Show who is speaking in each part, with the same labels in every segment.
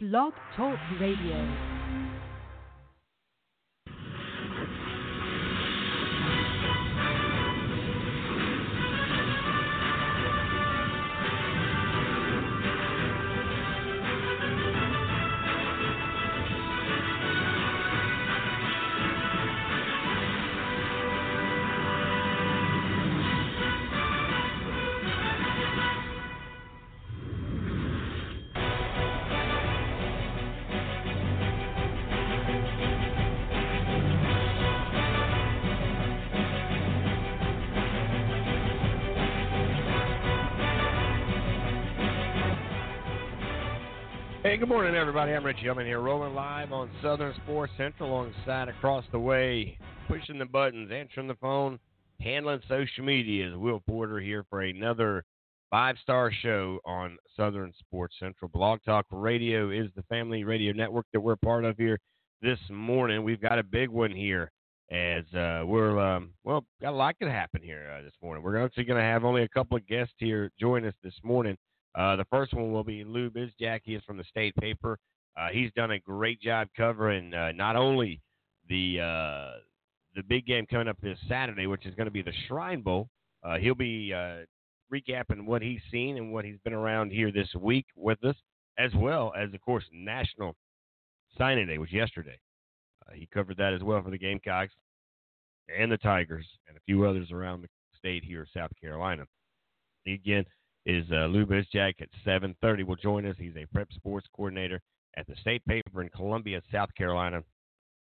Speaker 1: Blog Talk Radio.
Speaker 2: Good morning, everybody. I'm Richie. I'm here rolling live on Southern Sports Central alongside across the way, pushing the buttons, answering the phone, handling social media. Will Porter here for another five star show on Southern Sports Central. Blog Talk Radio is the family radio network that we're part of here this morning. We've got a big one here as uh, we're, um, well, got a lot to happen here uh, this morning. We're actually going to have only a couple of guests here join us this morning. Uh, the first one will be Lou Bezjak. He is from the State Paper. Uh, he's done a great job covering uh, not only the uh, the big game coming up this Saturday, which is going to be the Shrine Bowl. Uh, he'll be recapping what he's seen and what he's been around here this week with us, as well as, of course, National Signing Day, which yesterday. he covered that as well for the Gamecocks and the Tigers and a few others around the state here, in South Carolina. Again, is uh, Lou Bezjak at 7:30. Will join us. He's a prep sports coordinator at the State Paper in Columbia, South Carolina,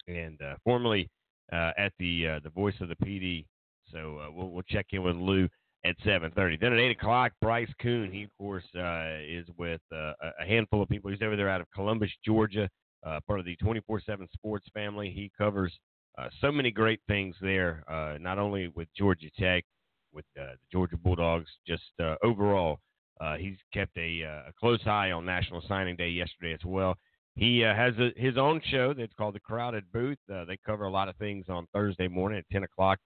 Speaker 2: and uh, formerly uh, at the uh, the Voice of the PD. So uh, we'll we'll check in with Lou at 7:30. Then at 8 o'clock, Bryce Koon. He of course uh, is with a handful of people. He's over there out of Columbus, Georgia, part of the 247 Sports family. He covers so many great things there, not only with Georgia Tech with uh, the Georgia Bulldogs. Just uh, overall, uh, he's kept a, a, close eye on National Signing Day yesterday as well. He has a, his own show that's called The Crowded Booth. they cover a lot of things on Thursday morning at 10 o'clock.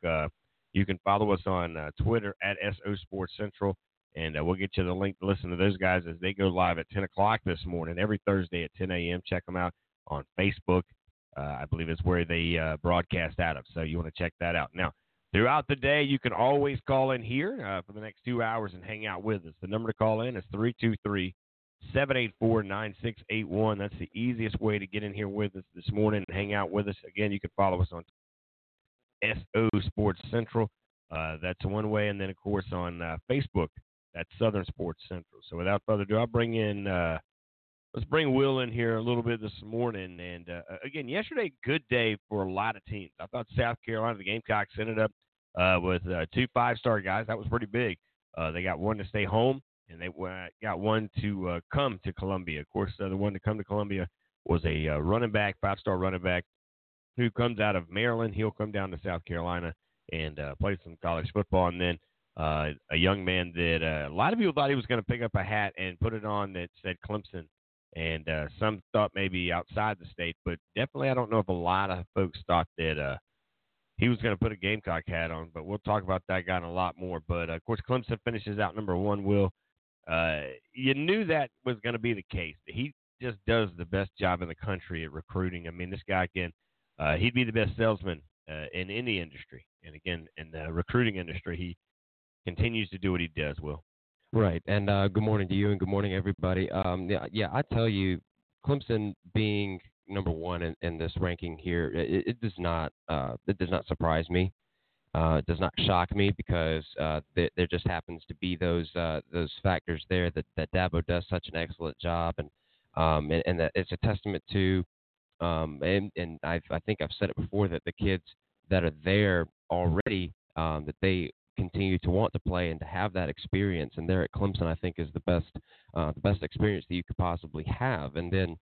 Speaker 2: you can follow us on Twitter at SO Sports Central and uh, we'll get you the link to listen to those guys as they go live at 10 o'clock this morning every Thursday at 10 a.m. Check them out on Facebook. Uh, I believe it's where they uh, broadcast out of. So you want to check that out. Now, Throughout the day, you can always call in here uh, for the next two hours and hang out with us. The number to call in is 323 784 9681. That's the easiest way to get in here with us this morning and hang out with us. Again, you can follow us on SO Sports Central. Uh, that's one way. And then, of course, on uh, Facebook, that's Southern Sports Central. So without further ado, I'll bring in uh, let's bring Will in here a little bit this morning. And uh, again, yesterday, good day for a lot of teams. I thought South Carolina, the Gamecocks, ended up uh, with uh, two five-star guys. That was pretty big. Uh, they got one to stay home, and they got one to uh, come to Columbia. Of course, uh, the one to come to Columbia was a running back, five-star running back, who comes out of Maryland. He'll come down to South Carolina and play some college football, and then. Uh, a young man that uh, a lot of people thought he was going to pick up a hat and put it on that said Clemson and uh, some thought maybe outside the state, but definitely I don't know if a lot of folks thought that uh, he was going to put a Gamecock hat on. But we'll talk about that guy in a lot more. But uh, of course, Clemson finishes out number one. Will uh, you knew that was going to be the case? He just does the best job in the country at recruiting. I mean, this guy can uh, he'd be the best salesman uh, in any industry, and again in the recruiting industry, he continues to do what he does. Will.
Speaker 3: Right, and uh, good morning to you, and good morning everybody. Um, yeah, yeah, I tell you, Clemson being number one in, in this ranking here, it, it does not uh, it does not surprise me. Uh, it does not shock me because uh, th- there just happens to be those uh, those factors there that, that Dabo does such an excellent job, and um, and, and that it's a testament to, um, and and I've, I think I've said it before that the kids that are there already um, that they continue to want to play and to have that experience. And there at Clemson, I think is the best uh, the best experience that you could possibly have. And then,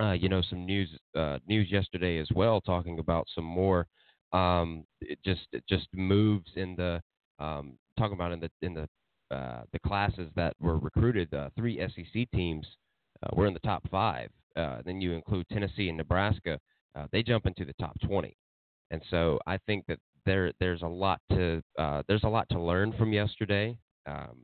Speaker 3: uh, you know, some news uh, news yesterday as well, talking about some more um, just it just moves in the um, talking about in the in the uh, the classes that were recruited. Uh, three SEC teams uh, were in the top five. then you include Tennessee and Nebraska. they jump into the top 20. And so I think that there there's a lot to uh, there's a lot to learn from yesterday. Um,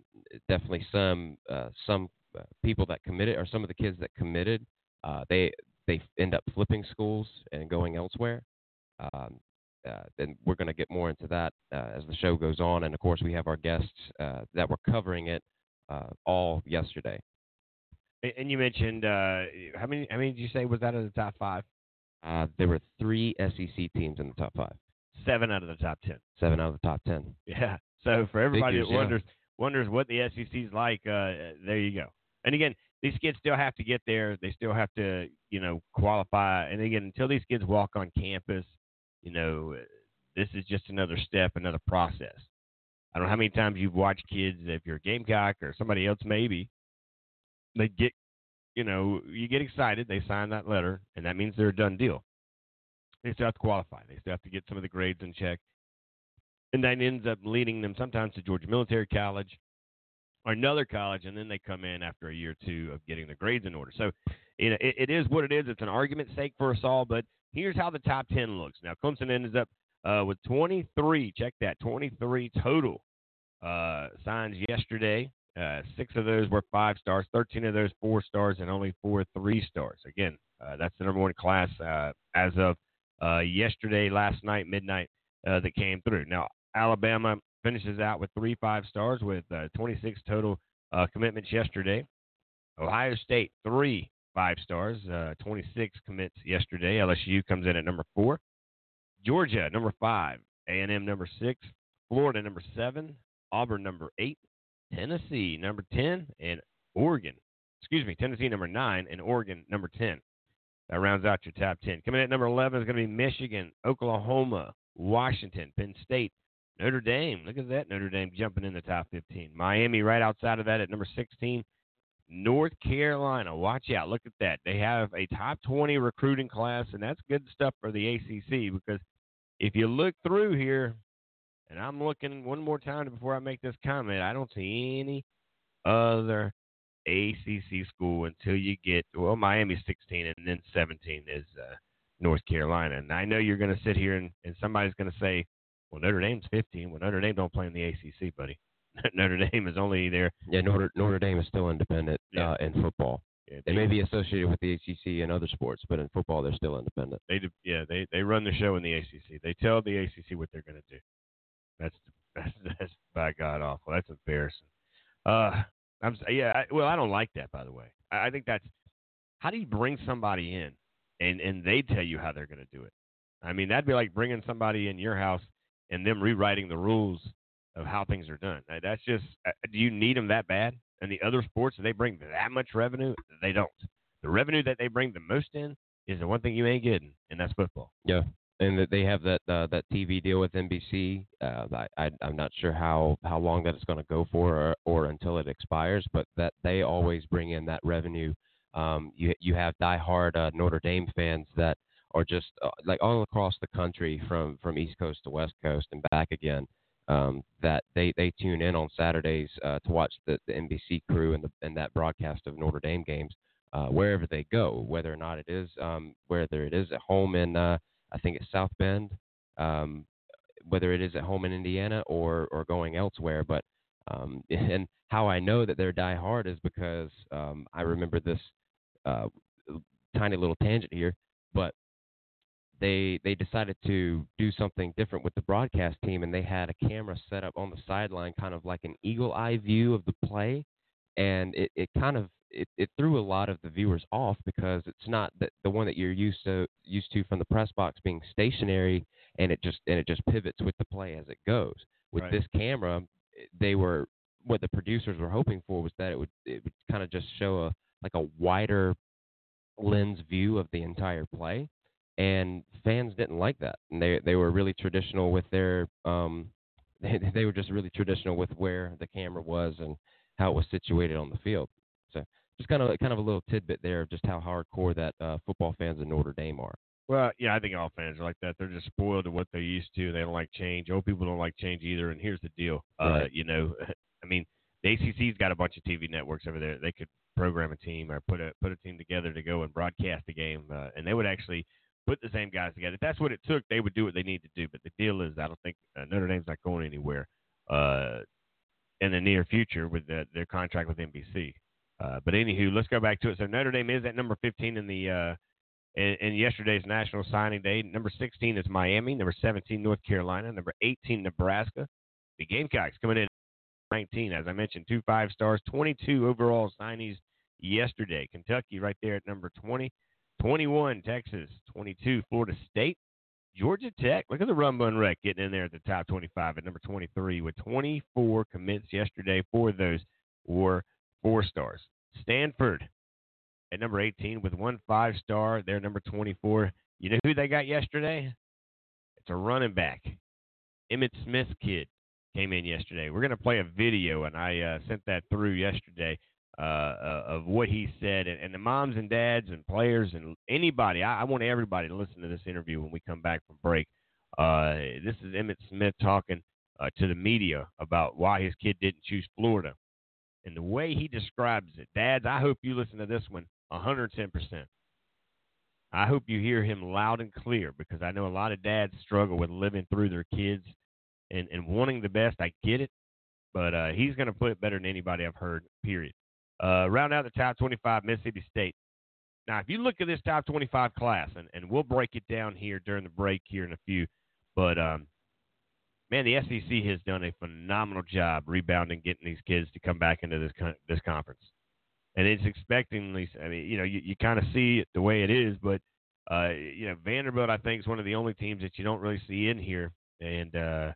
Speaker 3: definitely some uh, some uh, people that committed or some of the kids that committed uh, they they end up flipping schools and going elsewhere. Um, uh, and we're going to get more into that uh, as the show goes on. And of course, we have our guests uh, that were covering it uh, all yesterday.
Speaker 2: And you mentioned uh, how many? How many did you say was that in the top five?
Speaker 3: Uh, there were three SEC teams in the top five.
Speaker 2: Seven out of the top ten.
Speaker 3: Seven out of the top ten.
Speaker 2: Yeah. So for everybody
Speaker 3: Figures,
Speaker 2: that
Speaker 3: yeah.
Speaker 2: wonders wonders what the SEC's like, uh, there you go. And again, these kids still have to get there. They still have to, you know, qualify. And again, until these kids walk on campus, you know, this is just another step, another process. I don't know how many times you've watched kids, if you're a Gamecock or somebody else, maybe they get, you know, you get excited. They sign that letter, and that means they're a done deal. They still have to qualify. They still have to get some of the grades in check, and that ends up leading them sometimes to Georgia Military College or another college, and then they come in after a year or two of getting their grades in order. So, you know, it, it is what it is. It's an argument's sake for us all, but here's how the top 10 looks. Now, Clemson ends up uh, with 23. Check that, 23 total uh, signs yesterday. Uh, six of those were five stars, 13 of those four stars, and only four three stars. Again, uh, that's the number one class uh, as of uh, yesterday, last night, midnight, uh, that came through. Now, Alabama finishes out with three five stars with uh, 26 total uh, commitments yesterday. Ohio State, three five stars, uh, 26 commits yesterday. LSU comes in at number four. Georgia, number five. A&M, number six. Florida, number seven. Auburn, number eight. Tennessee, number 10. And Oregon, excuse me, Tennessee, number nine. And Oregon, number 10. That rounds out your top 10. Coming in at number 11 is going to be Michigan, Oklahoma, Washington, Penn State, Notre Dame. Look at that. Notre Dame jumping in the top 15. Miami right outside of that at number 16. North Carolina. Watch out. Look at that. They have a top 20 recruiting class, and that's good stuff for the ACC because if you look through here, and I'm looking one more time before I make this comment, I don't see any other ACC school until you get, well, Miami's 16, and then 17 is uh, North Carolina. And I know you're going to sit here and, and somebody's going to say, well, Notre Dame's 15. Well, Notre Dame don't play in the ACC, buddy. Notre Dame is only there.
Speaker 3: Yeah, Notre Notre Dame is still independent
Speaker 2: Yeah.
Speaker 3: uh, in football.
Speaker 2: Yeah,
Speaker 3: They may be associated with the ACC in other sports, but in football they're still independent.
Speaker 2: They do, yeah, they they run the show in the ACC. They tell the ACC what they're going to do. That's that's that's by God awful. That's embarrassing. Uh, I'm yeah. I, well, I don't like that. By the way, I, I think that's how do you bring somebody in and and they tell you how they're going to do it. I mean, that'd be like bringing somebody in your house and them rewriting the rules of how things are done. That's just. Uh, do you need them that bad? And the other sports, they bring that much revenue? They don't. The revenue that they bring the most in is the one thing you ain't getting, and that's football.
Speaker 3: Yeah, and that they have that uh, that TV deal with NBC. Uh, I, I I'm not sure how how long that is going to go for, or, or until it expires. But that they always bring in that revenue. Um, you you have diehard uh, Notre Dame fans that are just uh, like all across the country, from from East Coast to West Coast and back again. Um, that they, they tune in on Saturdays uh, to watch the, the NBC crew and the and that broadcast of Notre Dame games uh, wherever they go, whether or not it is um, whether it is at home in uh, I think it's South Bend, um, whether it is at home in Indiana or or going elsewhere. But um, and how I know that they're diehard is because um, I remember this uh, tiny little tangent here, but they they decided to do something different with the broadcast team, and they had a camera set up on the sideline, kind of like an eagle eye view of the play, and it, it kind of it, it threw a lot of the viewers off because it's not the, the one that you're used to used to from the press box being stationary and it just and it just pivots with the play as it goes. With
Speaker 2: Right.
Speaker 3: this camera, they were what the producers were hoping for was that it would it would kind of just show a like a wider lens view of the entire play and fans didn't like that and they they were really traditional with their um they, they were just really traditional with where the camera was and how it was situated on the field so just kind of kind of a little tidbit there of just how hardcore that uh, football fans in Notre Dame are
Speaker 2: Well, yeah, I think all fans are like that. They're just spoiled to what they're used to. They don't like change. Old people don't like change either. And here's the deal. Uh, you know, I mean, the ACC's got a bunch of TV networks over there. They could program a team or put a put a team together to go and broadcast a game, uh, and they would actually put the same guys together. If that's what it took, they would do what they need to do. But the deal is, I don't think uh, Notre Dame's not going anywhere uh, in the near future with the, their contract with NBC. Uh, but anywho, let's go back to it. So Notre Dame is at number 15 in the uh, in, in, yesterday's National Signing Day. Number 16 is Miami. Number 17 North Carolina. Number 18 Nebraska. The Gamecocks coming in 19, as I mentioned, two five stars, 22 overall signees yesterday. Kentucky right there at number 20. 21 Texas. 22 Florida State. Georgia Tech, look at the Ramblin' Wreck getting in there at the top 25 at number 23 with 24 commits yesterday. Four of those were four stars. Stanford at number 18 with one five star. They're number 24. You know who they got yesterday? It's a running back. Emmitt Smith kid came in yesterday. We're going to play a video, and I uh, sent that through yesterday uh, uh, of what he said, and, and, the moms and dads and players and anybody. I, I, want everybody to listen to this interview when we come back from break. Uh, this is Emmitt Smith talking uh, to the media about why his kid didn't choose Florida, and the way he describes it. Dads, I hope you listen to this one 110 percent. I hope you hear him loud and clear because I know a lot of dads struggle with living through their kids and, and wanting the best. I get it, but uh, he's going to put it better than anybody I've heard. Period. Uh, round out the top 25, Mississippi State. Now, if you look at this top 25 class, and, and we'll break it down here during the break here in a few, but um, man, the SEC has done a phenomenal job rebounding, getting these kids to come back into this con- this conference, and it's expecting these. I mean, you know, you, you kind of see it the way it is, but uh, you know, Vanderbilt, I think, is one of the only teams that you don't really see in here, and uh,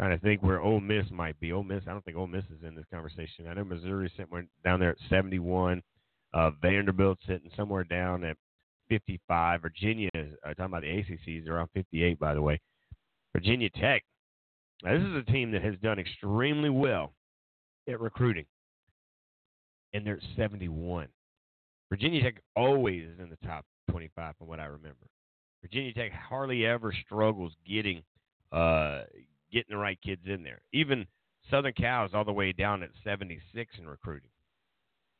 Speaker 2: trying to think where Ole Miss might be. Ole Miss, I don't think Ole Miss is in this conversation. I know Missouri's sitting down there at 71. Uh, Vanderbilt's sitting somewhere down at 55. Virginia, uh, talking about the ACCs, around 58, by the way. Virginia Tech. Now, this is a team that has done extremely well at recruiting, and they're at 71. Virginia Tech always is in the top 25, from what I remember. Virginia Tech hardly ever struggles getting uh, getting the right kids in there. Even Southern Cal is all the way down at 76 in recruiting.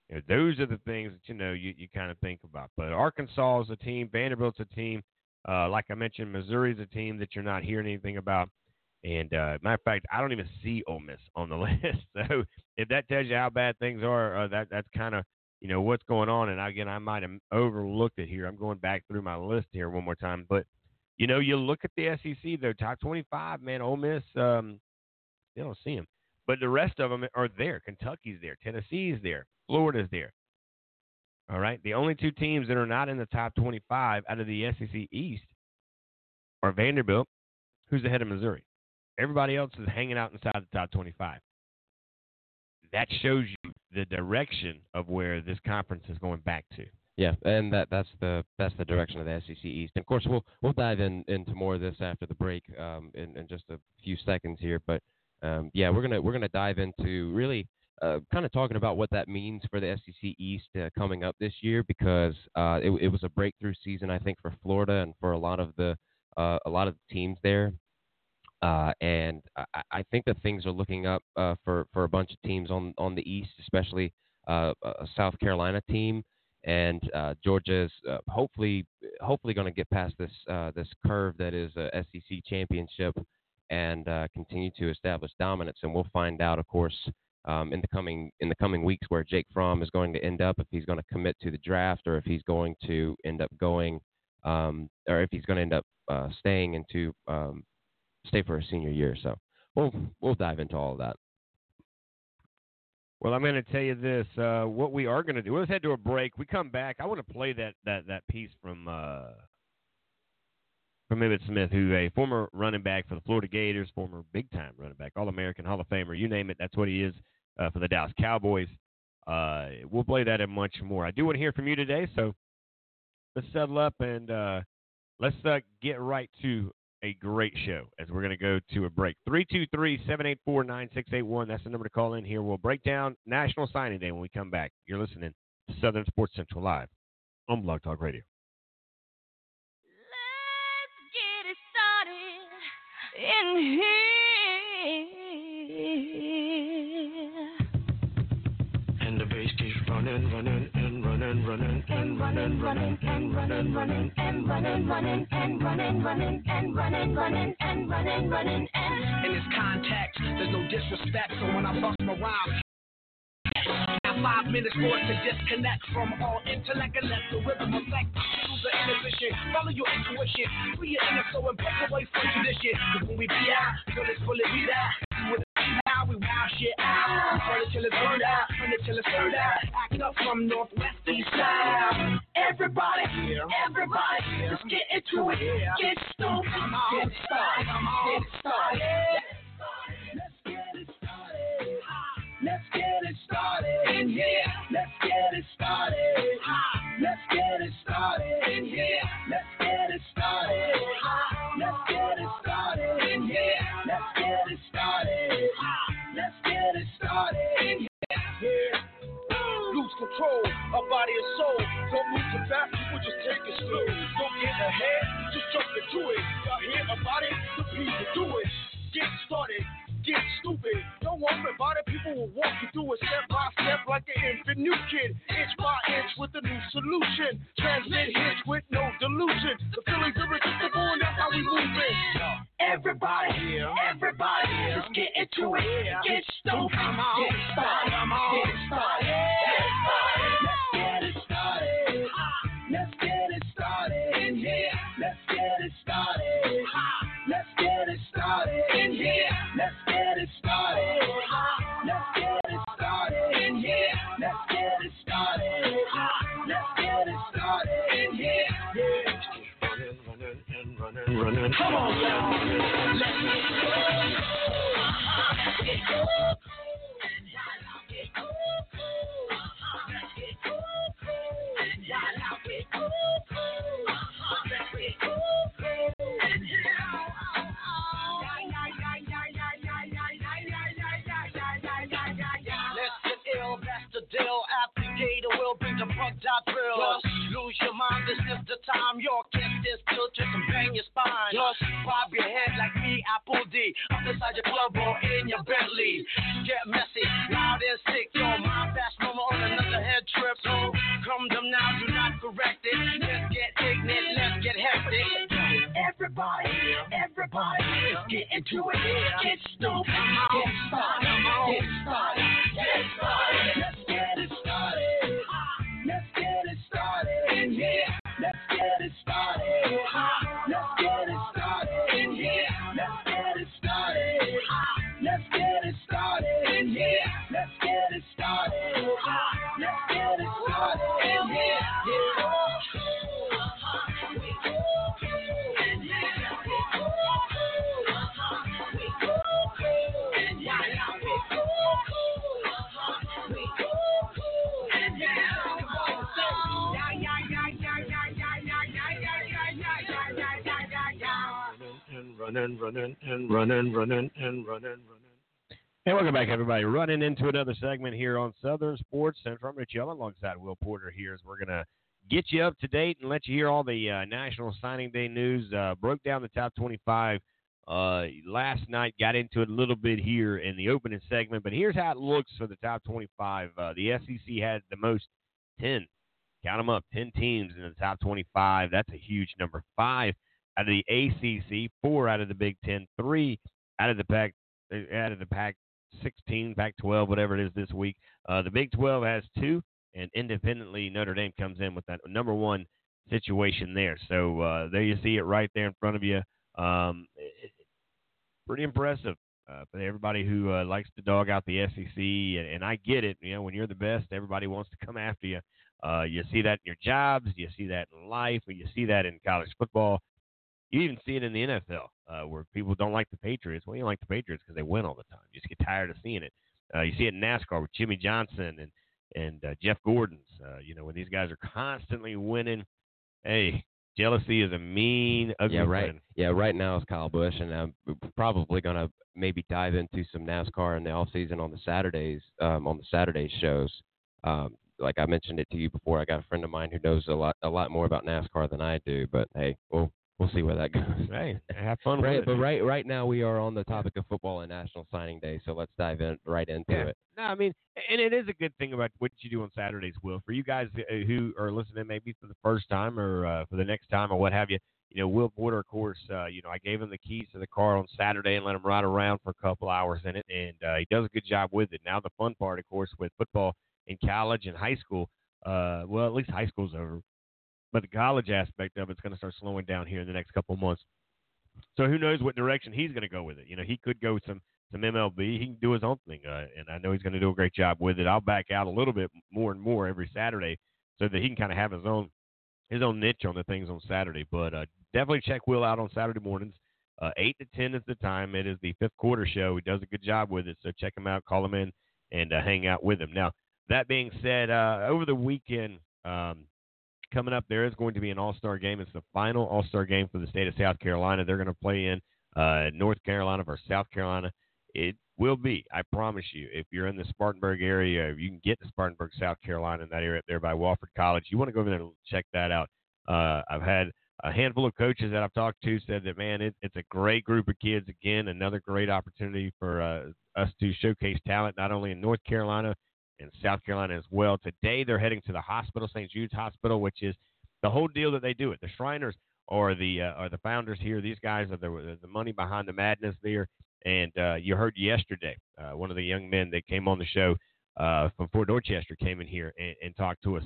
Speaker 2: You know, those are the things that you know you, you kind of think about. But Arkansas is a team, Vanderbilt's a team. Uh, like I mentioned, Missouri's a team that you're not hearing anything about. And uh, matter of fact, I don't even see Ole Miss on the list. So if that tells you how bad things are, uh, that that's kind of you know what's going on. And again, I might have overlooked it here. I'm going back through my list here one more time, but you know, you look at the SEC, their top 25, man, Ole Miss, um, you don't see them. But the rest of them are there. Kentucky's there. Tennessee's there. Florida's there. All right. The only two teams that are not in the top 25 out of the SEC East are Vanderbilt, who's ahead of Missouri. Everybody else is hanging out inside the top 25. That shows you the direction of where this conference is going back to.
Speaker 3: Yeah, and that that's the that's the direction of the SEC East. And of course, we'll we'll dive in into more of this after the break um, in, in just a few seconds here. But um, yeah, we're gonna we're gonna dive into really uh, kind of talking about what that means for the SEC East uh, coming up this year because uh, it, it, was a breakthrough season I think for Florida and for a lot of the uh, a lot of the teams there. Uh, and I, I, think that things are looking up uh, for for a bunch of teams on on the East, especially a South Carolina team and uh, Georgia is uh, hopefully hopefully going to get past this uh, this curve that is a SEC championship and uh, continue to establish dominance. And we'll find out, of course, um, in the coming in the coming weeks where Jake Fromm is going to end up, if he's going to commit to the draft, or if he's going to end up going, um, or if he's going to end up uh, staying into um, stay for a senior year. So we'll we'll dive into all of that.
Speaker 2: Well, I'm going to tell you this. Uh, what we are going to do. Let's head to a break. We come back. I want to play that that that piece from uh, from Emmitt Smith, who a former running back for the Florida Gators, former big time running back, All American, Hall of Famer, you name it. That's what he is uh, for the Dallas Cowboys. Uh, we'll play that and much more. I do want to hear from you today, so let's settle up and uh, let's uh, get right to a great show as we're going to go to a break. 323 784 9681. That's the number to call in here. We'll break down National Signing Day when we come back. You're listening to Southern Sports Central Live on Blog Talk Radio.
Speaker 4: Let's get it started in here. And the bass running, running running, running, and running, running, and running, running, and running, running, and running, running, and running, running, and running, running, and in this context, there's no disrespect. So when I bust my rhyme.
Speaker 5: five minutes more to disconnect from all intellect and let the rhythm affect. Lose the inhibition, follow your intuition, free your inner soul and break away from tradition. Cause when we be out, it's fully beat out. We shit out. Burn it till it's burned out, burn it till it's turned out. Act up from northwest east side. Everybody, everybody, let's get into it. Get stoked, get it started, get it started. Let's get it started. Let's get it started in here. Let's get it started. Let's get it started in here. Let's body and soul. Don't move too fast, people just take it slow. Don't get ahead, just jump into it. Y'all hear about it? The people do it. Get started, get stupid. Don't worry about it, people will walk you through it step by step like an infant new kid. Inch by inch with a new solution. Transmit hits with no delusion. The feeling's irresistible and that's how we move it. Everybody, everybody, let's get into it. Get stoked, get started, get started. Get Let's get it started. Let's get it started in here. Let's get it started. Let's get it started in here. Let's get it started. Let's get it started in here.
Speaker 4: Running, running, and running, running.
Speaker 5: Come on, y'all. Let's get
Speaker 6: Let's Applicator will bring the front dot. Just lose your mind, this is the time. Your can't stand still, just bang your spine. Just bob your head like me, Apple D. Up inside your club or in your Bentley. Get messy, loud and sick. Your mind fast moment on another head trip. So come them now, do not correct it. Let's get ignorant, let's get hectic.
Speaker 5: Everybody, everybody, let's get into it. Get stoked, get started, get started, get started. Get started. Let's get it started. Let's get it started. Let's get it started. Let's get it started. Let's get it started. Let's get it started. Let's get it started
Speaker 4: running, running, and running, running, and running, running.
Speaker 2: Hey, welcome back, everybody. Running into another segment here on Southern Sports Central. I'm Rich Yellen alongside Will Porter here as we're going to get you up to date and let you hear all the uh, National Signing Day news. Uh, broke down the top 25 uh, last night, got into it a little bit here in the opening segment, but here's how it looks for the top 25. Uh, the SEC had the most 10, count them up, 10 teams in the top 25. That's a huge number. Five out of the ACC, four out of the Big Ten, three out of the Pac, uh, out of the Pac 16, Pac 12, whatever it is this week. Uh, the Big 12 has two, and independently Notre Dame comes in with that number one situation there. So uh, there you see it right there in front of you. Um, pretty impressive uh, for everybody who uh, likes to dog out the SEC, and, and I get it. You know, when you're the best, everybody wants to come after you. Uh, you see that in your jobs, you see that in life, or you see that in college football. You even see it in the NFL, uh, where people don't like the Patriots. Well, you don't like the Patriots because they win all the time. You just get tired of seeing it. Uh, you see it in NASCAR with Jimmie Johnson and and uh, Jeff Gordon's. Uh, you know, when these guys are constantly winning, hey, jealousy is a mean, ugly
Speaker 3: Yeah, right.
Speaker 2: friend.
Speaker 3: Yeah, right now is Kyle Busch, and I'm probably gonna maybe dive into some NASCAR in the off season on the Saturdays, um, on the Saturday shows. Um, like I mentioned it to you before, I got a friend of mine who knows a lot, a lot more about NASCAR than I do. But hey, we'll we'll see where that goes.
Speaker 2: Hey, have fun
Speaker 3: Right,
Speaker 2: with
Speaker 3: but
Speaker 2: it.
Speaker 3: right, right now we are on the topic of football and National Signing Day, so let's dive in right into
Speaker 2: Yeah.
Speaker 3: it.
Speaker 2: No, I mean, and it is a good thing about what you do on Saturdays, Will. For you guys uh, who are listening, maybe for the first time or uh, for the next time or what have you, you know, Will Porter, of course, uh, you know, I gave him the keys to the car on Saturday and let him ride around for a couple hours in it, and uh, he does a good job with it. Now, the fun part, of course, with football in college and high school. Uh, well, at least high school's over, but the college aspect of it's going to start slowing down here in the next couple of months. So who knows what direction he's going to go with it? You know, he could go some some MLB. He can do his own thing, uh, and I know he's going to do a great job with it. I'll back out a little bit more and more every Saturday so that he can kind of have his own his own niche on the things on Saturday. But uh, definitely check Will out on Saturday mornings. Uh, eight to ten is the time. It is the fifth quarter show. He does a good job with it, so check him out, call him in, and uh, hang out with him. Now, that being said, uh, over the weekend um, coming up, there is going to be an All Star game. It's the final All Star game for the state of South Carolina. They're going to play in uh, North Carolina versus South Carolina. It will be, I promise you, if you're in the Spartanburg area, you can get to Spartanburg, South Carolina, in that area there by Wofford College. You want to go over there and check that out. Uh, I've had a handful of coaches that I've talked to said that man, it, it's a great group of kids. Again, another great opportunity for uh, us to showcase talent not only in North Carolina and South Carolina as well. Today they're heading to the hospital, St. Jude's Hospital, which is the whole deal that they do it. The Shriners are the uh, are the founders here. These guys are the the money behind the madness there. And uh, you heard yesterday uh, one of the young men that came on the show uh, from Fort Dorchester came in here and, and talked to us.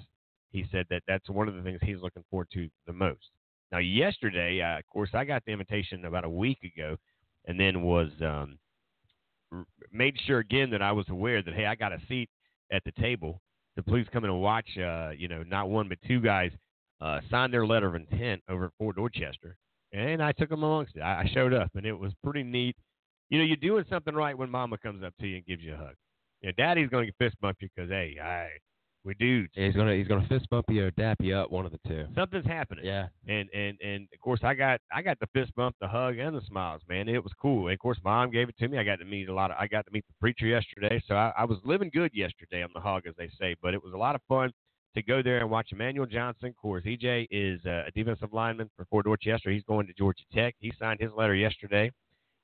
Speaker 2: He said that that's one of the things he's looking forward to the most. Now, yesterday, of course, I got the invitation about a week ago, and then was um, made sure again that I was aware that hey, I got a seat at the table to please come in and watch. Uh, you know, not one but two guys uh, sign their letter of intent over at Fort Dorchester, and I took them amongst it. I, showed up, and it was pretty neat. You know, you're doing something right when Mama comes up to you and gives you a hug. You know, Daddy's going to fist bump you because hey, I we dudes.
Speaker 3: Yeah, he's gonna he's gonna fist bump you or dap you up, one of the two.
Speaker 2: Something's happening.
Speaker 3: Yeah.
Speaker 2: and and and of course I got I got the fist bump, the hug, and the smiles, man. It was cool. And of course, mom gave it to me. I got to meet a lot of. I got to meet the preacher yesterday, so I, I was living good yesterday on the hog, as they say. But it was a lot of fun to go there and watch Emmanuel Johnson. Of course, EJ is uh, a defensive lineman for Fort Dorchester. He's going to Georgia Tech. He signed his letter yesterday.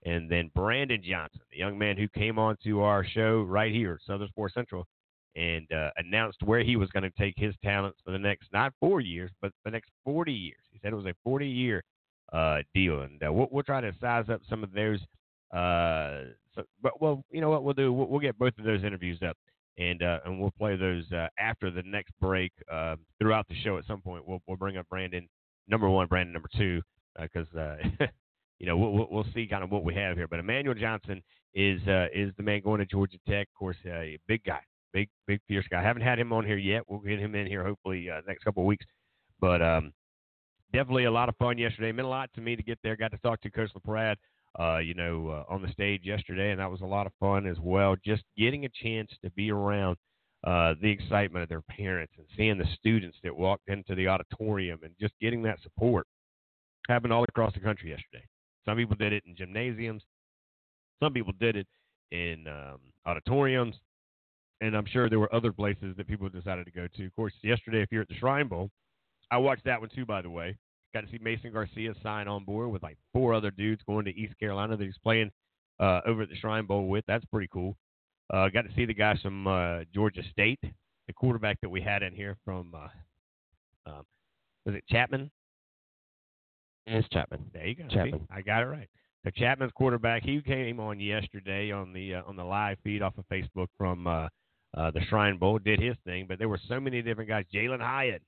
Speaker 2: And then Brandon Johnson, the young man who came on to our show right here, Southern Sports Central, and uh, announced where he was going to take his talents for the next not four years, but the next 40 years. He said it was a 40 year uh, deal, and uh, we'll, we'll try to size up some of those. Uh, so, but well, you know what we'll do? We'll, we'll get both of those interviews up, and uh, and we'll play those uh, after the next break uh, throughout the show. At some point, we'll we'll bring up Brandon number one, Brandon number two, because uh, you know we'll, we'll see kind of what we have here. But Emmanuel Johnson is uh, is the man going to Georgia Tech. Of course, uh, a big guy, big big fierce guy. I haven't had him on here yet. We'll get him in here hopefully uh, next couple of weeks. But um, definitely a lot of fun yesterday. It meant a lot to me to get there. Got to talk to Coach LaPrade, uh, you know, uh, on the stage yesterday, and that was a lot of fun as well. Just getting a chance to be around uh, the excitement of their parents and seeing the students that walked into the auditorium and just getting that support happened all across the country yesterday. Some people did it in gymnasiums. Some people did it in um, auditoriums. And I'm sure there were other places that people decided to go to. Of course, yesterday, if you're at the Shrine Bowl, I watched that one too, by the way. Got to see Mason Garcia sign on board with like four other dudes going to East Carolina that he's playing uh, over at the Shrine Bowl with. That's pretty cool. Uh, got to see the guy from uh, Georgia State, the quarterback that we had in here from, uh, um, was it Chapman?
Speaker 3: It's Chapman.
Speaker 2: There you go. See,
Speaker 3: Chapman.
Speaker 2: I got it right. So Chapman's quarterback. He came on yesterday on the uh, on the live feed off of Facebook from uh, uh, the Shrine Bowl. Did his thing, but there were so many different guys. Jalen Hyatt.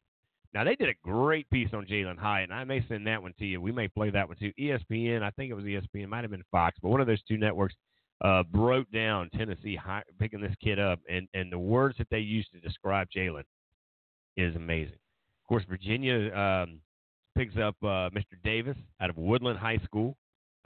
Speaker 2: Now they did a great piece on Jalen Hyatt, and I may send that one to you. We may play that one too. ESPN. I think it was ESPN. Might have been Fox, but one of those two networks uh, broke down Tennessee hi- picking this kid up, and and the words that they used to describe Jalen is amazing. Of course, Virginia um, picks up uh, Mr. Davis out of Woodland High School.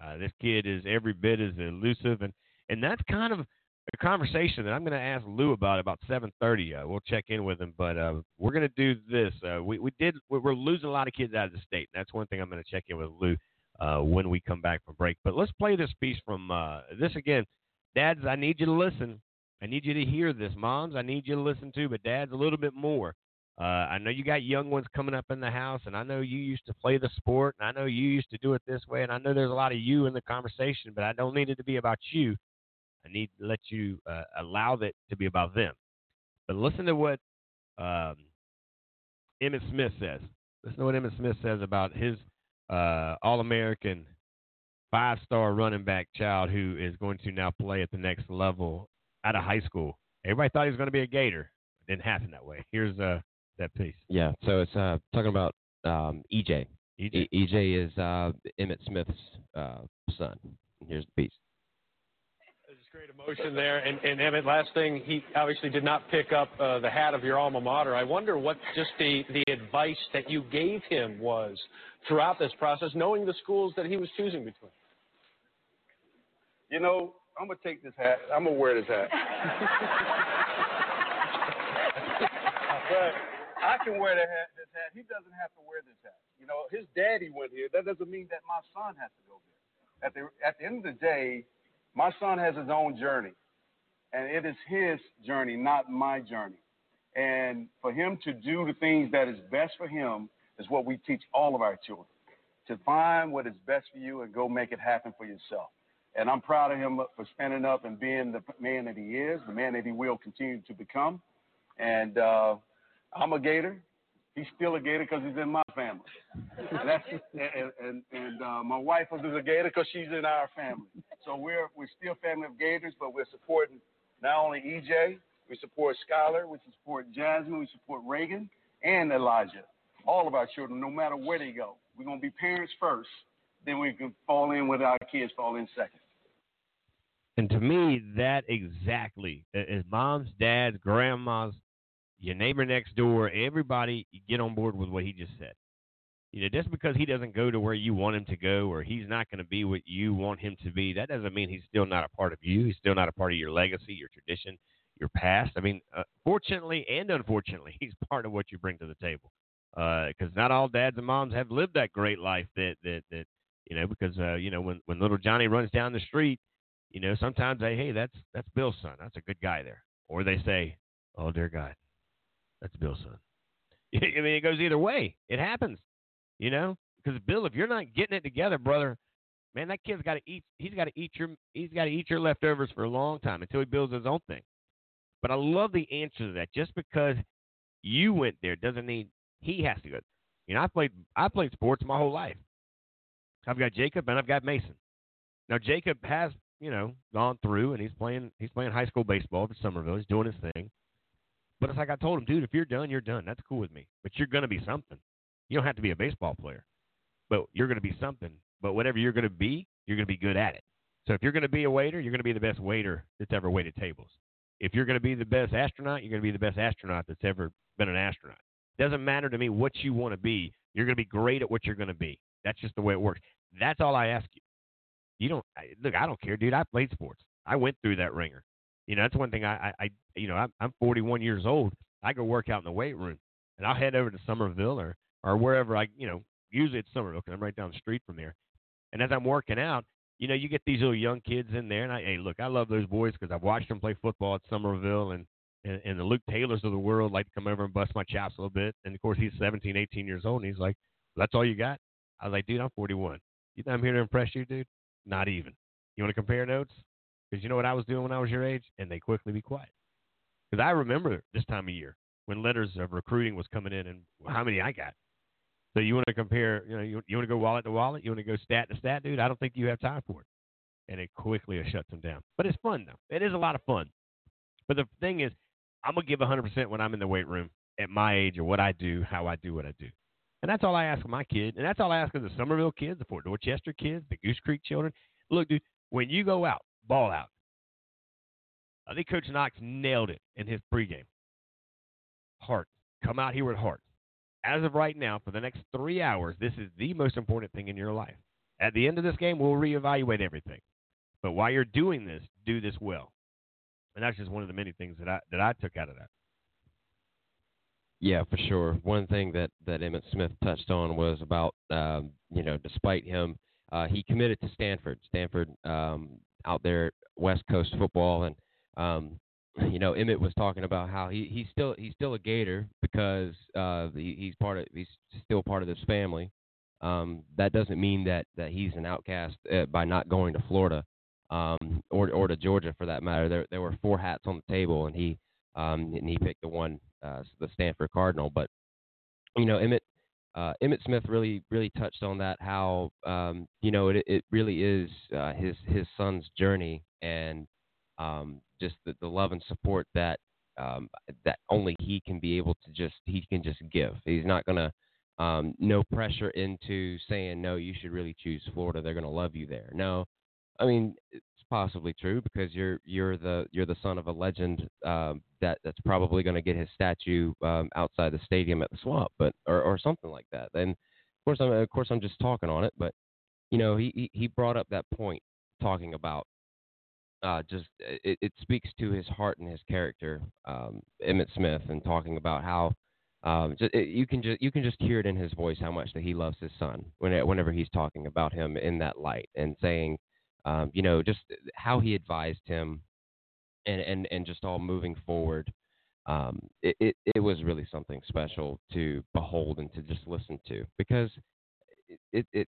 Speaker 2: Uh, this kid is every bit as elusive, and and that's kind of a conversation that I'm going to ask Lou about about 7:30. Uh, we'll check in with him, but uh, we're going to do this. Uh, we we did we're losing a lot of kids out of the state. That's one thing I'm going to check in with Lou uh, when we come back from break. But let's play this piece from uh, this again. Dads, I need you to listen. I need you to hear this. Moms, I need you to listen too. But dads, a little bit more. Uh, I know you got young ones coming up in the house, and I know you used to play the sport, and I know you used to do it this way, and I know there's a lot of you in the conversation, but I don't need it to be about you. I need to let you uh, allow that to be about them. But listen to what um, Emmitt Smith says. Listen to what Emmitt Smith says about his uh, All American five star running back child who is going to now play at the next level out of high school. Everybody thought he was going to be a Gator. It didn't happen that way. Here's uh that piece.
Speaker 3: Yeah. So it's uh, talking about um, EJ.
Speaker 2: EJ.
Speaker 3: E- EJ is uh, Emmitt Smith's uh, son. Here's the piece.
Speaker 7: Great emotion there. And, and Emmitt, last thing, he obviously did not pick up uh, the hat of your alma mater. I wonder what just the, the advice that you gave him was throughout this process, knowing the schools that he was choosing between.
Speaker 8: You know, I'm gonna take this hat. I'm gonna wear this hat. but I can wear the hat, this hat. He doesn't have to wear this hat. You know, his daddy went here. That doesn't mean that my son has to go there. At the at the end of the day, my son has his own journey, and it is his journey, not my journey. And for him to do the things that is best for him is what we teach all of our children. To find what is best for you and go make it happen for yourself. And I'm proud of him for standing up and being the man that he is, the man that he will continue to become. And uh, I'm a Gator. He's still a Gator because he's in my family. And that's and and, and uh, my wife is a Gator because she's in our family. So we're we're still a family of Gators, but we're supporting not only EJ, we support Skylar, we support Jasmine, we support Reagan and Elijah. All of our children, no matter where they go, we're gonna be parents first. Then we can fall in with our kids fall in second.
Speaker 2: And to me, that exactly is moms, dads, grandmas, your neighbor next door, everybody get on board with what he just said. You know, just because he doesn't go to where you want him to go or he's not going to be what you want him to be, that doesn't mean he's still not a part of you. He's still not a part of your legacy, your tradition, your past. I mean, uh, fortunately and unfortunately, he's part of what you bring to the table. Because uh, not all dads and moms have lived that great life that that that you know. Because uh, you know, when when little Johnny runs down the street, you know, sometimes they, hey, that's that's Bill's son. That's a good guy there. Or they say, oh dear God, that's Bill's son. I mean, it goes either way. It happens, you know. Because Bill, if you're not getting it together, brother, man, that kid's got to eat. He's got to eat your. He's got to eat your leftovers for a long time until he builds his own thing. But I love the answer to that. Just because you went there doesn't mean he has to go. You know, I played. I played sports my whole life. I've got Jacob and I've got Mason. Now Jacob has you know, gone through and he's playing he's playing high school baseball for Summerville. He's doing his thing. But it's like I told him, dude, if you're done, you're done. That's cool with me. But you're gonna be something. You don't have to be a baseball player. But you're gonna be something. But whatever you're gonna be, you're gonna be good at it. So if you're gonna be a waiter, you're gonna be the best waiter that's ever waited tables. If you're gonna be the best astronaut, you're gonna be the best astronaut that's ever been an astronaut. Doesn't matter to me what you want to be. You're gonna be great at what you're gonna be. That's just the way it works. That's all I ask you. You don't I, look. I don't care, dude. I played sports. I went through that ringer. You know, that's one thing. I, I, I you know, I'm, I'm 41 years old. I go work out in the weight room, and I'll head over to Summerville or or wherever I, you know, usually it's Summerville because I'm right down the street from there. And as I'm working out, you know, you get these little young kids in there, and I, hey, look, I love those boys because I've watched them play football at Summerville, and, and and the Luke Taylors of the world like to come over and bust my chops a little bit. And of course, he's 17, 18 years old, and he's like, "That's all you got?" I was like, "Dude, I'm 41. You think I'm here to impress you, dude? Not even. You want to compare notes? Because you know what I was doing when I was your age, and they quickly be quiet. Because I remember this time of year when letters of recruiting was coming in, and how many I got. So you want to compare? You know, you, you want to go wallet to wallet? You want to go stat to stat, dude? I don't think you have time for it. And it quickly shuts them down. But it's fun though. It is a lot of fun. But the thing is, I'm gonna give 100% when I'm in the weight room at my age or what I do, how I do what I do. And that's all I ask of my kid. And that's all I ask of the Summerville kids, the Fort Dorchester kids, the Goose Creek children. Look, dude, when you go out, ball out. I think Coach Knox nailed it in his pregame. Heart. Come out here with heart. As of right now, for the next three hours, this is the most important thing in your life. At the end of this game, we'll reevaluate everything. But while you're doing this, do this well. And that's just one of the many things that I that I took out of that.
Speaker 3: Yeah, for sure. One thing that that Emmitt Smith touched on was about um, you know, despite him, uh, he committed to Stanford. Stanford um, out there, West Coast football, and um, you know, Emmitt was talking about how he he's still he's still a Gator because uh, he, he's part of he's still part of this family. Um, that doesn't mean that that he's an outcast uh, by not going to Florida um, or or to Georgia for that matter. There there were four hats on the table, and he um, and he picked the one uh, the Stanford Cardinal. But you know, Emmitt uh, Emmitt Smith really really touched on that how um, you know it it really is uh, his his son's journey and um, just the, the love and support that um, that only he can be able to just he can just give. He's not gonna um, no pressure into saying no. You should really choose Florida. They're gonna love you there. No, I mean possibly true because you're you're the you're the son of a legend um, that that's probably going to get his statue um, outside the stadium at the swamp, but or, or something like that. And of course, I'm of course I'm just talking on it, but you know he he brought up that point talking about uh, just it, it speaks to his heart and his character, um, Emmitt Smith, and talking about how um, just, it, you can just you can just hear it in his voice how much that he loves his son when, whenever he's talking about him in that light and saying, um, you know, just how he advised him, and and and just all moving forward. Um, it, it it was really something special to behold and to just listen to because it it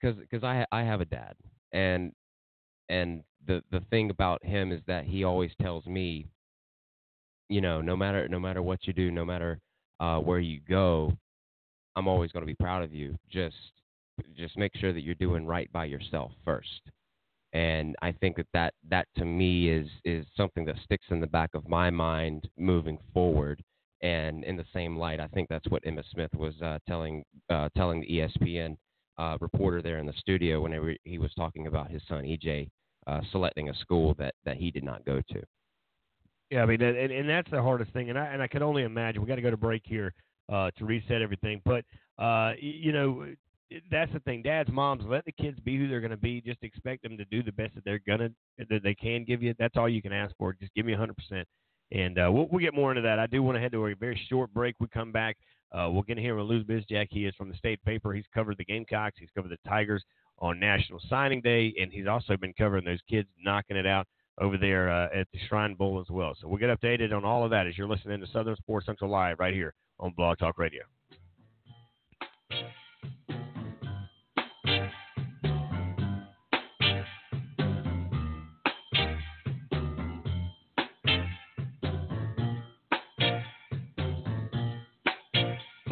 Speaker 3: because because I I have a dad and and the the thing about him is that he always tells me, you know, no matter no matter what you do, no matter uh, where you go, I'm always going to be proud of you. Just just make sure that you're doing right by yourself first. And I think that that, that to me is is something that sticks in the back of my mind moving forward. And in the same light, I think that's what Emmitt Smith was uh, telling uh, telling the ESPN uh, reporter there in the studio whenever he was talking about his son EJ uh, selecting a school that, that he did not go to.
Speaker 2: Yeah, I mean, and, and that's the hardest thing, and I and I can only imagine. We got to go to break here uh, to reset everything, but uh, you know, that's the thing. Dads, moms, let the kids be who they're going to be. Just expect them to do the best that they're gonna that they can give you. That's all you can ask for. Just give me 100 percent, and uh, we'll, we'll get more into that. I do want to head to a very short break. We come back. Uh, we'll get hear from Lou Bezjak. He is from the state paper. He's covered the Gamecocks. He's covered the Tigers on National Signing Day, and he's also been covering those kids knocking it out over there uh, at the Shrine Bowl as well. So we'll get updated on all of that as you're listening to Southern Sports Central Live right here on Blog Talk Radio.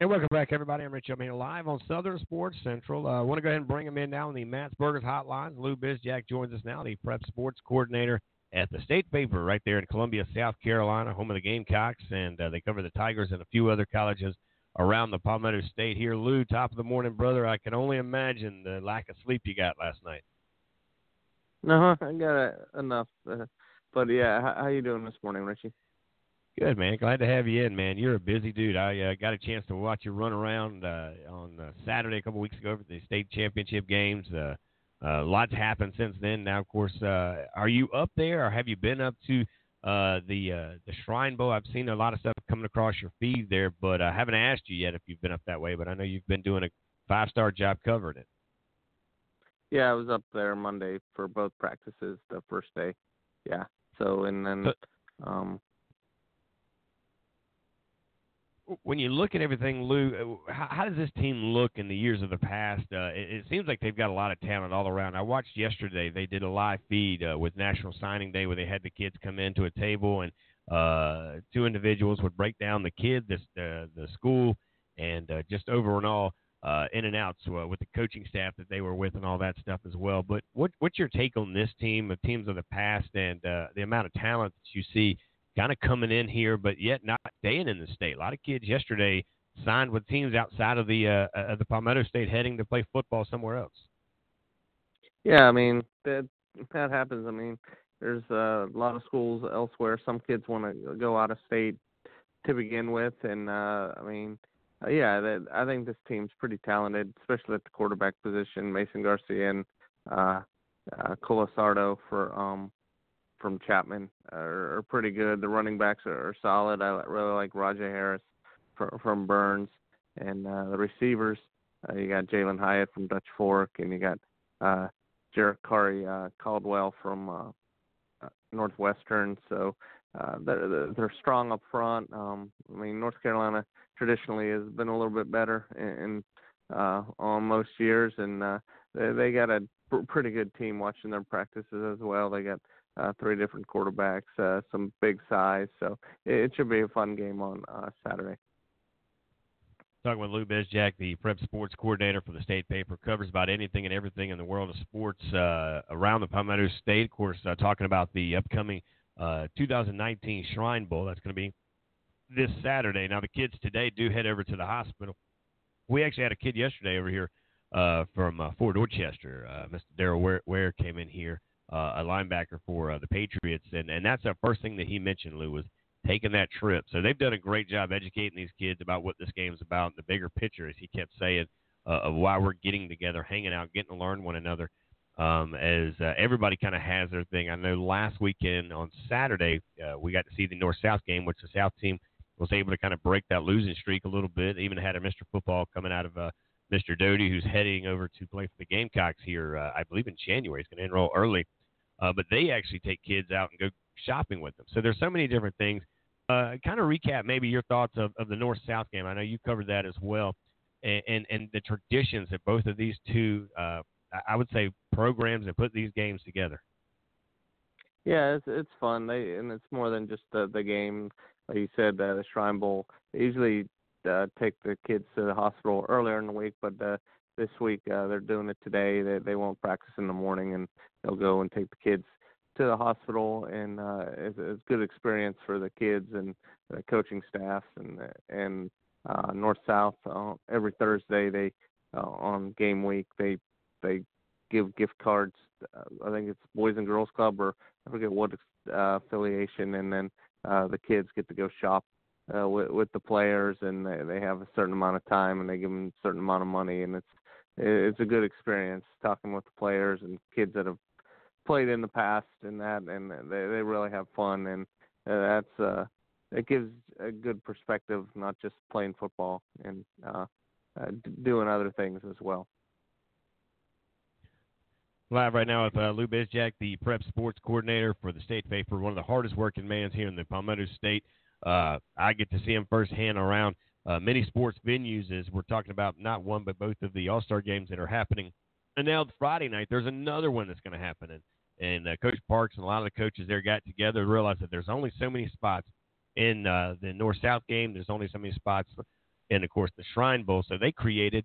Speaker 6: And
Speaker 2: welcome back, everybody. I'm Rich. Here live on Southern Sports Central. I uh, want to go ahead and bring him in now on the Matt's Burgers hotline. Lou Bezjak joins us now, the prep sports coordinator at the state paper right there in Columbia, South Carolina, home of the Gamecocks, and uh, they cover the Tigers and a few other colleges around the Palmetto State. Here, Lou, top of the morning, brother. I can only imagine the lack of sleep you got last night.
Speaker 9: No, I got uh, enough. Uh, but yeah, how, how you doing this morning, Richie?
Speaker 2: Good man, glad to have you in, man. You're a busy dude. I uh, got a chance to watch you run around uh, on uh, Saturday a couple weeks ago for the state championship games. Uh, uh, lots happened since then. Now, of course, uh, are you up there, or have you been up to uh, the uh, the Shrine Bowl? I've seen a lot of stuff coming across your feed there, but I haven't asked you yet if you've been up that way. But I know you've been doing a five star job covering it.
Speaker 9: Yeah, I was up there Monday for both practices. The first day, yeah. So and then, um,
Speaker 2: when you look at everything, Lou, uh, how, how does this team look in the years of the past? Uh, it, it seems like they've got a lot of talent all around. I watched yesterday; they did a live feed uh, with National Signing Day where they had the kids come into a table and uh, two individuals would break down the kid, this the the school, and uh, just over and all uh, in and outs uh, with the coaching staff that they were with and all that stuff as well. But what what's your take on this team, of teams of the past, and uh, the amount of talent that you see? Kind of coming in here, but yet not staying in the state. A lot of kids yesterday signed with teams outside of the uh, uh, the Palmetto State, heading to play football somewhere else.
Speaker 9: Yeah, I mean that that happens. I mean, there's a lot of schools elsewhere. Some kids want to go out of state to begin with, and uh, I mean, uh, yeah, that, I think this team's pretty talented, especially at the quarterback position. Mason Garcia and uh, uh, Colasardo for um, from Chapman are, are pretty good. The running backs are, are solid. I really like Rahjai Harris from, from Byrnes, and uh, the receivers. Uh, you got Jalin Hyatt from Dutch Fork, and you got uh, Jarrett Curry uh, Caldwell from uh, uh, Northwestern. So uh, they're they're strong up front. Um, I mean, North Carolina traditionally has been a little bit better in, in uh, on most years, and uh, they they got a pr- pretty good team watching their practices as well. They got uh, three different quarterbacks, uh, some big size, so it, it should be a fun game on uh, Saturday.
Speaker 2: Talking with Lou Bezjak, the prep sports coordinator for the state paper, covers about anything and everything in the world of sports uh, around the Palmetto State. Of course, uh, talking about the upcoming uh, 2019 Shrine Bowl. That's going to be this Saturday. Now, the kids today do head over to the hospital. We actually had a kid yesterday over here uh, from uh, Fort Dorchester. Uh, Mr. Daryl Ware, Ware came in here, a linebacker for uh, the Patriots, and, and that's the first thing that he mentioned, Lou, was taking that trip. So they've done a great job educating these kids about what this game's about, the bigger picture, as he kept saying, uh, of why we're getting together, hanging out, getting to learn one another. Um, as uh, everybody kind of has their thing. I know last weekend on Saturday uh, we got to see the North South game, which the South team was able to kind of break that losing streak a little bit. Even had a Mr. Football coming out of uh, Mr. Doty, who's heading over to play for the Gamecocks here, uh, I believe in January. He's going to enroll early, uh, but they actually take kids out and go shopping with them. So there's so many different things. Uh, kind of recap maybe your thoughts of, of the North South game. I know you covered that as well, and and, and the traditions that both of these two, uh, I would say, programs that put these games together.
Speaker 9: Yeah, it's it's fun. They and it's more than just the the game. Like you said, uh, the Shrine Bowl. They usually uh, take the kids to the hospital earlier in the week, but uh, this week uh, they're doing it today. They they won't practice in the morning, and they'll go and take the kids to the hospital, and uh, it's, it's a good experience for the kids and the coaching staff and and uh, North South. Uh, every Thursday, they uh, on game week they they give gift cards. Uh, I think it's Boys and Girls Club or I forget what uh, affiliation, and then uh, the kids get to go shop uh, with, with the players, and they, they have a certain amount of time, and they give them a certain amount of money, and it's it's a good experience talking with the players and kids that have played in the past and that, and they they really have fun, and uh, that's uh, it gives a good perspective, not just playing football and uh, uh, doing other things as well.
Speaker 2: Live right now with uh, Lou Bezjak, the prep sports coordinator for the state paper, one of the hardest working mans here in the Palmetto State. Uh, I get to see him firsthand around uh, many sports venues as we're talking about not one but both of the All Star games that are happening. And now Friday night, there's another one that's going to happen. And, and uh, Coach Parks and a lot of the coaches there got together and realized that there's only so many spots in uh, the North South game. There's only so many spots and of course, the Shrine Bowl. So they created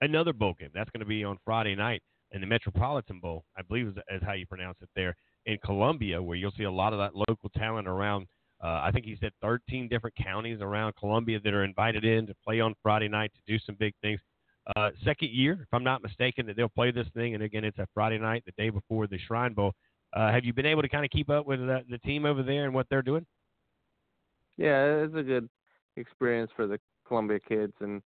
Speaker 2: another bowl game. That's going to be on Friday night in the Metropolitan Bowl, I believe is, is how you pronounce it there in Columbia, where you'll see a lot of that local talent around. Uh, I think he said 13 different counties around Columbia that are invited in to play on Friday night to do some big things. Uh, second year, if I'm not mistaken, that they'll play this thing, and again, it's a Friday night, the day before the Shrine Bowl. Uh, have you been able to kind of keep up with the, the team over there and what they're doing?
Speaker 9: Yeah, it's a good experience for the Columbia kids, and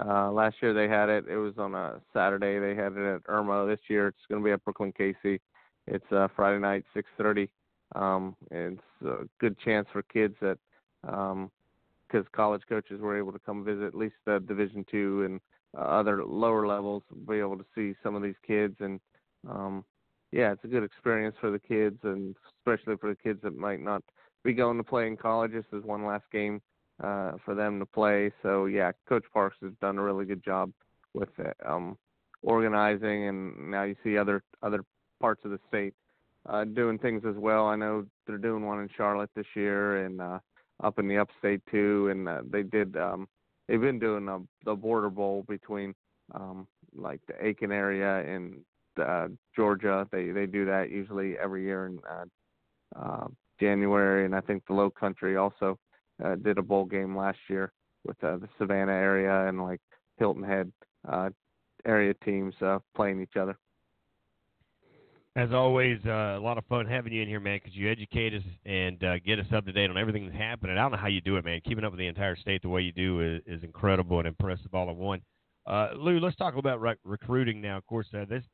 Speaker 9: uh, last year they had it. It was on a Saturday. They had it at Irmo. This year it's going to be at Brookland-Cayce. It's uh, Friday night, 6:30. Um, it's a good chance for kids that, because um, college coaches were able to come visit at least the Division two and uh, other lower levels, be able to see some of these kids and. Um, yeah, it's a good experience for the kids, and especially for the kids that might not be going to play in college. This is one last game uh, for them to play. So yeah, Coach Parks has done a really good job with it, um, organizing, and now you see other other parts of the state uh, doing things as well. I know they're doing one in Charlotte this year, and uh, up in the upstate too. And uh, they did. Um, they've been doing a, the border bowl between um, like the Aiken area and uh, Georgia. They they do that usually every year in uh, uh, January, and I think the Low Country also uh, did a bowl game last year with uh, the Savannah area and like Hilton Head uh, area teams uh, playing each other.
Speaker 2: As always, uh, a lot of fun having you in here, man, because you educate us and uh, get us up to date on everything that's happening. I don't know how you do it, man. Keeping up with the entire state the way you do is, is incredible and impressive all in one. Uh, Lou, let's talk about rec- recruiting now. Of course, uh, this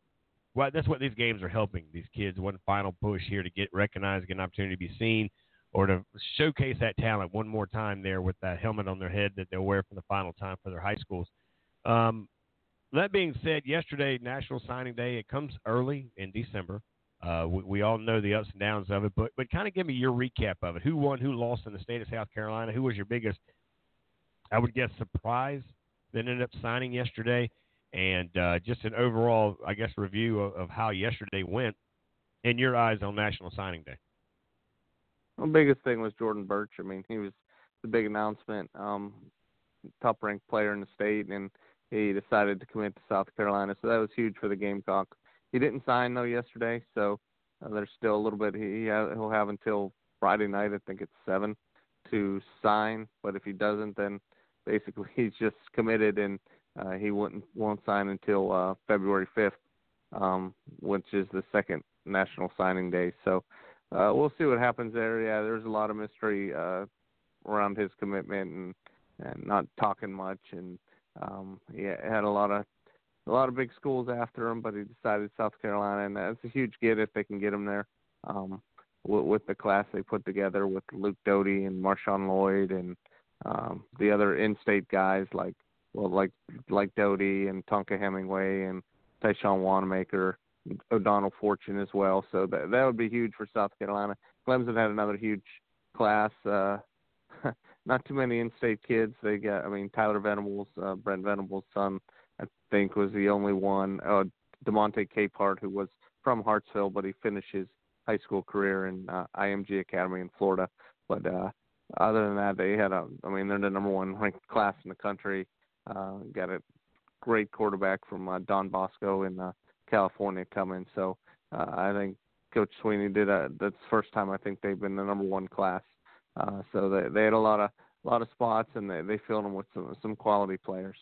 Speaker 2: well, that's what these games are helping these kids. One final push here to get recognized, get an opportunity to be seen, or to showcase that talent one more time there with that helmet on their head that they'll wear for the final time for their high schools. Um, that being said, yesterday, National Signing Day, it comes early in December. Uh, we, we, all know the ups and downs of it, but but kind of give me your recap of it. Who won? Who lost in the state of South Carolina? Who was your biggest, I would guess, surprise that ended up signing yesterday? And uh, just an overall, I guess, review of, of, how yesterday went in your eyes on National Signing Day.
Speaker 9: The biggest thing was Jordan Burch. I mean, he was the big announcement, um, top ranked player in the state, and he decided to commit to South Carolina. So that was huge for the Gamecocks. He didn't sign though yesterday, so uh, there's still a little bit. He he'll have until Friday night. I think it's seven to sign. But if he doesn't, then basically he's just committed, and uh, he wouldn't won't sign until uh, February 5th, um, which is the second national signing day. So uh, we'll see what happens there. Yeah, there's a lot of mystery uh, around his commitment and, and not talking much and um, he had a lot of a lot of big schools after him, but he decided South Carolina, and that's a huge get if they can get him there. Um, with, with the class they put together with Luke Doty and Marshawn Lloyd and um, the other in-state guys like well like like Doty and Tonka Hemingway and Tyshawn Wanamaker, O'Donnell Fortune as well. So that that would be huge for South Carolina. Clemson had another huge class. Uh, not too many in-state kids. They got, I mean, Tyler Venables, uh, Brent Venables' son, I think was the only one. Uh, Demonte Capehart, who was from Hartsville, but he finished his high school career in uh, IMG Academy in Florida. But uh, other than that, they had a, I mean, they're the number one ranked class in the country. Uh, got a great quarterback from uh, Don Bosco in uh, California coming. So uh, I think Coach Sweeney did a. That's the first time I think they've been the number one class uh, so they they had a lot of a lot of spots, and they they filled them with some some quality players.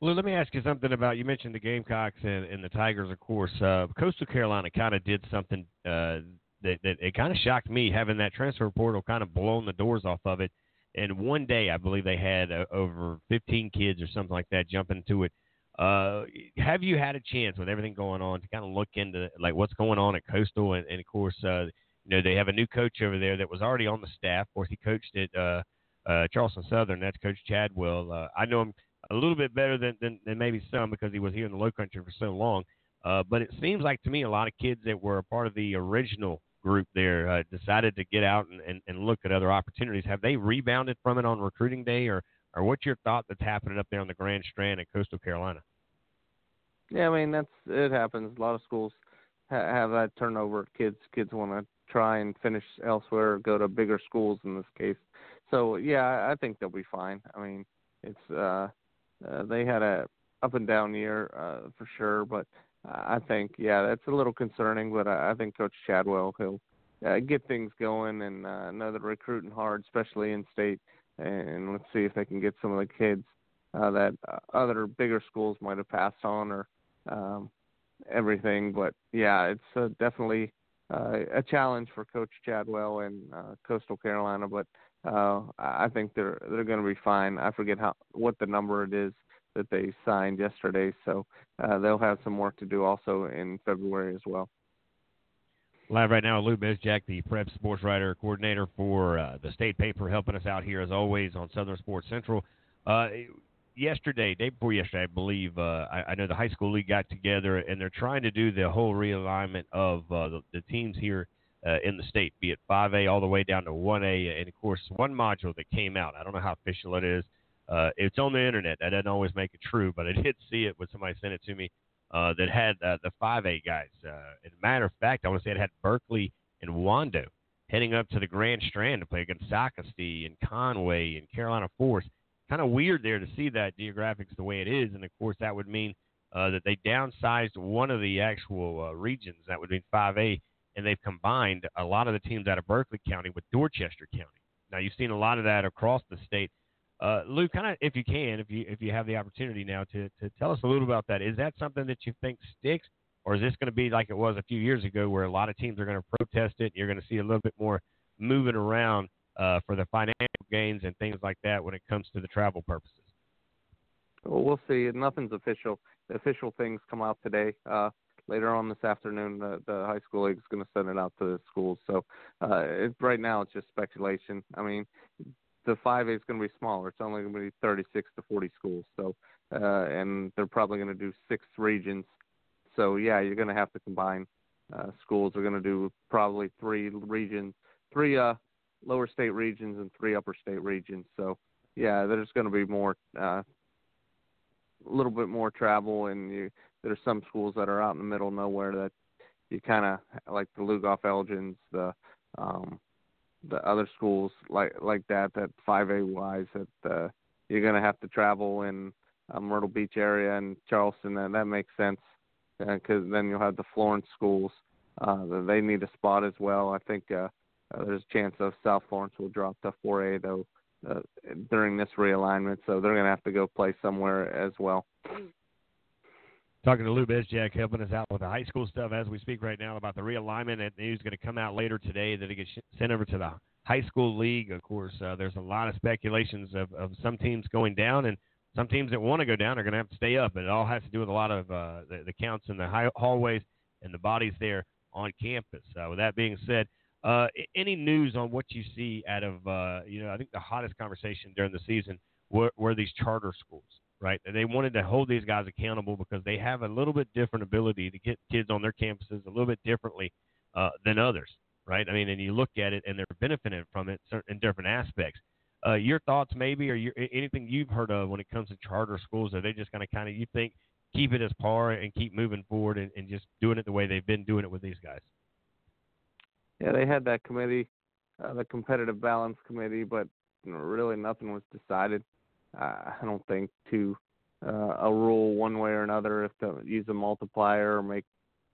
Speaker 2: Well, let me ask you something about you mentioned the Gamecocks and, and the Tigers, of course. Uh, Coastal Carolina kind of did something uh, that that it kind of shocked me having that transfer portal kind of blown the doors off of it. And one day, I believe they had uh, over 15 kids or something like that jump into it. Uh, have you had a chance with everything going on to kind of look into like what's going on at Coastal and, and of course uh, you know, they have a new coach over there that was already on the staff. Course, he coached at uh, uh, Charleston Southern. That's Coach Chadwell. Uh, I know him a little bit better than, than, than maybe some because he was here in the Low Country for so long. Uh, but it seems like to me a lot of kids that were a part of the original group there uh, decided to get out and, and, and look at other opportunities. Have they rebounded from it on recruiting day, or or what's your thought that's happening up there on the Grand Strand in Coastal Carolina?
Speaker 9: Yeah, I mean that's it happens. A lot of schools ha- have that turnover. Kids kids want to try and finish elsewhere or go to bigger schools in this case. So yeah, I think they'll be fine. I mean, it's uh, uh they had a up and down year uh, for sure, but I think yeah, that's a little concerning. But I, I think Coach Chadwell he'll uh, get things going and uh, know recruiting hard, especially in state. And let's see if they can get some of the kids uh, that uh, other bigger schools might have passed on or um, everything. But yeah, it's uh, definitely uh, a challenge for Coach Chadwell and uh, Coastal Carolina, but uh, I think they're they're going to be fine. I forget how what the number it is that they signed yesterday, so uh, they'll have some work to do also in February as well.
Speaker 2: Live right now, Lou Bezjak, the prep sports writer coordinator for uh, the state paper, helping us out here as always on Southern Sports Central. Uh, yesterday, day before yesterday, I believe, uh, I, I, know the high school league got together and they're trying to do the whole realignment of uh, the, the, teams here uh, in the state, be it 5A all the way down to 1A. And of course, one module that came out, I don't know how official it is. Uh, it's on the internet. That doesn't always make it true, but I did see it when somebody sent it to me uh, that had uh, the 5A guys. as a matter of fact, I want to say it had Berkeley and Wando heading up to the Grand Strand to play against Socastee and Conway and Carolina Forest kind of weird there to see that geographics the way it is, and of course that would mean uh, that they downsized one of the actual uh, regions. That would mean 5A, and they've combined a lot of the teams out of Berkeley County with Dorchester County. Now you've seen a lot of that across the state. Uh, Lou, kind of, if you can, if you if you have the opportunity now to to tell us a little about that, is that something that you think sticks? or is this going to be like it was a few years ago, where a lot of teams are going to protest it? And you're going to see a little bit more moving around uh, for the financial gains and things like that when it comes to the travel purposes.
Speaker 9: Well, we'll see. Nothing's official. The official things come out today. Uh, later on this afternoon, the, the high school league is going to send it out to the schools. So uh, it, right now, it's just speculation. I mean, the 5A is going to be smaller. It's only going to be 36 to 40 schools. So, uh, and they're probably going to do six regions. So yeah, you're going to have to combine. Uh, schools are going to do probably three regions, three uh, lower state regions and three upper state regions. So yeah, there's going to be more, uh, a little bit more travel, and you, there's some schools that are out in the middle of nowhere that you kind of like the Lugoff Elgins, the um, the other schools like like that that 5A wise that uh, you're going to have to travel in uh, Myrtle Beach area and Charleston. And that makes sense because uh, then you'll have the Florence schools. Uh, they need a spot as well. I think uh, uh, there's a chance of South Florence will drop to 4A though uh, during this realignment, so they're going to have to go play somewhere as well.
Speaker 2: Talking to Lou Bezjak, helping us out with the high school stuff as we speak right now about the realignment. That news is going to come out later today that it gets sent over to the high school league. Of course, uh, there's a lot of speculations of, of some teams going down and some teams that want to go down are going to have to stay up. But it all has to do with a lot of uh, the, the counts in the high, hallways and the bodies there on campus. Uh, with that being said, uh, any news on what you see out of uh, you know? I think the hottest conversation during the season were, were these charter schools right? They wanted to hold these guys accountable because they have a little bit different ability to get kids on their campuses a little bit differently uh, than others, right? I mean, and you look at it and they're benefiting from it in different aspects. Uh, your thoughts, maybe, or your, anything you've heard of when it comes to charter schools? Are they just going to kind of, you think, keep it as par and keep moving forward and, and just doing it the way they've been doing it with these guys?
Speaker 9: Yeah, they had that committee, uh, the competitive balance committee, but you know, really nothing was decided. I don't think to uh, a rule one way or another if to use a multiplier or make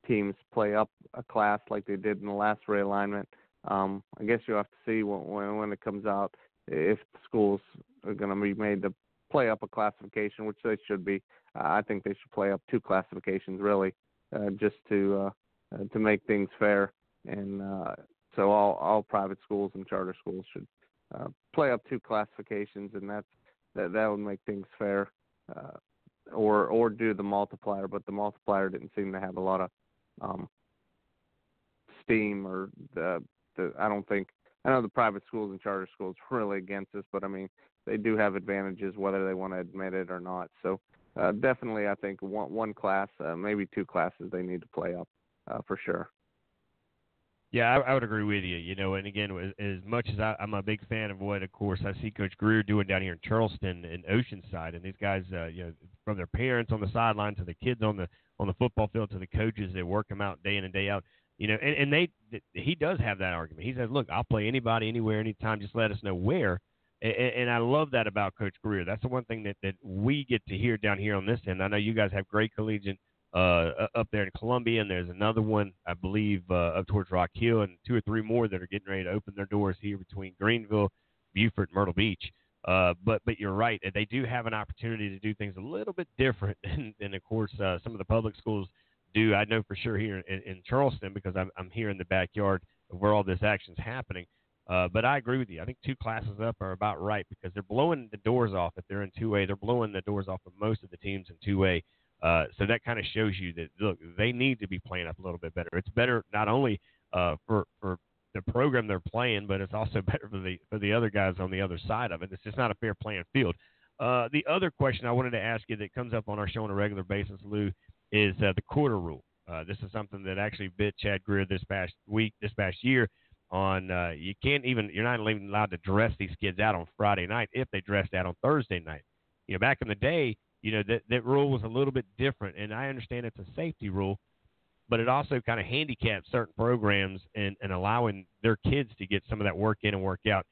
Speaker 9: teams play up a class like they did in the last realignment. Um, I guess you have to see when when it comes out if schools are going to be made to play up a classification, which they should be. Uh, I think they should play up two classifications really, uh, just to uh, uh, to make things fair. And uh, so all all private schools and charter schools should uh, play up two classifications, and that's that that would make things fair, uh, or or do the multiplier. But the multiplier didn't seem to have a lot of um, steam, or the the I don't think I know the private schools and charter schools really against this, but I mean they do have advantages whether they want to admit it or not. So uh, definitely, I think one one class, uh, maybe two classes, they need to play up uh, for sure.
Speaker 2: Yeah, I, I would agree with you. You know, and again, as, much as I, I'm a big fan of what, of course, I see Coach Greer doing down here in Charleston and Oceanside, and these guys, uh, you know, from their parents on the sideline to the kids on the on the football field to the coaches that work them out day in and day out. You know, and, and they he does have that argument. He says, "Look, I'll play anybody, anywhere, anytime. Just let us know where." And, and I love that about Coach Greer. That's the one thing that that we get to hear down here on this end. I know you guys have great collegiate uh, up there in Columbia, and there's another one I believe uh, up towards Rock Hill, and two or three more that are getting ready to open their doors here between Greenville, Beaufort, Myrtle Beach. Uh, but but you're right, they do have an opportunity to do things a little bit different than, than of course uh, some of the public schools do. I know for sure here in, in Charleston because I'm I'm here in the backyard of where all this action's happening. Uh, but I agree with you. I think two classes up are about right because they're blowing the doors off if they're in 2A. They're blowing the doors off of most of the teams in 2A. Uh, so that kind of shows you that look, they need to be playing up a little bit better. It's better not only uh, for for the program they're playing, but it's also better for the for the other guys on the other side of it. It's just not a fair playing field. Uh, the other question I wanted to ask you that comes up on our show on a regular basis, Lou, is uh, the quarter rule. Uh, this is something that actually bit Chad Greer this past week, this past year. On uh, you can't even you're not even allowed to dress these kids out on Friday night if they dressed out on Thursday night. You know, back in the day, you know that that rule was a little bit different, and I understand it's a safety rule, but it also kind of handicaps certain programs and and allowing their kids to get some of that work in and work out.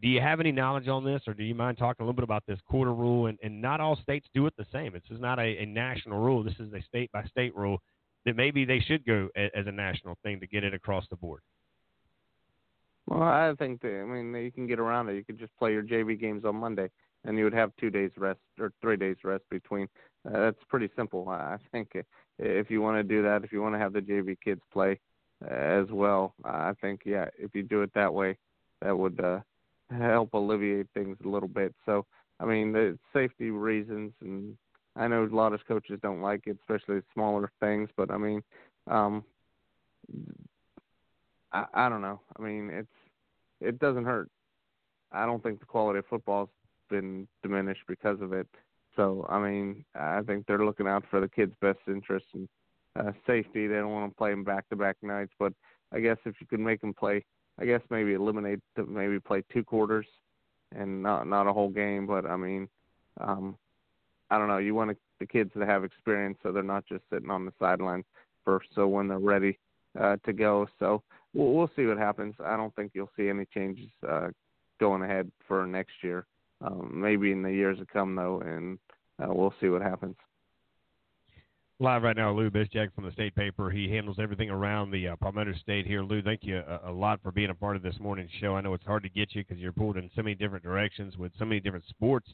Speaker 2: Do you have any knowledge on this, or do you mind talking a little bit about this quarter rule? And, and not all states do it the same. This is not a, a national rule. This is a state by state rule that maybe they should go a, as a national thing to get it across the board.
Speaker 9: Well, I think that, I mean you can get around it. You could just play your JV games on Monday and you would have two days rest or three days rest between. Uh, that's pretty simple. I think if you want to do that, if you want to have the JV kids play uh, as well, I think yeah, if you do it that way, that would uh, help alleviate things a little bit. So I mean, the safety reasons, and I know a lot of coaches don't like it, especially smaller things. But I mean, um, I, I don't know. I mean, it's it doesn't hurt. I don't think the quality of football's been diminished because of it. So I mean, I think they're looking out for the kids' best interests and uh, safety. They don't want to play them back-to-back nights, but I guess if you could make them play, I guess maybe eliminate, maybe play two quarters and not not a whole game. But I mean, um, I don't know. You want the kids to have experience, so they're not just sitting on the sideline first. So when they're ready uh, to go, so we'll, we'll see what happens. I don't think you'll see any changes uh, going ahead for next year. Um, maybe in the years to come, though, and uh, we'll see what happens.
Speaker 2: Live right now, Lou Bezjak from the State Paper. He handles everything around the uh, Palmetto State here. Lou, thank you a, a, lot for being a part of this morning's show. I know it's hard to get you because you're pulled in so many different directions with so many different sports.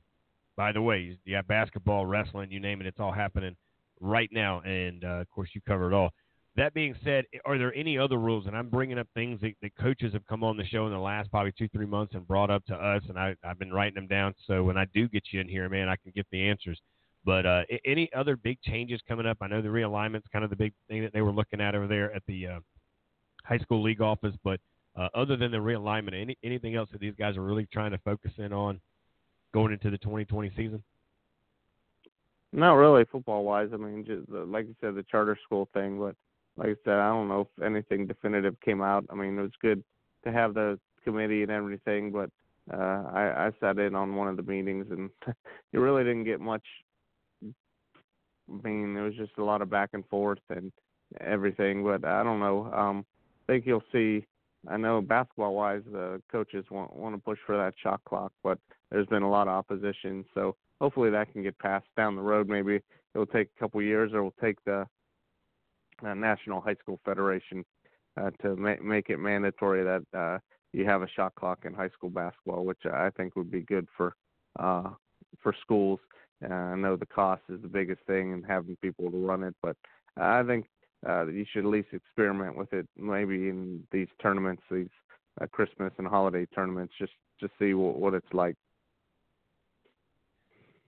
Speaker 2: By the way, you got basketball, wrestling, you name it, it's all happening right now. And, uh, of course, you cover it all. That being said, are there any other rules? And I'm bringing up things that, that coaches have come on the show in the last probably two, three months and brought up to us, and I, I've been writing them down. So when I do get you in here, man, I can get the answers. But uh, any other big changes coming up? I know the realignment's kind of the big thing that they were looking at over there at the uh, high school league office. But uh, other than the realignment, any anything else that these guys are really trying to focus in on going into the 2020 season?
Speaker 9: Not really football wise. I mean, just like you said, the charter school thing. But like I said, I don't know if anything definitive came out. I mean, it was good to have the committee and everything, but uh, I, I sat in on one of the meetings and you really didn't get much I mean, there was just a lot of back and forth and everything. But I don't know. Um, I think you'll see. I know basketball wise, the coaches want want to push for that shot clock, but there's been a lot of opposition. So hopefully that can get passed down the road. Maybe it'll take a couple years, or it will take the National High School Federation uh, to ma- make it mandatory that uh, you have a shot clock in high school basketball, which I think would be good for uh, for schools. Uh, I know the cost is the biggest thing and having people to run it, but I think uh, you should at least experiment with it maybe in these tournaments, these uh, Christmas and holiday tournaments, just to see what, what it's like.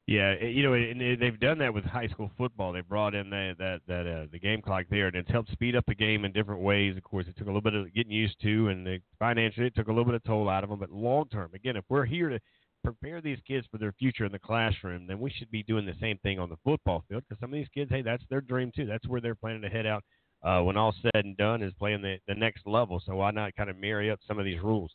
Speaker 2: Yeah, you know, and they've done that with high school football. They brought in that that that uh, the game clock there, and it's helped speed up the game in different ways. Of course, it took a little bit of getting used to, and they, financially, it took a little bit of toll out of them. But long term, again, if we're here to prepare these kids for their future in the classroom, then we should be doing the same thing on the football field because some of these kids, hey, that's their dream too. That's where they're planning to head out uh, when all said and done is playing the, the next level. So why not kind of marry up some of these rules?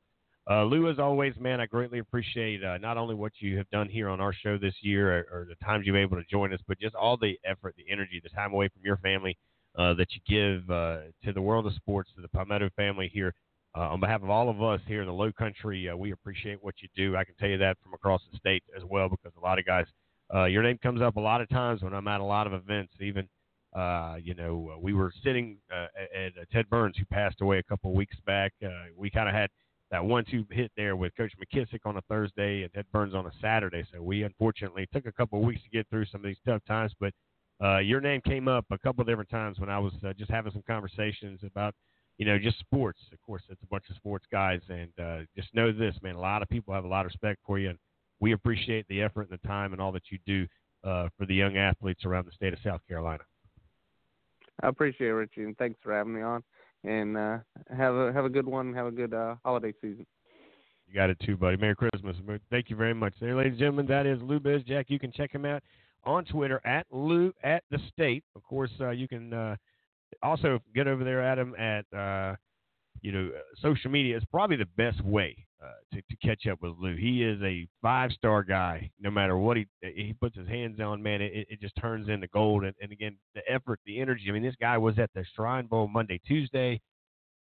Speaker 2: Uh, Lou, as always, man, I greatly appreciate uh, not only what you have done here on our show this year or, or, the times you've been able to join us, but just all the effort, the energy, the time away from your family uh, that you give uh, to the world of sports, to the Palmetto family here uh, on behalf of all of us here in the Low Country, uh, we appreciate what you do. I can tell you that from across the state as well, because a lot of guys, your name comes up a lot of times when I'm at a lot of events. Even, uh, you know, we were sitting at, at Ted Burns, who passed away a couple of weeks back. We kind of had that one-two hit there with Coach McKissick on a Thursday and Ted Burns on a Saturday. So we unfortunately took a couple of weeks to get through some of these tough times, but uh, your name came up a couple of different times when I was uh, just having some conversations about you know, just sports. Of course, it's a bunch of sports guys, and uh, just know this, man. A lot of people have a lot of respect for you, and we appreciate the effort and the time and all that you do uh, for the young athletes around the state of South Carolina.
Speaker 9: I appreciate it, Richie, and thanks for having me on. And uh, have a have a good one. Have a good uh, holiday season.
Speaker 2: You got it too, buddy. Merry Christmas. Thank you very much. There, ladies and gentlemen, that is Lou Bezjak. You can check him out on Twitter at Lou at the State. Of course, uh, you can uh, also get over there, at him at uh, you know social media is probably the best way uh, to, to catch up with Lou. He is a five star guy. No matter what he he puts his hands on, man, it, it just turns into gold. And, and again, the effort, the energy. I mean, this guy was at the Shrine Bowl Monday, Tuesday,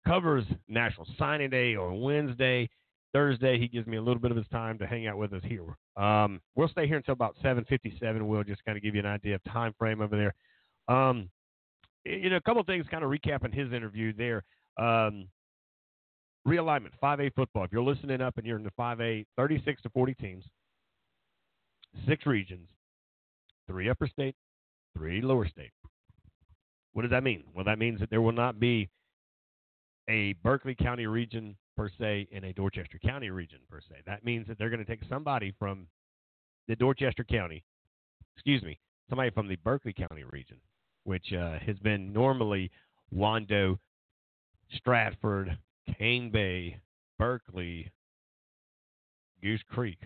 Speaker 2: covers National Signing Day on Wednesday. Thursday, he gives me a little bit of his time to hang out with us here. Um, we'll stay here until about 7:57. We'll just kind of give you an idea of time frame over there. Um, you know, a couple of things kind of recapping his interview there. Um, realignment, 5A football. If you're listening up and you're in the 5A, 36 to 40 teams. six regions, three upper state, three lower state. What does that mean? Well, that means that there will not be a Berkeley County region per se and a Dorchester County region per se. That means that they're going to take somebody from the Dorchester County, excuse me, somebody from the Berkeley County region, which uh, has been normally Wando, Stratford, Cane Bay, Berkeley, Goose Creek,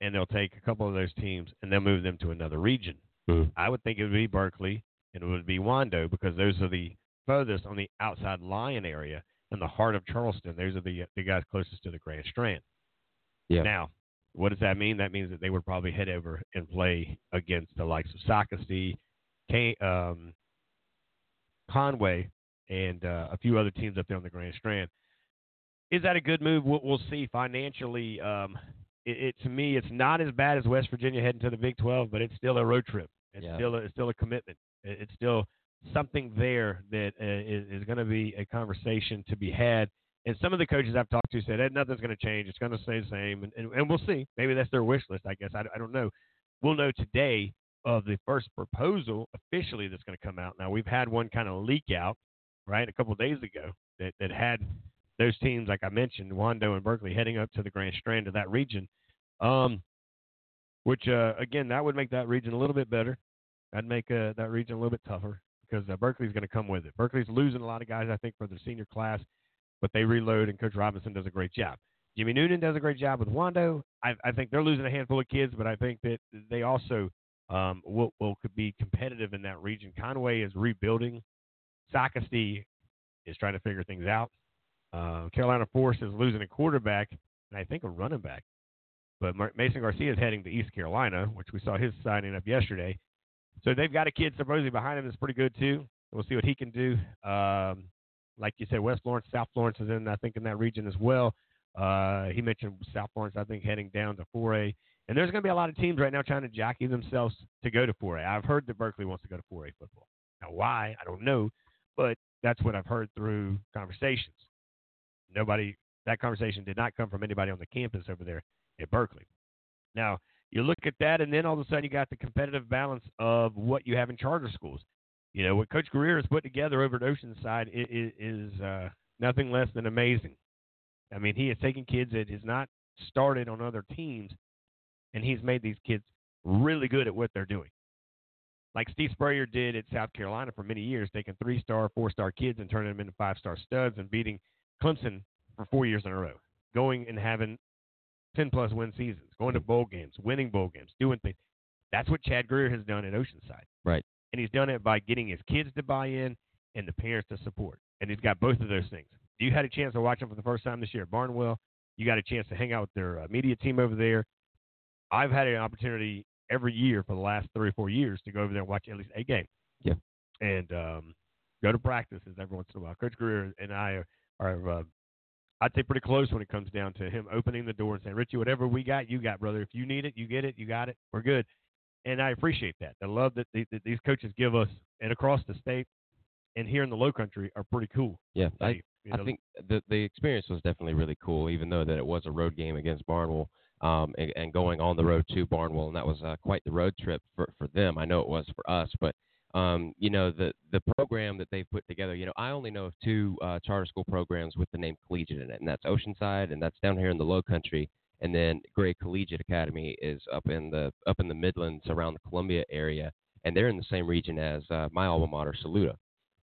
Speaker 2: and they'll take a couple of those teams and they'll move them to another region.
Speaker 3: Mhm.
Speaker 2: I would think it would be Berkeley and it would be Wando because those are the furthest on the outside Lion area in the heart of Charleston. Those are the the guys closest to the Grand Strand.
Speaker 3: Yeah.
Speaker 2: Now, what does that mean? That means that they would probably head over and play against the likes of Can- um, Conway, and uh, a few other teams up there on the Grand Strand. Is that a good move? We'll, we'll see. Financially, um, it, it to me, it's not as bad as West Virginia heading to the Big 12, but it's still a road trip. It's
Speaker 3: Yeah.
Speaker 2: still a, it's still a commitment. It, it's still something there that uh, is, is going to be a conversation to be had. And some of the coaches I've talked to said, hey, nothing's going to change. It's going to stay the same. And, and, and we'll see. Maybe that's their wish list, I guess. I, I don't know. We'll know today of the first proposal officially that's going to come out. Now, we've had one kind of leak out, right, a couple days ago that, that had those teams, like I mentioned, Wando and Berkeley, heading up to the Grand Strand of that region. Um, which, uh, again, that would make that region a little bit better. That'd make uh, that region a little bit tougher because uh, Berkeley's going to come with it. Berkeley's losing a lot of guys, I think, for their senior class, but they reload, and Coach Robinson does a great job. Jimmy Noonan does a great job with Wando. I, I think they're losing a handful of kids, but I think that they also um, will, will could be competitive in that region. Conway is rebuilding. Socastee is trying to figure things out. Uh, Carolina Forest is losing a quarterback and I think a running back. But Mason Garcia is heading to East Carolina, which we saw his signing up yesterday. So they've got a kid supposedly behind him that's pretty good too. We'll see what he can do. Um, like you said, West Florence, South Florence is in, I think, in that region as well. Uh, he mentioned South Florence, I think, heading down to 4A. And there's going to be a lot of teams right now trying to jockey themselves to go to 4A. I've heard that Berkeley wants to go to 4A football. Now, why? I don't know, but that's what I've heard through conversations. Nobody, that conversation did not come from anybody on the campus over there at Berkeley. Now, you look at that, and then all of a sudden you got the competitive balance of what you have in charter schools. You know, what Coach Greer has put together over at Oceanside is, is uh, nothing less than amazing. I mean, he has taken kids that has not started on other teams, and he's made these kids really good at what they're doing. Like Steve Spurrier did at South Carolina for many years, taking three star, four star kids and turning them into five star studs and beating Clemson for four years in a row, going and having 10 plus win seasons, going to bowl games, winning bowl games, doing things. That's what Chad Greer has done at Oceanside.
Speaker 3: Right.
Speaker 2: And he's done it by getting his kids to buy in and the parents to support. And he's got both of those things. You had a chance to watch him for the first time this year at Barnwell. You got a chance to hang out with their uh, media team over there. I've had an opportunity every year for the last three or four years to go over there and watch at least a game.
Speaker 3: Yeah.
Speaker 2: And um, go to practices every once in a while. Coach Greer and I are, are uh, I'd say pretty close when it comes down to him opening the door and saying, Richie, whatever we got, you got, brother. If you need it, you get it, you got it, we're good. And I appreciate that. The love that, the, that these coaches give us and across the state and here in the low country are pretty cool.
Speaker 3: Yeah, I,
Speaker 2: you
Speaker 3: I think the the experience was definitely really cool, even though that it was a road game against Barnwell, um, and, and going on the road to Barnwell, and that was uh, quite the road trip for for them. I know it was for us, but um, you know the the program that they've put together. You know, I only know of two uh, charter school programs with the name collegiate in it, and that's Oceanside, and that's down here in the Low Country, and then Gray Collegiate Academy is up in the up in the Midlands around the Columbia area, and they're in the same region as uh, my alma mater, Saluda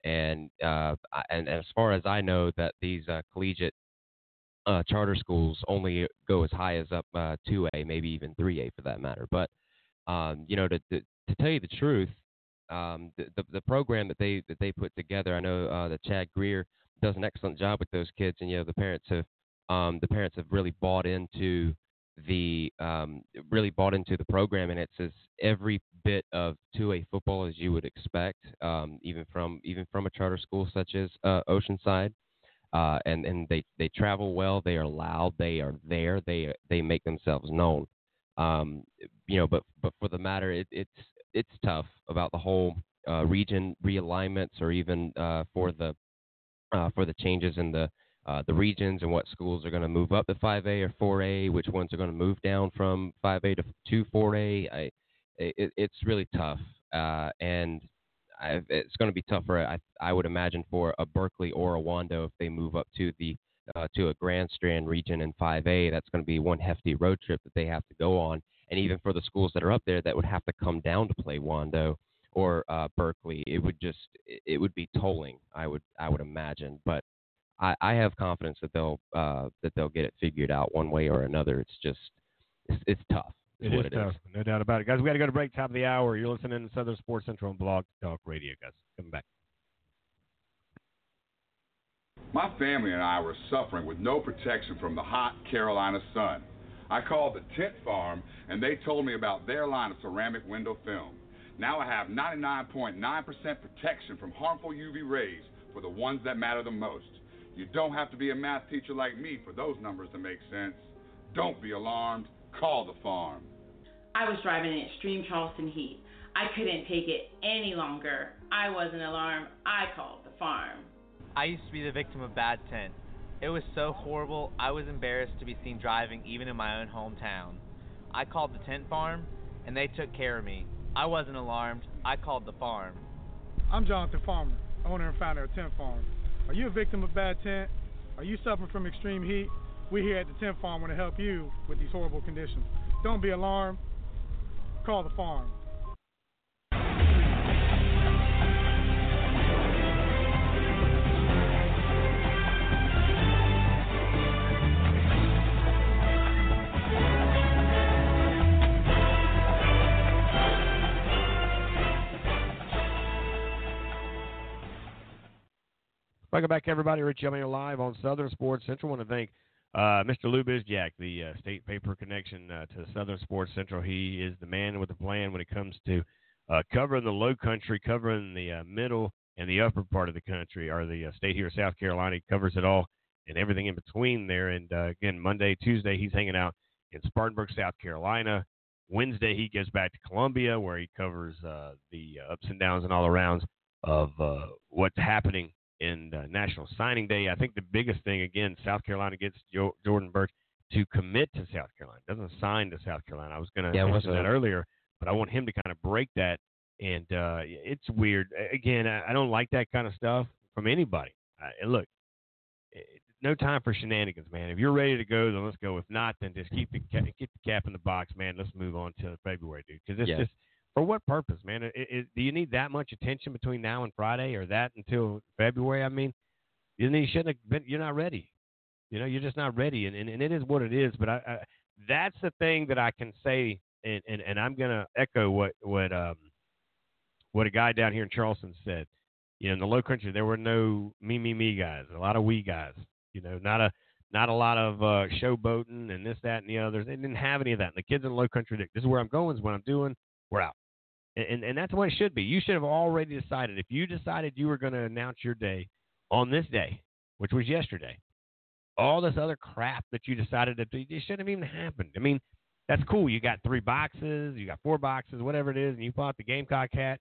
Speaker 3: and uh, I- and as far as I know, that these uh, collegiate uh, charter schools only go as high as up uh, 2A, maybe even 3A for that matter. But um, you know, to, to to tell you the truth, um, the, the the program that they that they put together, I know uh, that Chad Greer does an excellent job with those kids, and you know, the parents have um, the parents have really bought into the um, really bought into the program, and it's as every bit of 2A football as you would expect, um, even from even from a charter school such as uh, Oceanside. Uh, and and they they travel well. They are loud. They are there. They they make themselves known. Um, you know, but but for the matter, it, it's it's tough about the whole uh, region realignments, or even uh, for the uh, for the changes in the uh, the regions and what schools are going to move up to 5A or 4A, which ones are going to move down from 5A to to 4A. I, it, it's really tough, uh, and I, it's going to be tougher. I, I would imagine for a Berkeley or a Wando if they move up to the uh, to a Grand Strand region in 5A. That's going to be one hefty road trip that they have to go on, and even for the schools that are up there that would have to come down to play Wando or uh, Berkeley, it would just it would be tolling. I would I would imagine, but I, I have confidence that they'll uh, that they'll get it figured out one way or another. It's just it's, it's tough.
Speaker 2: It is tough, no doubt about it, guys. We got to go to break. Top of the hour. You're listening to Southern Sports Central and Blog Talk Radio, guys. Coming back.
Speaker 10: My family and I were suffering with no protection from the hot Carolina sun. I called the tent farm and they told me about their line of ceramic window film. Now I have 99.9% protection from harmful UV rays for the ones that matter the most. You don't have to be a math teacher like me for those numbers to make sense. Don't be alarmed. Call the farm.
Speaker 11: I was driving in extreme Charleston heat. I couldn't take it any longer. I wasn't alarmed. I called the farm.
Speaker 12: I used to be the victim of bad tent. It was so horrible, I was embarrassed to be seen driving even in my own hometown. I called the tent farm, and they took care of me. I wasn't alarmed. I called the farm.
Speaker 13: I'm Jonathan Farmer, owner and founder of Tint Farm. Are you a victim of bad tent? Are you suffering from extreme heat? We here at the Tint Farm want to help you with these horrible conditions. Don't be alarmed. Call the farm.
Speaker 2: Welcome back, everybody. Rich Altman live on Southern Sports Central. I want to thank uh, Mr. Lou Bezjak, the uh, state paper connection uh, to Southern Sports Central. He is the man with the plan when it comes to uh, covering the low country, covering the uh, middle and the upper part of the country, or the uh, state here, South Carolina. He covers it all and everything in between there. And again, Monday, Tuesday, he's hanging out in Spartanburg, South Carolina. Wednesday, he goes back to Columbia, where he covers the ups and downs and all arounds of what's happening in uh, National Signing Day. I think the biggest thing, again, South Carolina gets jo- Jordan Burch to commit to South Carolina. Doesn't sign to South Carolina. I was going to
Speaker 3: yeah,
Speaker 2: mention that earlier, but I want him to kind of break that. And uh, it's weird. Again, I, I don't like that kind of stuff from anybody. And look, it, no time for shenanigans, man. If you're ready to go, then let's go. If not, then just keep the keep the cap in the box, man. Let's move on to February, dude. Because it's
Speaker 3: yeah.
Speaker 2: just for what purpose, man? It, it, do you need that much attention between now and Friday, or that until February? I mean, you, shouldn't have been. You're not ready. You know, you're just not ready, and, and, and it is what it is. But I, I, that's the thing that I can say, and, and, and I'm gonna echo what what um what a guy down here in Charleston said. You know, in the Low Country, there were no me me me guys. A lot of we guys. You know, not a not a lot of uh, showboating and this that and the others. They didn't have any of that. And the kids in the Low Country, this is where I'm going. Is what I'm doing. We're out and and that's what it should be. You should have already decided. If you decided you were going to announce your day on this day, which was yesterday, all this other crap that you decided to do, it shouldn't have even happened. I mean, that's cool. You got three boxes, you got four boxes, whatever it is, and you bought the Gamecock hat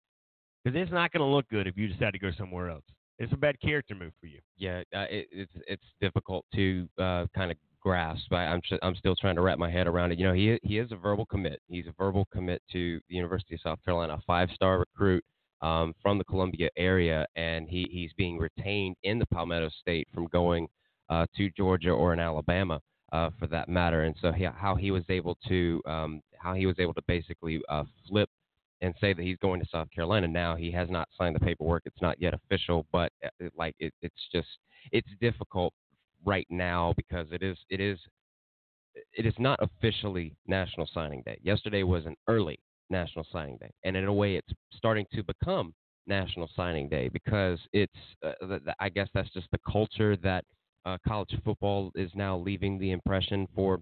Speaker 2: because it's not going to look good if you decide to go somewhere else. It's a bad character move for you.
Speaker 3: Yeah, uh, it, it's it's difficult to uh, kind of grasp. I, I'm I'm still trying to wrap my head around it. You know, he he is a verbal commit. He's a verbal commit to the University of South Carolina, a five-star recruit um, from the Columbia area, and he he's being retained in the Palmetto State from going uh, to Georgia or in Alabama. Uh, for that matter, and so he, how he was able to um, how he was able to basically uh, flip and say that he's going to South Carolina now. He has not signed the paperwork; it's not yet official, but uh, like it, it's just it's difficult right now because it is it is it is not officially National Signing Day. Yesterday was an early National Signing Day, and in a way, it's starting to become National Signing Day because it's uh, I guess that's just the culture that uh, college football is now leaving the impression for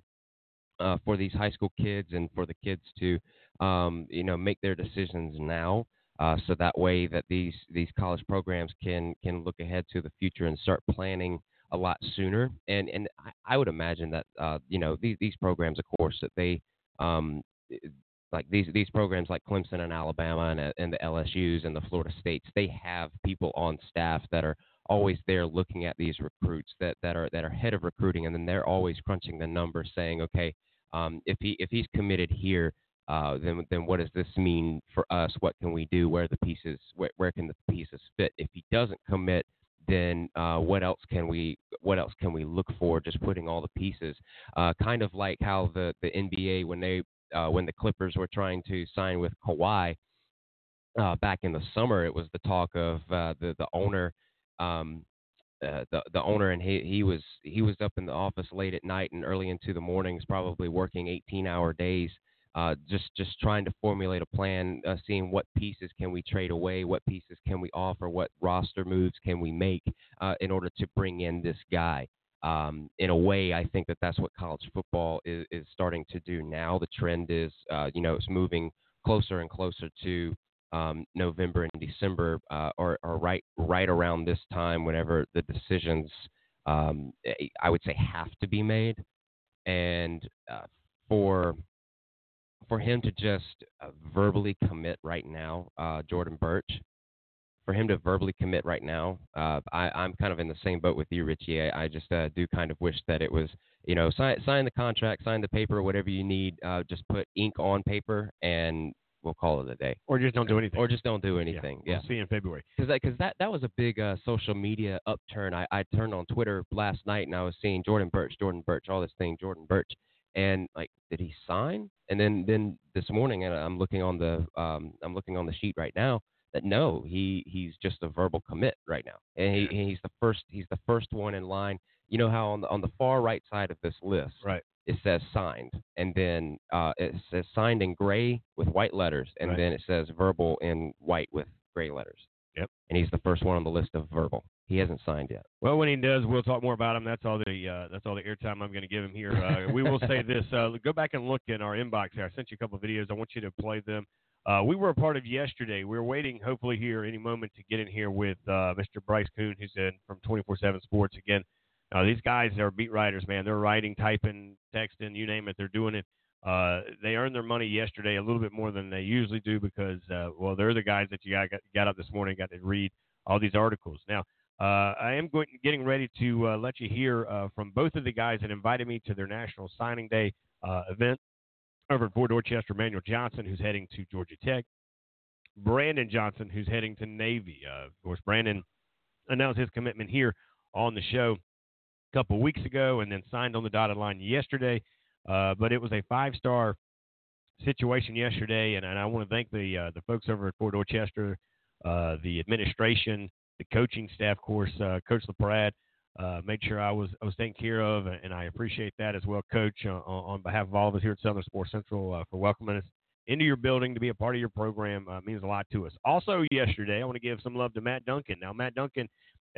Speaker 3: uh, for these high school kids and for the kids to um, you know make their decisions now. Uh, so that way that these these college programs can can look ahead to the future and start planning a lot sooner. And and I, would imagine that uh, you know these these programs, of course, that they um, like these these programs like Clemson and Alabama and, and the LSU's and the Florida States, they have people on staff that are always there looking at these recruits that, that are that are head of recruiting, and then they're always crunching the numbers, saying, okay, um, if he if he's committed here, uh, then then what does this mean for us? What can we do? Where the pieces where, where can the pieces fit? If he doesn't commit, then uh, what else can we what else can we look for? Just putting all the pieces, uh, kind of like how the the NBA when they uh, when the Clippers were trying to sign with Kawhi uh, back in the summer, it was the talk of uh, the the owner. Um, uh, the the owner and he he was he was up in the office late at night and early into the mornings, probably working 18 hour days, uh, just just trying to formulate a plan, uh, seeing what pieces can we trade away, what pieces can we offer, what roster moves can we make uh, in order to bring in this guy. Um, in a way, I think that that's what college football is, is starting to do now. The trend is, uh, you know, it's moving closer and closer to um, November and December, uh, or, or right right around this time, whenever the decisions, um, I would say, have to be made, and uh, for for him to just uh, verbally commit right now, uh, Jordan Burch, for him to verbally commit right now, uh, I, I'm kind of in the same boat with you, Richie. I, I just uh, do kind of wish that it was, you know, sign, sign the contract, sign the paper, whatever you need. Uh, just put ink on paper and we'll call it a day.
Speaker 2: Or just don't do anything.
Speaker 3: Or just don't do anything.
Speaker 2: Yeah.
Speaker 3: Yeah.
Speaker 2: We'll see you in February.
Speaker 3: Because that, cause that, that was a big uh, social media upturn. I, I turned on Twitter last night and I was seeing Jordan Burch, Jordan Burch, all this thing, Jordan Burch. And like, did he sign? And then, then this morning, and I'm looking on the, um, I'm looking on the sheet right now that no, he, he's just a verbal commit right now, and he, he's the first, he's the first one in line. You know how on the on the far right side of this list,
Speaker 2: right,
Speaker 3: it says signed, and then uh, it says signed in gray with white letters, and
Speaker 2: Right.
Speaker 3: then it says verbal in white with gray letters.
Speaker 2: Yep.
Speaker 3: And he's the first one on the list of verbal. He hasn't signed yet.
Speaker 2: Well, when he does, we'll talk more about him. That's all the uh, that's all the airtime I'm going to give him here. Uh, we will say this: uh, go back and look in our inbox here. I sent you a couple of videos. I want you to play them. Uh, we were a part of yesterday. We're waiting, hopefully, here any moment to get in here with uh, Mr. Bryce Koon, who's in from 247 Sports. Again, uh, these guys are beat writers, man. They're writing, typing, texting, you name it. They're doing it. Uh, they earned their money yesterday a little bit more than they usually do because, uh, well, they're the guys that you got, got, got up this morning, got to read all these articles. Now, uh, I am going, getting ready to uh, let you hear uh, from both of the guys that invited me to their National Signing Day uh, event over at Fort Dorchester. Manuel Johnson, who's heading to Georgia Tech. Brandon Johnson, who's heading to Navy. Uh, of course, Brandon announced his commitment here on the show a couple weeks ago and then signed on the dotted line yesterday. Uh, but it was a five star situation yesterday, and, and I want to thank the the folks over at Fort Dorchester, the administration, the coaching staff, of course, uh, Coach LaPrade. Uh, made sure I was I was taken care of, and I appreciate that as well, Coach, uh, on, behalf of all of us here at Southern Sports Central uh, for welcoming us into your building to be a part of your program. Uh, means a lot to us. Also, yesterday, I want to give some love to Matt Duncan. Now, Matt Duncan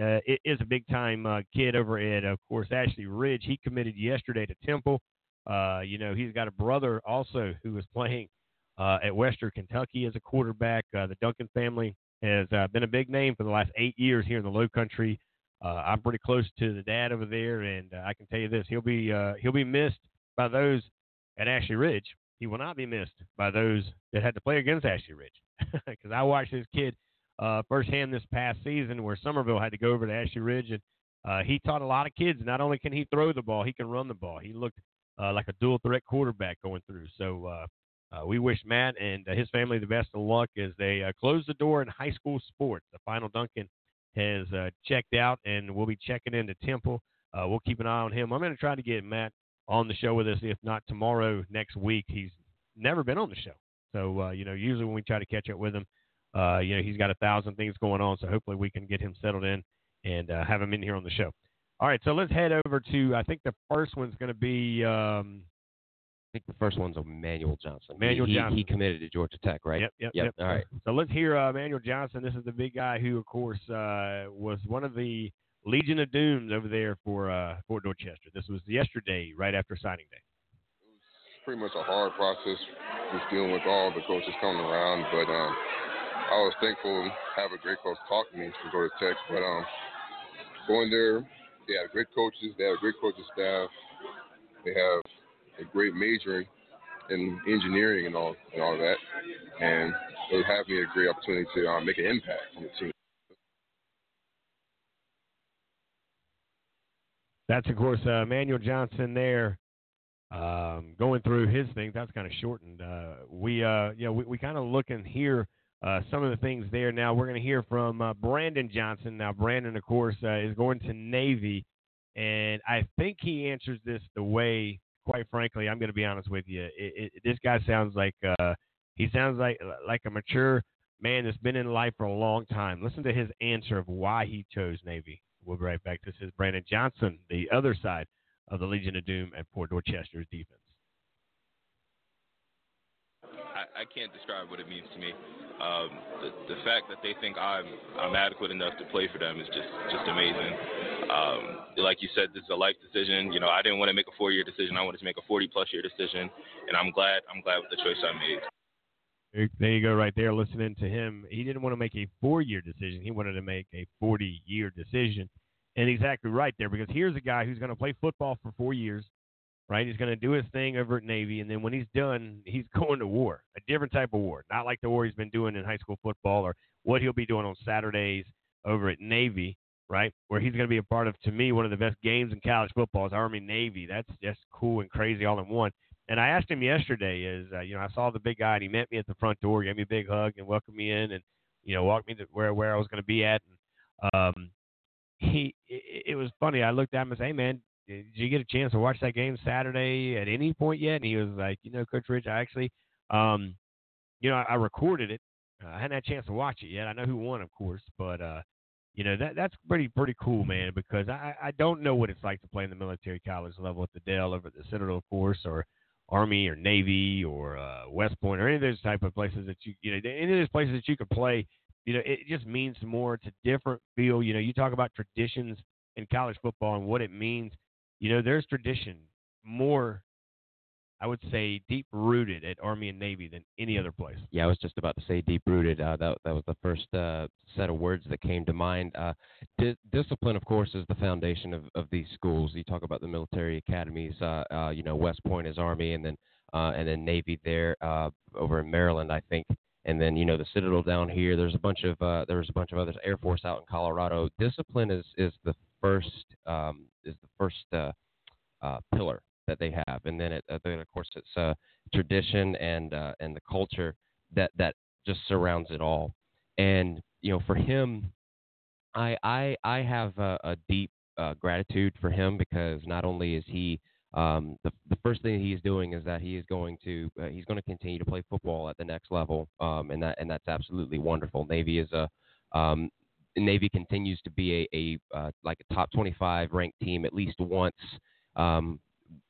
Speaker 2: uh, is a big time uh, kid over at, of course, Ashley Ridge. He committed yesterday to Temple. You know, he's got a brother also who is playing at Western Kentucky as a quarterback. The Duncan family has uh, been a big name for the last eight years here in the Low Country. Uh, I'm pretty close to the dad over there, and uh, I can tell you this: he'll be uh, he'll be missed by those at Ashley Ridge. He will not be missed by those that had to play against Ashley Ridge, because I watched this kid uh, firsthand this past season, where Summerville had to go over to Ashley Ridge, and uh, he taught a lot of kids. Not only can he throw the ball, he can run the ball. He looked like a dual threat quarterback going through. So uh, we wish Matt and uh, his family the best of luck as they uh, close the door in high school sports. The final Duncan has uh, checked out, and we'll be checking into Temple. We'll keep an eye on him. I'm going to try to get Matt on the show with us, if not tomorrow, next week. He's never been on the show, so you know, usually when we try to catch up with him, you know, he's got a thousand things going on. So hopefully we can get him settled in and have him in here on the show. All right, so let's head over to. I think the first one's going to be. Um,
Speaker 3: think the first one's Emmanuel Johnson.
Speaker 2: Manuel
Speaker 3: he, he-
Speaker 2: Johnson.
Speaker 3: He committed to Georgia Tech, right?
Speaker 2: Yep, yep,
Speaker 3: yep.
Speaker 2: yep.
Speaker 3: All right.
Speaker 2: So let's hear uh, Manuel Johnson. This is the big guy who, of course, uh, was one of the Legion of Dooms over there for uh, Fort Dorchester. This was yesterday, right after signing day.
Speaker 14: It was pretty much a hard process just dealing with all the coaches coming around. But um, I was thankful to have a great coach talk to me from Georgia Tech. But um, going there, they have great coaches. They have a great coaching staff. They have a great major in engineering and all and all that. And it would have me a great opportunity to um, make an impact on the team.
Speaker 2: That's of course uh, Manuel Johnson there, um, going through his thing. That's kind of shortened. Uh, we, uh, know, we, we kind of look and hear uh, some of the things there. Now we're going to hear from uh, Brandon Johnson. Now Brandon, of course, uh, is going to Navy, and I think he answers this the way, quite frankly, I'm going to be honest with you. It, it, this guy sounds like uh, he sounds like like a mature man that's been in life for a long time. Listen to his answer of why he chose Navy. We'll be right back. This is Brandon Johnson, the other side of the Legion of Doom at Fort Dorchester's defense.
Speaker 15: I, can't describe what it means to me. Um, the, the fact that they think I'm I'm adequate enough to play for them is just just amazing. Um, like you said, this is a life decision. You know, I didn't want to make a four year decision. I wanted to make a 40 plus year decision, and I'm glad I'm glad with the choice I made.
Speaker 2: There you go, right there, listening to him. He didn't want to make a four year decision. He wanted to make a 40 year decision. And exactly right there, because here's a guy who's going to play football for four years, right? He's going to do his thing over at Navy. And then when he's done, he's going to war, a different type of war, not like the war he's been doing in high school football or what he'll be doing on Saturdays over at Navy, right? Where he's going to be a part of, to me, one of the best games in college football is Army Navy. That's just cool and crazy all in one. And I asked him yesterday, is uh, you know, I saw the big guy and he met me at the front door, gave me a big hug and welcomed me in, and you know, walked me to where where I was going to be at. And um, he, it, it was funny. I looked at him and said, "Hey, man, did you get a chance to watch that game Saturday at any point yet?" And he was like, "You know, Coach Rich, I actually, um, you know, I, I recorded it. Uh, I hadn't had a chance to watch it yet. I know who won, of course, but uh, you know that that's pretty pretty cool, man. Because I I don't know what it's like to play in the military college level at the Dell over at the Citadel, of course, or Army or Navy or uh, West Point or any of those type of places that you you know any of those places that you could play. You know, it just means more. It's a different feel. You know, you talk about traditions in college football and what it means. You know, there's tradition more I would say deep rooted at Army and Navy than any other place.
Speaker 3: Yeah, I was just about to say deep rooted. Uh, that that was the first uh, set of words that came to mind. Uh, di- discipline, of course, is the foundation of, of these schools. You talk about the military academies. Uh, uh, you know, West Point is Army, and then uh, and then Navy there over in Maryland, I think. And then you know the Citadel down here. There's a bunch of there's a bunch of others. Air Force out in Colorado. Discipline is is the first um, is the first pillar that they have, and then it, uh, then of course it's uh, tradition and uh, and the culture that that just surrounds it all. And you know, for him, I I I have a, a deep uh, gratitude for him because not only is he um, the the first thing he's doing is that he is going to uh, he's going to continue to play football at the next level, um, and that and that's absolutely wonderful. Navy is a um, Navy continues to be a, a uh, like a top 25 ranked team at least once um,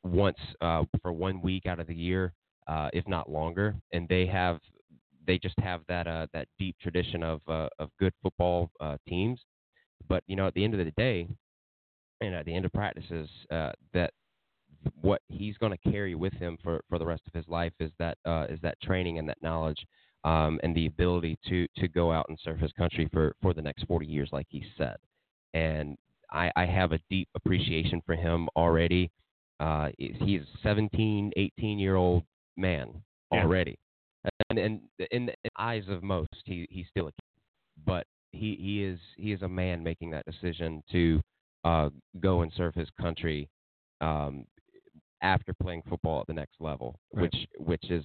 Speaker 3: once uh, for one week out of the year, uh, if not longer, and they have they just have that uh, that deep tradition of uh, of good football uh, teams. But you know, at the end of the day, and at the end of practices, that what he's going to carry with him for, for the rest of his life is that is that training and that knowledge um, and the ability to to go out and serve his country for, for the next 40 years, like he said. And I, I have a deep appreciation for him already. Uh, he's a 17, 18 year old man yeah. already, and, and in the eyes of most, he he's still a kid. But he he is he is a man making that decision to uh, go and serve his country um, after playing football at the next level, right. which which is.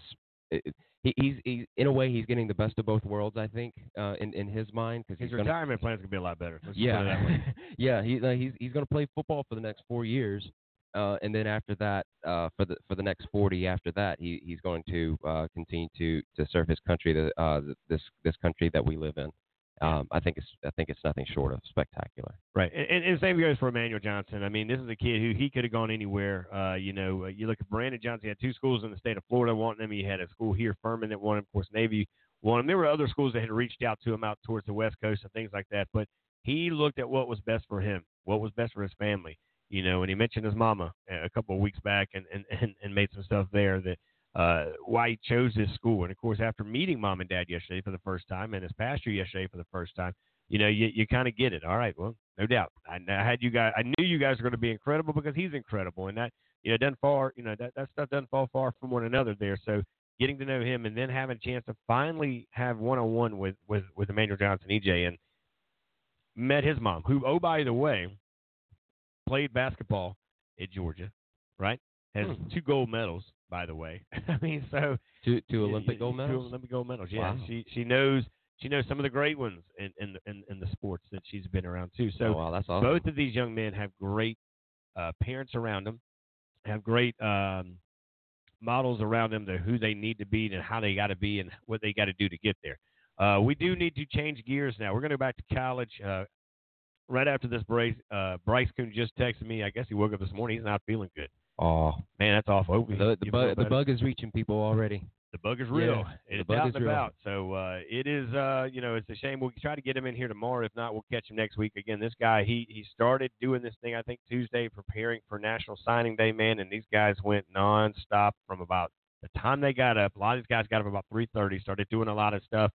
Speaker 3: It, he, he's, he's in a way he's getting the best of both worlds. I think uh, in in his mind because
Speaker 2: his retirement
Speaker 3: gonna,
Speaker 2: plan's gonna be a lot better.
Speaker 3: Yeah, yeah. He, uh, he's he's gonna play football for the next four years, uh, and then after that, uh, for the for the next 40 after that, he he's going to uh, continue to to serve his country, the, uh, this this country that we live in. Um, I think it's I think it's nothing short of spectacular.
Speaker 2: Right, and, and same goes for Emmanuel Johnson. I mean, this is a kid who he could have gone anywhere. Uh, you know, uh, you look at Brandon Johnson. He had two schools in the state of Florida wanting him. He had a school here, Furman, that wanted him. Of course, Navy wanted him. There were other schools that had reached out to him out towards the West Coast and things like that. But he looked at what was best for him, what was best for his family you know, and he mentioned his mama a couple of weeks back and, and, and, and made some stuff there that uh, why he chose this school. And of course, after meeting mom and dad yesterday for the first time and his pastor yesterday for the first time, you know, you, you kind of get it. All right, well, no doubt. I, I had you guys, I knew you guys were going to be incredible because he's incredible, and that you know doesn't far, you know, that that stuff doesn't fall far from one another there. So getting to know him and then having a chance to finally have one on one with with with Emmanuel Johnson, EJ, and met his mom, who oh by the way played basketball at Georgia, right? Has
Speaker 3: Hmm.
Speaker 2: two gold medals, by the way. I mean, so
Speaker 3: Two two Olympic gold
Speaker 2: Two
Speaker 3: medals.
Speaker 2: Olympic gold medals. Yeah,
Speaker 3: Wow.
Speaker 2: she she knows she knows some of the great ones in in in, in the sports that she's been around too. So
Speaker 3: oh, wow, that's awesome.
Speaker 2: both of these young men have great uh, parents around them, have great um, models around them to who they need to be and how they got to be and what they got to do to get there. Uh, we do need to change gears now. We're going to go back to college. Uh, right after this break, uh, Bryce Koon just texted me. I guess he woke up this morning. He's not feeling good.
Speaker 3: Oh,
Speaker 2: Man, that's awful.
Speaker 3: The the bug the bug is reaching people already.
Speaker 2: The bug is real.
Speaker 3: Yeah,
Speaker 2: it's out
Speaker 3: is
Speaker 2: and
Speaker 3: real.
Speaker 2: about. So uh, it is. Uh, you know, it's a shame. We'll try to get him in here tomorrow. If not, we'll catch him next week. Again, this guy he he started doing this thing I think Tuesday, preparing for National Signing Day, man. And these guys went nonstop from about the time they got up. A lot of these guys got up about 3:30. Started doing a lot of stuff.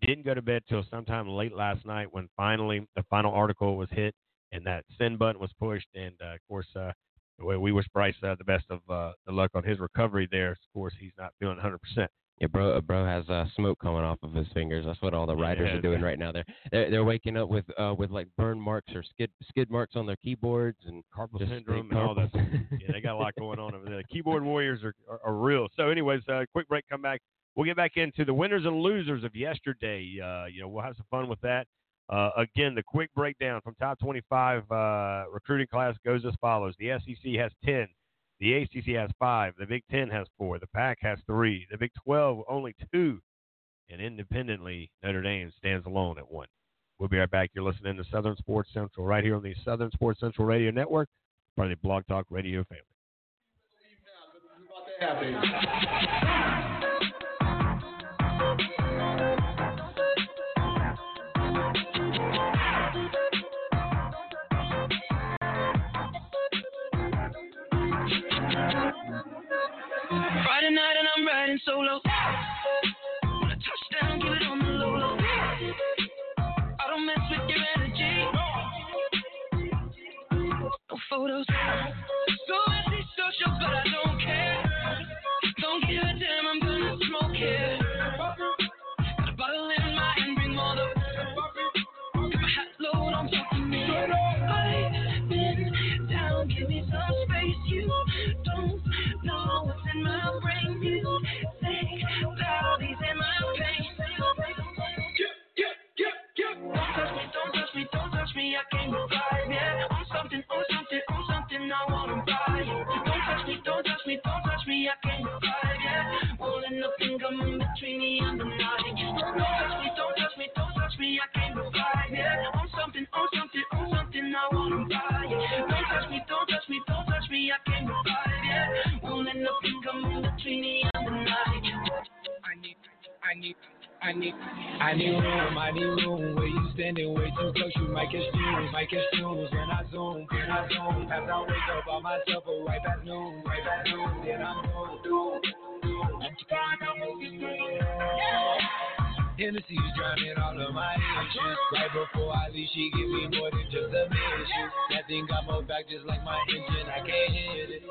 Speaker 2: Didn't go to bed till sometime late last night when finally the final article was hit and that send button was pushed. And uh, of course, uh, we we wish Bryce uh, the best of uh, the luck on his recovery there. Of course, he's not feeling 100. percent
Speaker 3: Yeah, bro, uh, bro has uh, smoke coming off of his fingers. That's what all the writers
Speaker 2: Yeah,
Speaker 3: are doing right now. They're they're, they're waking up with uh, with like burn marks or skid skid marks on their keyboards and
Speaker 2: carpal syndrome and all that. yeah, they got a lot going on over there. The keyboard warriors are, are, are real. So, anyways, uh, quick break. Come back. We'll get back into the winners and losers of yesterday. Uh, you know, we'll have some fun with that. Uh, again, the quick breakdown from top 25 uh, recruiting class goes as follows: the SEC has 10, the ACC has five, the Big Ten has four, the PAC has three, the Big 12 only two, and independently Notre Dame stands alone at one. We'll be right back. You're listening to Southern Sports Central right here on the Southern Sports Central Radio Network, part of the Blog Talk Radio family.
Speaker 6: Friday night and I'm riding solo. When I touch down, give it on the low low. I don't mess with your energy. No photos. So anti-social, but I don't care. Don't give a damn, I'm gonna smoke it. I can't revive, yeah. Won't let nothing come in between me and the night. Don't touch me, don't touch me, don't touch me. I can't something, something, something. I wanna buy you. Don't touch me, don't touch me, don't touch me. I can't. Won't let nothing come in between me and the night.
Speaker 5: I need, I need, I need, I need room, I need room. Where you standing way too close, you might catch fumes, might catch fumes. When I zoom, when I zoom, after I wake up by myself, or right past noon, right past noon, then I'm home. I'm trying to move you through. Hennessy's drowning all of my issues. Right before I leave, she give me more than just a mission. That thing got my back just like my engine. I can't hit it.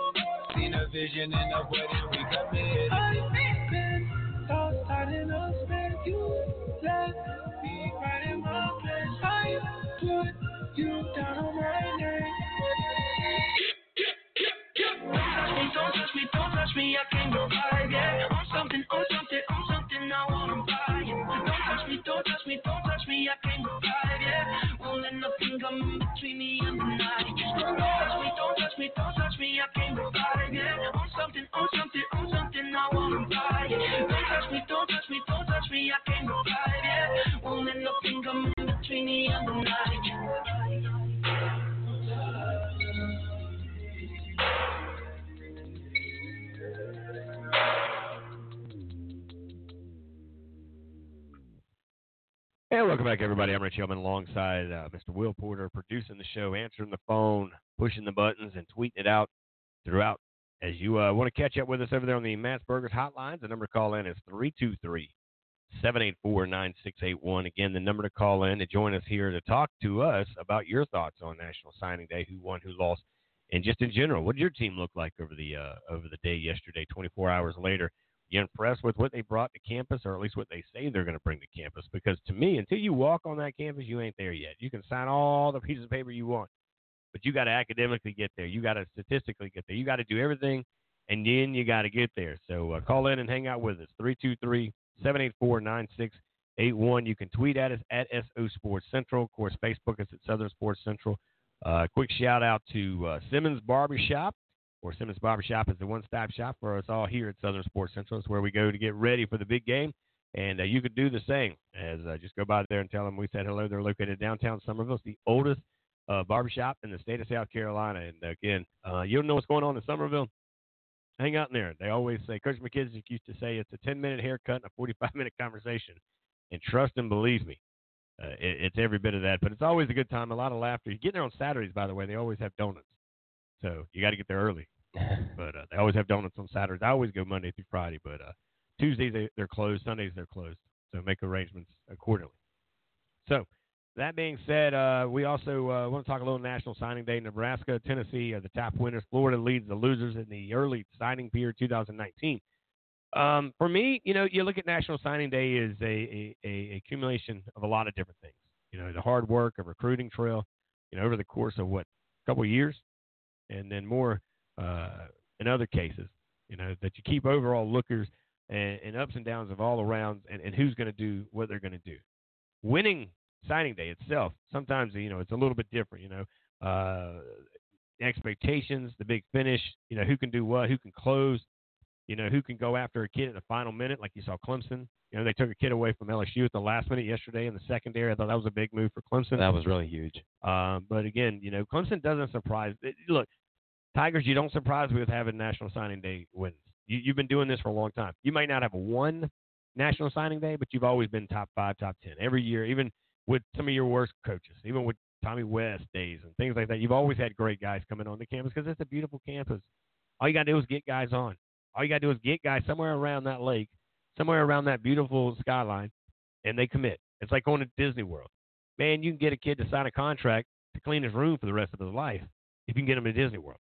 Speaker 5: Seen a vision in the wedding, we committed. I've been
Speaker 6: Don't touch me, don't touch me, don't touch me, I can't revive, yeah. On something, on something, on something, I wanna buy it. Don't touch me, don't touch me, don't me, I can't revive, yeah. Won't let nothing come in between me and the night. Don't touch me, don't touch me, don't touch me, I can't revive, yeah. On something, on something, on something, I wanna buy it. Don't touch me, don't touch me, don't touch me, I can't revive, yeah. Won't let nothing come in between me and the night.
Speaker 2: And welcome back, everybody. I'm Rich Altman alongside uh, Mr. Will Porter, producing the show, answering the phone, pushing the buttons, and tweeting it out throughout. As you uh, want to catch up with us over there on the Matt's Burgers hotlines, the number to call in is 323 784 9681. Again, the number to call in to join us here to talk to us about your thoughts on National Signing Day, who won, who lost, and just in general, what did your team look like over the uh, over the day yesterday? 24 hours later, you impressed with what they brought to campus, or at least what they say they're going to bring to campus? Because to me, until you walk on that campus, you ain't there yet. You can sign all the pieces of paper you want. but you got to academically get there. You got to statistically get there. You got to do everything, and then you got to get there. So uh, call in and hang out with us. 323 784 9681. You can tweet at us at SO Sports Central. Of course, Facebook us at Southern Sports Central. Uh, quick shout out to uh, Simmons Barbershop, or Simmons Barbershop is the one stop shop for us all here at Southern Sports Central. It's where we go to get ready for the big game. And uh, you could do the same as uh, just go by there and tell them we said hello. They're located downtown Summerville. It's the oldest uh, barbershop in the state of South Carolina. And again, uh, you don't know what's going on in Summerville. Hang out in there. They always say, Coach McKissick used to say, it's a 10 minute haircut and a 45 minute conversation. And trust and believe me, uh, it, it's every bit of that. But it's always a good time, a lot of laughter. You get there on Saturdays, by the way. They always have donuts, so you got to get there early. but uh, they always have donuts on Saturdays. I always go Monday through Friday, but uh, Tuesdays they, they're closed. Sundays they're closed. So make arrangements accordingly. So that being said, uh, we also uh, want to talk a little National Signing Day. Nebraska, Tennessee are the top winners. Florida leads the losers in the early signing period 2019. Um, for me, you know, you look at National Signing Day is a, a, a accumulation of a lot of different things. You know, the hard work, a recruiting trail, you know, over the course of what a couple of years, and then more uh, in other cases, you know, that you keep overall lookers and, and ups and downs of all around, and, and who's going to do what they're going to do. Winning signing day itself, sometimes you know it's a little bit different. You know, uh, expectations, the big finish. You know, who can do what, who can close. You know, who can go after a kid in the final minute, like you saw Clemson. You know, they took a kid away from LSU at the last minute yesterday in the secondary. I thought that was a big move for Clemson.
Speaker 3: That was really huge.
Speaker 2: Um, but again, you know, Clemson doesn't surprise. It, look, Tigers, you don't surprise me with having National Signing Day wins. You, you've been doing this for a long time. You might not have one National Signing Day, but you've always been top five, top ten every year. Even with some of your worst coaches, even with Tommy West days and things like that, you've always had great guys coming on the campus because it's a beautiful campus. All you got to do is get guys on. All you got to do is get guys somewhere around that lake, somewhere around that beautiful skyline, and they commit. It's like going to Disney World. Man, you can get a kid to sign a contract to clean his room for the rest of his life if you can get him to Disney World.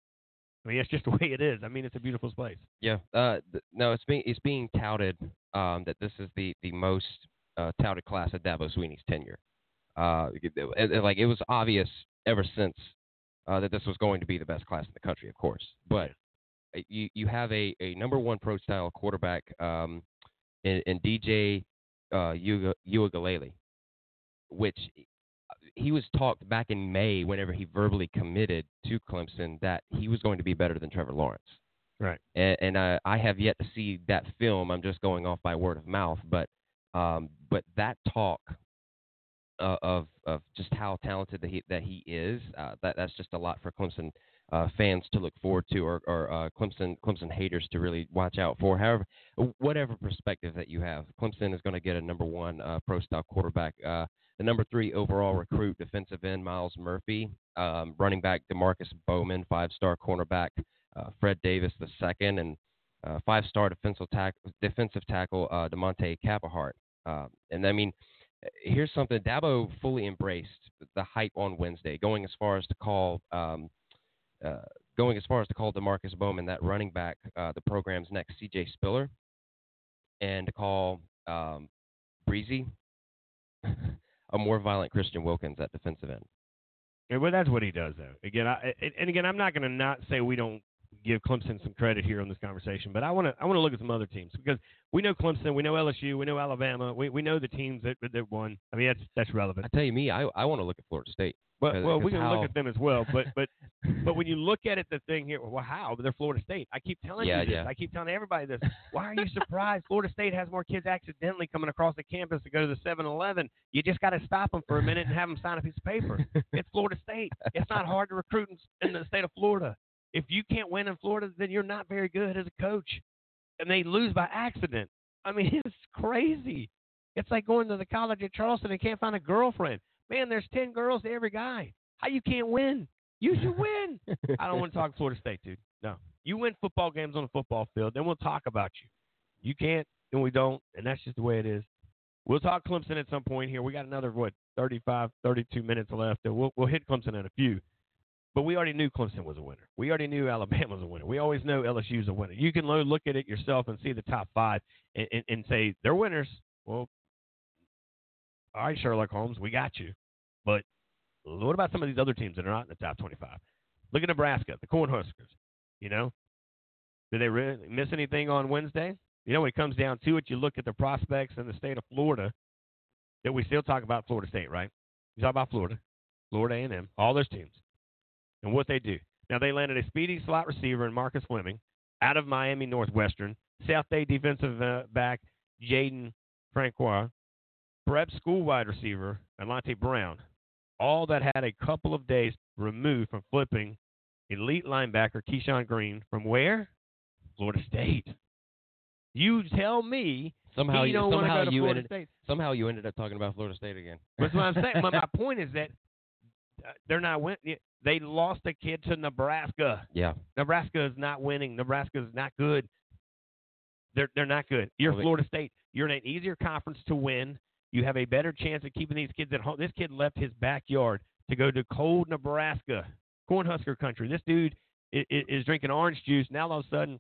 Speaker 2: I mean, it's just the way it is. I mean, it's a beautiful place.
Speaker 3: Yeah. Uh, th- no, it's being it's being touted um, that this is the the most uh, touted class of Dabo Swinney's tenure. Uh, it, it- like it was obvious ever since uh, that this was going to be the best class in the country, of course. But you you have a, a number one pro style quarterback um, in, in DJ uh, Uga- Uiagalelei, which he was talked back in May whenever he verbally committed to Clemson that he was going to be better than Trevor Lawrence.
Speaker 2: Right.
Speaker 3: And, and I, I have yet to see that film. I'm just going off by word of mouth, but um, but that talk of of just how talented that he that he is, uh, that that's just a lot for Clemson uh, fans to look forward to, or, or uh, Clemson Clemson haters to really watch out for. However, whatever perspective that you have, Clemson is going to get a number one uh, pro style quarterback. Uh, the number three overall recruit, defensive end Myles Murphy, um, running back Demarcus Bowman, five star cornerback uh, Fred Davis the second, and uh, five star defensive tackle defensive tackle uh, Demonte Capehart. Uh, and I mean, here's something Dabo fully embraced the hype on Wednesday, going as far as to call. Um, uh, going as far as to call Demarcus Bowman that running back, uh, the program's next CJ Spiller, and to call um, Breezy a more violent Christian Wilkins at defensive end.
Speaker 2: Yeah, well, that's what he does, though. Again, I, and- again, I'm not going to not say we don't give Clemson some credit here on this conversation, but I want to I want to look at some other teams because we know Clemson, we know LSU, we know Alabama, we we know the teams that that won. I mean, that's that's relevant.
Speaker 3: I tell you, me, I I want to look at Florida State.
Speaker 2: Well,
Speaker 3: 'Cause-
Speaker 2: well, we can
Speaker 3: how-
Speaker 2: look at them as well, but but but when you look at it, the thing here, well, how? They're Florida State. I keep telling
Speaker 3: Yeah,
Speaker 2: you this.
Speaker 3: yeah.
Speaker 2: I keep telling everybody this. Why are you surprised? Florida State has more kids accidentally coming across the campus to go to the 7-Eleven. You just got to stop them for a minute and have them sign a piece of paper. It's Florida State. It's not hard to recruit in, in the state of Florida. If you can't win in Florida, then you're not very good as a coach, and they lose by accident. I mean, it's crazy. It's like going to the college at Charleston and can't find a girlfriend. Man, there's ten girls to every guy. How you can't win? You should win. I don't want to talk Florida State, dude. No. You win football games on the football field, then we'll talk about you. You can't, then we don't, and that's just the way it is. We'll talk Clemson at some point here. We got another what, 35, 32 minutes left, and we'll we'll hit Clemson in a few. But we already knew Clemson was a winner. We already knew Alabama was a winner. We always know LSU's a winner. You can look at it yourself and see the top five and, and, and say they're winners. Well, all right, Sherlock Holmes, we got you. But What about some of these other teams that are not in the top 25? Look at Nebraska, the Cornhuskers. You know, did they really miss anything on Wednesday? You know, when it comes down to it, you look at the prospects in the state of Florida. That we still talk about Florida State, right? You talk about Florida, Florida A&M, all those teams, and what they do. Now they landed a speedy slot receiver in Marcus Fleming out of Miami Northwestern, South Bay defensive uh, back Jaden Francois, prep school wide receiver Alante Brown, all that had a couple of days removed from flipping elite linebacker Keyshawn Green from where? Florida State. You tell me
Speaker 3: Somehow, you, somehow you ended,
Speaker 2: State.
Speaker 3: somehow you ended up talking about Florida State again.
Speaker 2: That's what I'm saying. but my point is that Uh, they're not win. They lost a kid to Nebraska.
Speaker 3: Yeah.
Speaker 2: Nebraska is not winning. Nebraska is not good. They're they're not good. You're
Speaker 3: Well,
Speaker 2: Florida State. You're in an easier conference to win. You have a better chance of keeping these kids at home. This kid left his backyard to go to cold Nebraska, Cornhusker country. This dude is, is drinking orange juice. Now all of a sudden,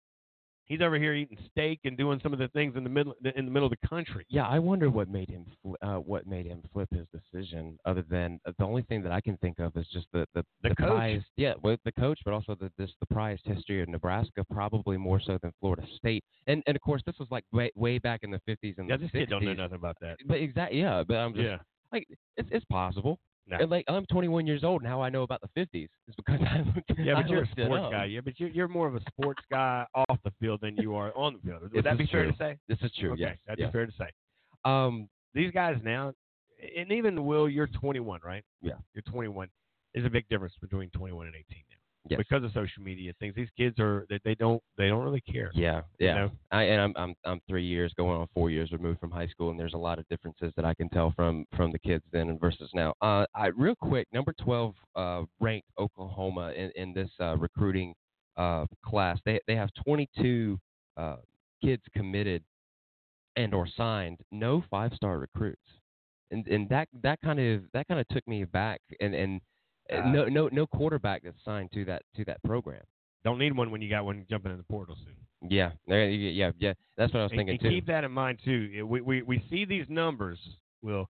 Speaker 2: he's over here eating steak and doing some of the things in the middle in the middle of the country.
Speaker 3: Yeah, I wonder what made him fl- uh, what made him flip his decision. Other than uh, the only thing that I can think of is just the the,
Speaker 2: The coach.
Speaker 3: prized, yeah, with the coach, but also the this the prized history of Nebraska, probably more so than Florida State. And and of course, this was like way way back in the fifties and
Speaker 2: Yeah,
Speaker 3: the
Speaker 2: this kid don't know nothing about that.
Speaker 3: But exactly, yeah. But I'm just
Speaker 2: Yeah.
Speaker 3: like it's it's possible.
Speaker 2: No.
Speaker 3: And, like I'm 21 years old, and how I know about the 50s is because I looked.
Speaker 2: Yeah,
Speaker 3: I
Speaker 2: but you're a sports guy. Yeah, but you're you're more of a sports guy off the field than you are on the field. Would
Speaker 3: This
Speaker 2: that be fair
Speaker 3: true.
Speaker 2: to say?
Speaker 3: This is true.
Speaker 2: Okay,
Speaker 3: yes.
Speaker 2: that'd
Speaker 3: yes.
Speaker 2: be fair to say.
Speaker 3: Um,
Speaker 2: These guys now, and even Will, you're 21, right?
Speaker 3: Yeah.
Speaker 2: You're 21. There's a big difference between 21 and 18 now.
Speaker 3: Yes.
Speaker 2: Because of social media things, these kids are they, they don't they don't really care.
Speaker 3: Yeah,
Speaker 2: You
Speaker 3: yeah.
Speaker 2: know?
Speaker 3: I and I'm I'm I'm three years going on four years removed from high school, and there's a lot of differences that I can tell from from the kids then versus now. Uh, I real quick, number 12 uh, ranked Oklahoma in in this uh, recruiting uh class. They they have 22 uh kids committed and or signed, no five star recruits, and and that that kind of that kind of took me back, and and uh,
Speaker 2: Uh,
Speaker 3: no no no quarterback that's signed to that to that program.
Speaker 2: Don't need one when you got one jumping in the portal soon.
Speaker 3: Yeah, yeah, yeah. That's what I was
Speaker 2: And-
Speaker 3: thinking
Speaker 2: and
Speaker 3: too.
Speaker 2: Keep that in mind too. We we, we see these numbers, Will,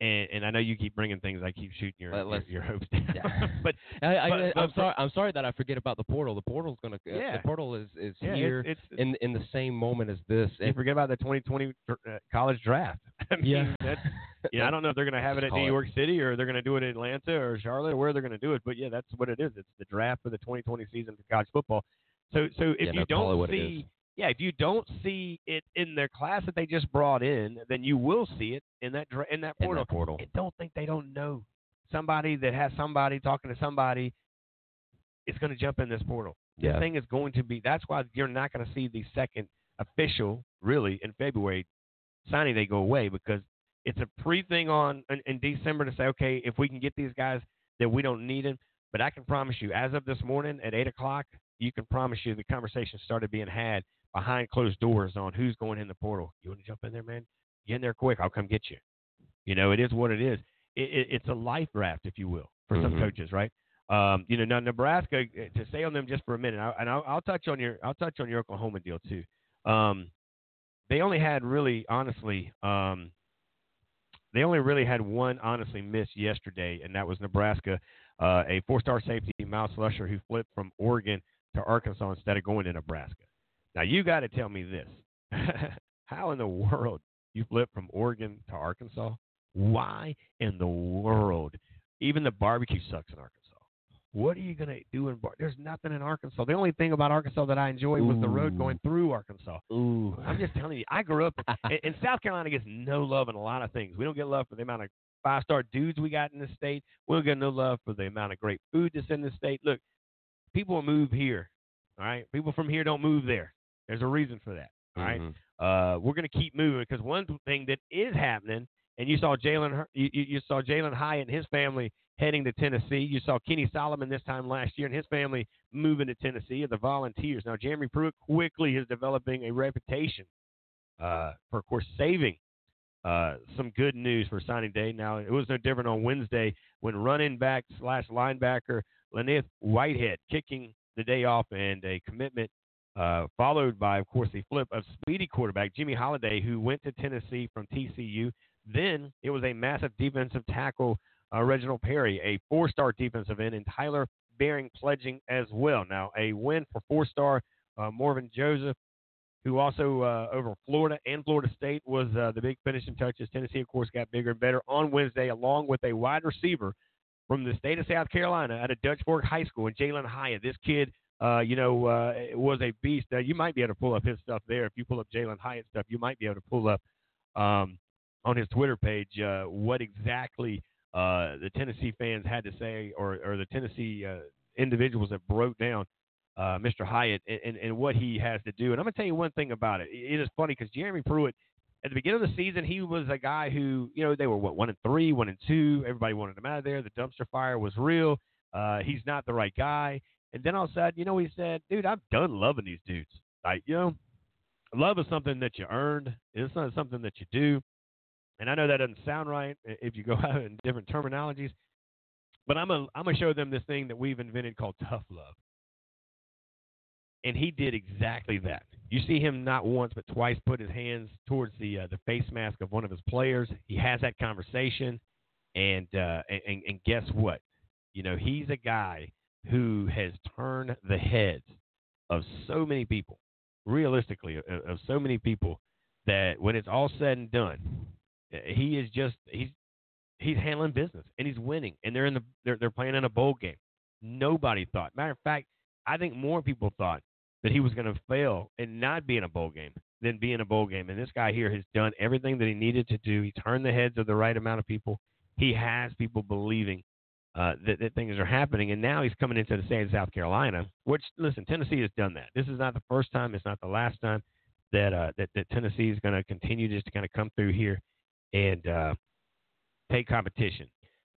Speaker 2: and and I know you keep bringing things. I keep shooting your your, your hopes down. but
Speaker 3: I, I,
Speaker 2: but-
Speaker 3: sorry. I'm sorry that I forget about the portal. The portal's gonna. uh,
Speaker 2: Yeah.
Speaker 3: The portal is is
Speaker 2: Yeah,
Speaker 3: here
Speaker 2: it's-
Speaker 3: in in the same moment as this. And
Speaker 2: forget about the 2020 uh, college draft. I mean,
Speaker 3: Yeah.
Speaker 2: that's, yeah, I don't know if they're going to have it at New. York City or they're going to do it in Atlanta or Charlotte or where they're going to do it. But yeah, that's what it is. It's the draft for the 2020 season for college football. So, so if
Speaker 3: Yeah,
Speaker 2: you
Speaker 3: no,
Speaker 2: don't see. Yeah, if you don't see it in their class that they just brought in, then you will see it in that in that
Speaker 3: In
Speaker 2: portal.
Speaker 3: that portal.
Speaker 2: And don't think they don't know somebody that has somebody talking to somebody. It's going to jump in this portal.
Speaker 3: Yeah.
Speaker 2: This thing is going to be. That's why you're not going to see the second official really in February signing they go away because it's a pre thing on in, in December to say okay if we can get these guys that we don't need them. But I can promise you, as of this morning at eight o'clock, you can promise you the conversation started being had behind closed doors on who's going in the portal. You want to jump in there, man? Get in there quick. I'll come get you. You know, it is what it is. It, it, it's a life raft, if you will, for some
Speaker 3: Mhm.
Speaker 2: coaches, right? Um, you know, now Nebraska. uh, To stay on them just for a minute, I, and I'll, I'll touch on your I'll touch on your Oklahoma deal too. Um, they only had really, honestly, um, they only really had one honestly miss yesterday, and that was Nebraska, uh, a four-star safety, Myles Slusher who flipped from Oregon to Arkansas instead of going to Nebraska. Now you got to tell me this: How in the world you flip from Oregon to Arkansas? Why in the world? Even the barbecue sucks in Arkansas. What are you going to do in bar? There's nothing in Arkansas. The only thing about Arkansas that I enjoyed was the road going through Arkansas.
Speaker 3: Ooh.
Speaker 2: I'm just telling you, I grew up, in, and South Carolina gets no love in a lot of things. We don't get love for the amount of five star dudes we got in the state. We don't get no love for the amount of great food that's in the state. Look, people move here. All right, people from here don't move there. There's a reason for that. All right,
Speaker 3: Mhm.
Speaker 2: uh, we're going to keep moving because one thing that is happening, and you saw Jalen, you, you you saw Jalen Hyatt and his family heading to Tennessee. You saw Kenny Solomon this time last year and his family moving to Tennessee. The Volunteers. Now Jeremy Pruitt quickly is developing a reputation uh, for, of course, saving uh, some good news for signing day. Now it was no different on Wednesday when running back slash linebacker Len'Neth Whitehead kicking the day off and a commitment uh, followed by, of course, the flip of speedy quarterback Jimmy Holiday, who went to Tennessee from TCU. Then it was a massive defensive tackle uh, Reginald Perry, a four-star defensive end, and Tyler Baron pledging as well. Now, a win for four-star uh, Morven Joseph, who also uh, over Florida and Florida State was uh, the big finishing touches. Tennessee, of course, got bigger and better on Wednesday, along with a wide receiver from the state of South Carolina at a Dutch Fork High School, and Jalen Hyatt. This kid, uh, you know, uh, was a beast. Uh, you might be able to pull up his stuff there. If you pull up Jalen Hyatt stuff, you might be able to pull up um, on his Twitter page uh, what exactly uh, the Tennessee fans had to say, or, or the Tennessee uh, individuals that broke down uh, Mr. Hyatt and, and, and, what he has to do. And I'm going to tell you one thing about it. It is funny because Jeremy Pruitt, at the beginning of the season, he was a guy who, you know, they were what one and three, one and two. Everybody wanted him out of there. The dumpster fire was real. Uh, he's not the right guy. And then all of a sudden, you know, he said, "Dude, I'm done loving these dudes. Like, you know, love is something that you earned. It's not something that you do. And I know that doesn't sound right if you go out in different terminologies, but I'm gonna I'm gonna show them this thing that we've invented called tough love and he did exactly that. You see him not once but twice put his hands towards the uh, the face mask of one of his players. He has that conversation, and uh, and and guess what? You know he's a guy who has turned the heads of so many people, realistically, of, of so many people that when it's all said and done, he is just he's he's handling business and he's winning, and they're in the they're they're playing in a bowl game. Nobody thought. Matter of fact, I think more people thought that he was going to fail and not be in a bowl game than be in a bowl game. And this guy here has done everything that he needed to do. He turned the heads of the right amount of people. He has people believing uh, that, that things are happening. And now he's coming into the state of South Carolina, which, listen, Tennessee has done that. This is not the first time. It's not the last time that uh, that, that Tennessee is going to continue just to kind of come through here and uh, take competition.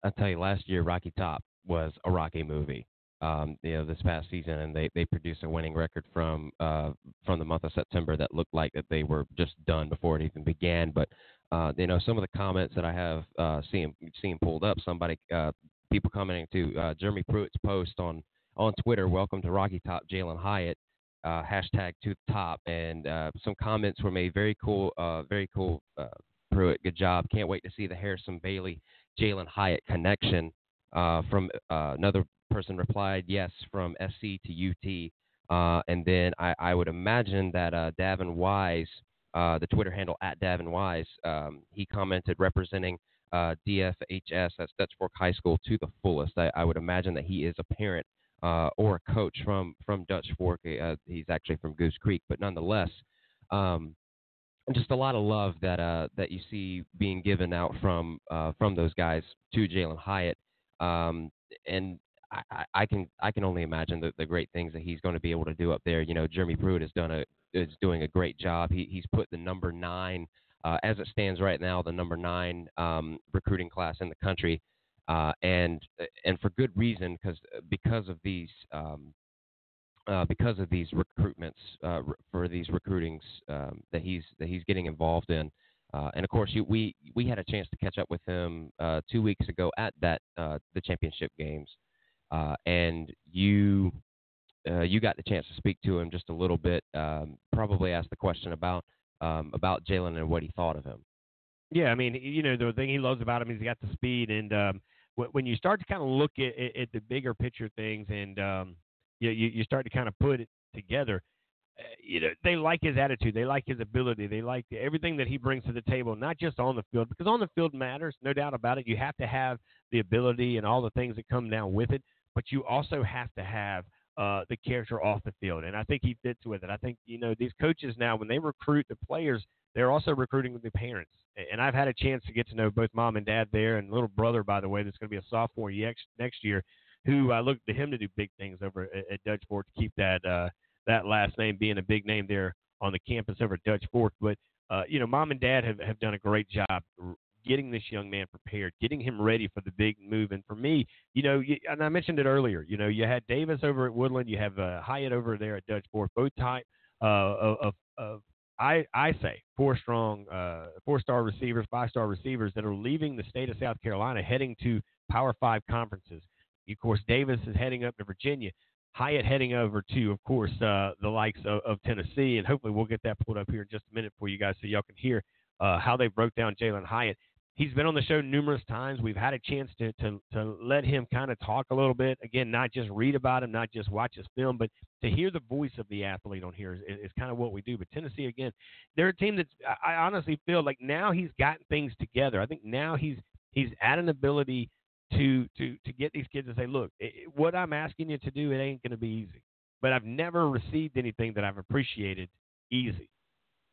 Speaker 3: I'll tell you, last year Rocky Top was a Rocky movie um, you know, this past season, and they they produced a winning record from uh, from the month of September that looked like that they were just done before it even began. But uh, you know, some of the comments that I have uh, seen seen pulled up, somebody uh, people commenting to uh, Jeremy Pruitt's post on on Twitter, "Welcome to Rocky Top, Jalin Hyatt." Uh, hashtag to the top, and uh, some comments were made. Very cool, uh, very cool, uh, Pruitt. Good job. Can't wait to see the Harrison Bailey, Jalin Hyatt connection. Uh, from uh, another person replied yes from SC to UT. Uh, and then I, I, would imagine that uh, Davin Wise, uh, the Twitter handle at Davin Wise, um, he commented representing uh, DFHS, that's Dutch Fork High School, to the fullest. I, I would imagine that he is a parent uh, or a coach from from Dutch Fork. Uh, he's actually from Goose Creek, but nonetheless, um, just a lot of love that that you see being given out from from those guys to Jalin Hyatt. Um, and I, I can I can only imagine the, the great things that he's going to be able to do up there. You know, Jeremy Pruitt has done a is doing a great job. He he's put the number nine uh, as it stands right now, the number nine um, recruiting class in the country, uh, and and for good reason because because of these um, uh, because of these recruitments uh, for these recruitings um, that he's that he's getting involved in. Uh, and of course, you, we we had a chance to catch up with him uh, two weeks ago at that the championship games, uh, and you uh, you got the chance to speak to him just a little bit. Um, probably asked the question about um, about Jalin and what he thought of him.
Speaker 2: Yeah, I mean, you know, the thing he loves about him is he got the speed, and um, when you start to kind of look at, at, the bigger picture things, and um, you, you start to kind of put it together. Uh, you know, they like his attitude, they like his ability, they like everything that he brings to the table, not just on the field, because on the field matters, no doubt about it. You have to have the ability and all the things that come down with it but you also have to have uh, the character off the field. And I think he fits with it. I think, you know, these coaches now, when they recruit the players, they're also recruiting with the parents. And I've had a chance to get to know both mom and dad there, and little brother, by the way, that's going to be a sophomore next year, who I look to him to do big things over at, at Dutch Fork to keep that uh, that last name being a big name there on the campus over at Dutch Fork. But uh, you know, mom and dad have, have done a great job getting this young man prepared, getting him ready for the big move. And for me, you know, you, and I mentioned it earlier, you know, you had Davis over at Woodland, you have uh, Hyatt over there at Dutch Fork, both type uh, of, of I, I say four strong, uh, four star receivers, five star receivers that are leaving the state of South Carolina, heading to Power Five conferences. Of course, Davis is heading up to Virginia. Hyatt heading over to, of course, uh, the likes of, of, Tennessee, and hopefully we'll get that pulled up here in just a minute for you guys so y'all can hear uh, how they broke down Jalin Hyatt He's been on the show numerous times. We've had a chance to to, to let him kind of talk a little bit. Again, not just read about him, not just watch his film, but to hear the voice of the athlete on here is, is kind of what we do. But Tennessee, again, they're a team that I honestly feel like now he's gotten things together. I think now he's he's at an ability to to to get these kids to say, look, it, what I'm asking you to do, it ain't going to be easy. But I've never received anything that I've appreciated easy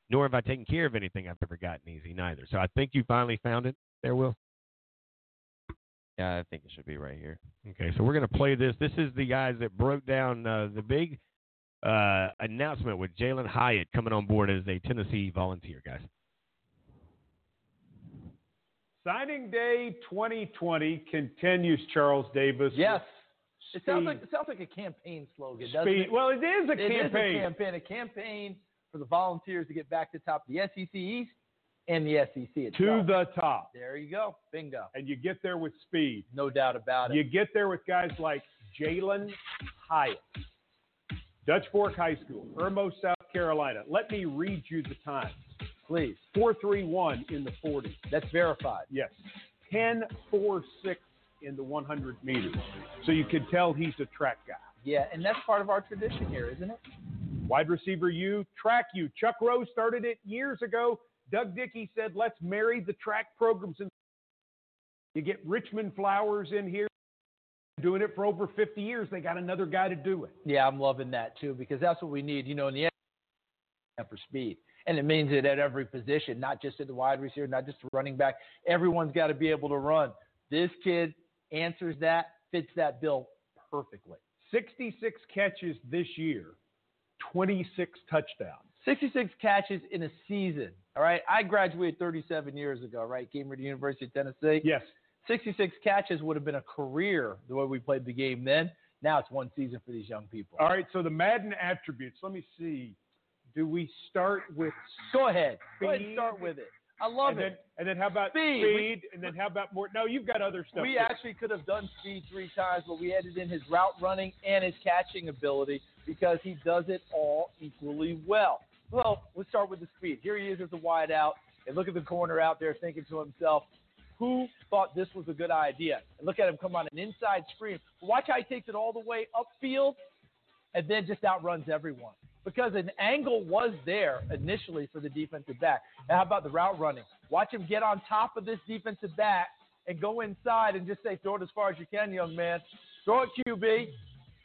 Speaker 2: nor have I taken care of anything I've ever gotten easy neither. So I think you finally found it there, Will.
Speaker 3: Yeah, I think it should be right here.
Speaker 2: Okay, so we're going to play this. This is the guys that broke down uh, the big uh, announcement with Jalin Hyatt coming on board as a Tennessee volunteer, guys.
Speaker 16: Signing day 2020 continues, Charles Davis.
Speaker 17: Yes. It sounds like it sounds like a campaign slogan, doesn't
Speaker 16: Speed.
Speaker 17: it?
Speaker 16: Well, it is a
Speaker 17: It is
Speaker 16: campaign.
Speaker 17: a campaign. A campaign for the Volunteers to get back to top of the SEC East and the SEC itself.
Speaker 16: To the top.
Speaker 17: There you go. Bingo.
Speaker 16: And you get there with speed.
Speaker 17: No doubt about it.
Speaker 16: You get there with guys like Jalin Hyatt, Dutch Fork High School, Irmo, South Carolina. Let me read you the times.
Speaker 17: Please.
Speaker 16: 431 in the 40.
Speaker 17: That's verified.
Speaker 16: Yes. 1046 in the 100 meters. So you can tell he's a track guy.
Speaker 17: Yeah, and that's part of our tradition here, isn't it?
Speaker 16: Wide receiver U, track U. Chuck Rohe started it years ago. Doug Dickey said, let's marry the track programs. In- you get Richmond Flowers in here, doing it for over 50 years. They got another guy to do it.
Speaker 17: Yeah, I'm loving that too because that's what we need. You know, in the end, for speed, and it means it at every position, not just at the wide receiver, not just the running back. Everyone's got to be able to run. This kid answers that, fits that bill perfectly.
Speaker 16: 66 catches this year, 26 touchdowns.
Speaker 17: 66 catches in a season. All right, I graduated 37 years ago. Right, came here the University of Tennessee.
Speaker 16: Yes.
Speaker 17: 66 catches would have been a career the way we played the game then. Now it's one season for these young people.
Speaker 16: All right, so the Madden attributes. Let me see. Do we start with
Speaker 17: Go ahead. Go ahead start with it. I love
Speaker 16: and
Speaker 17: it.
Speaker 16: Then, and then how about
Speaker 17: Speed.
Speaker 16: speed? And then how about more? No, you've got other stuff.
Speaker 17: We actually could have done speed three times, but we added in his route running and his catching ability because he does it all equally well. Well, let's start with the speed. Here he is as a wide out, and look at the corner out there thinking to himself, who thought this was a good idea? And look at him come on an inside screen. Watch how he takes it all the way upfield and then just outruns everyone. Because an angle was there initially for the defensive back. Now, how about the route running? Watch him get on top of this defensive back and go inside and just say, throw it as far as you can, young man. Throw it, QB.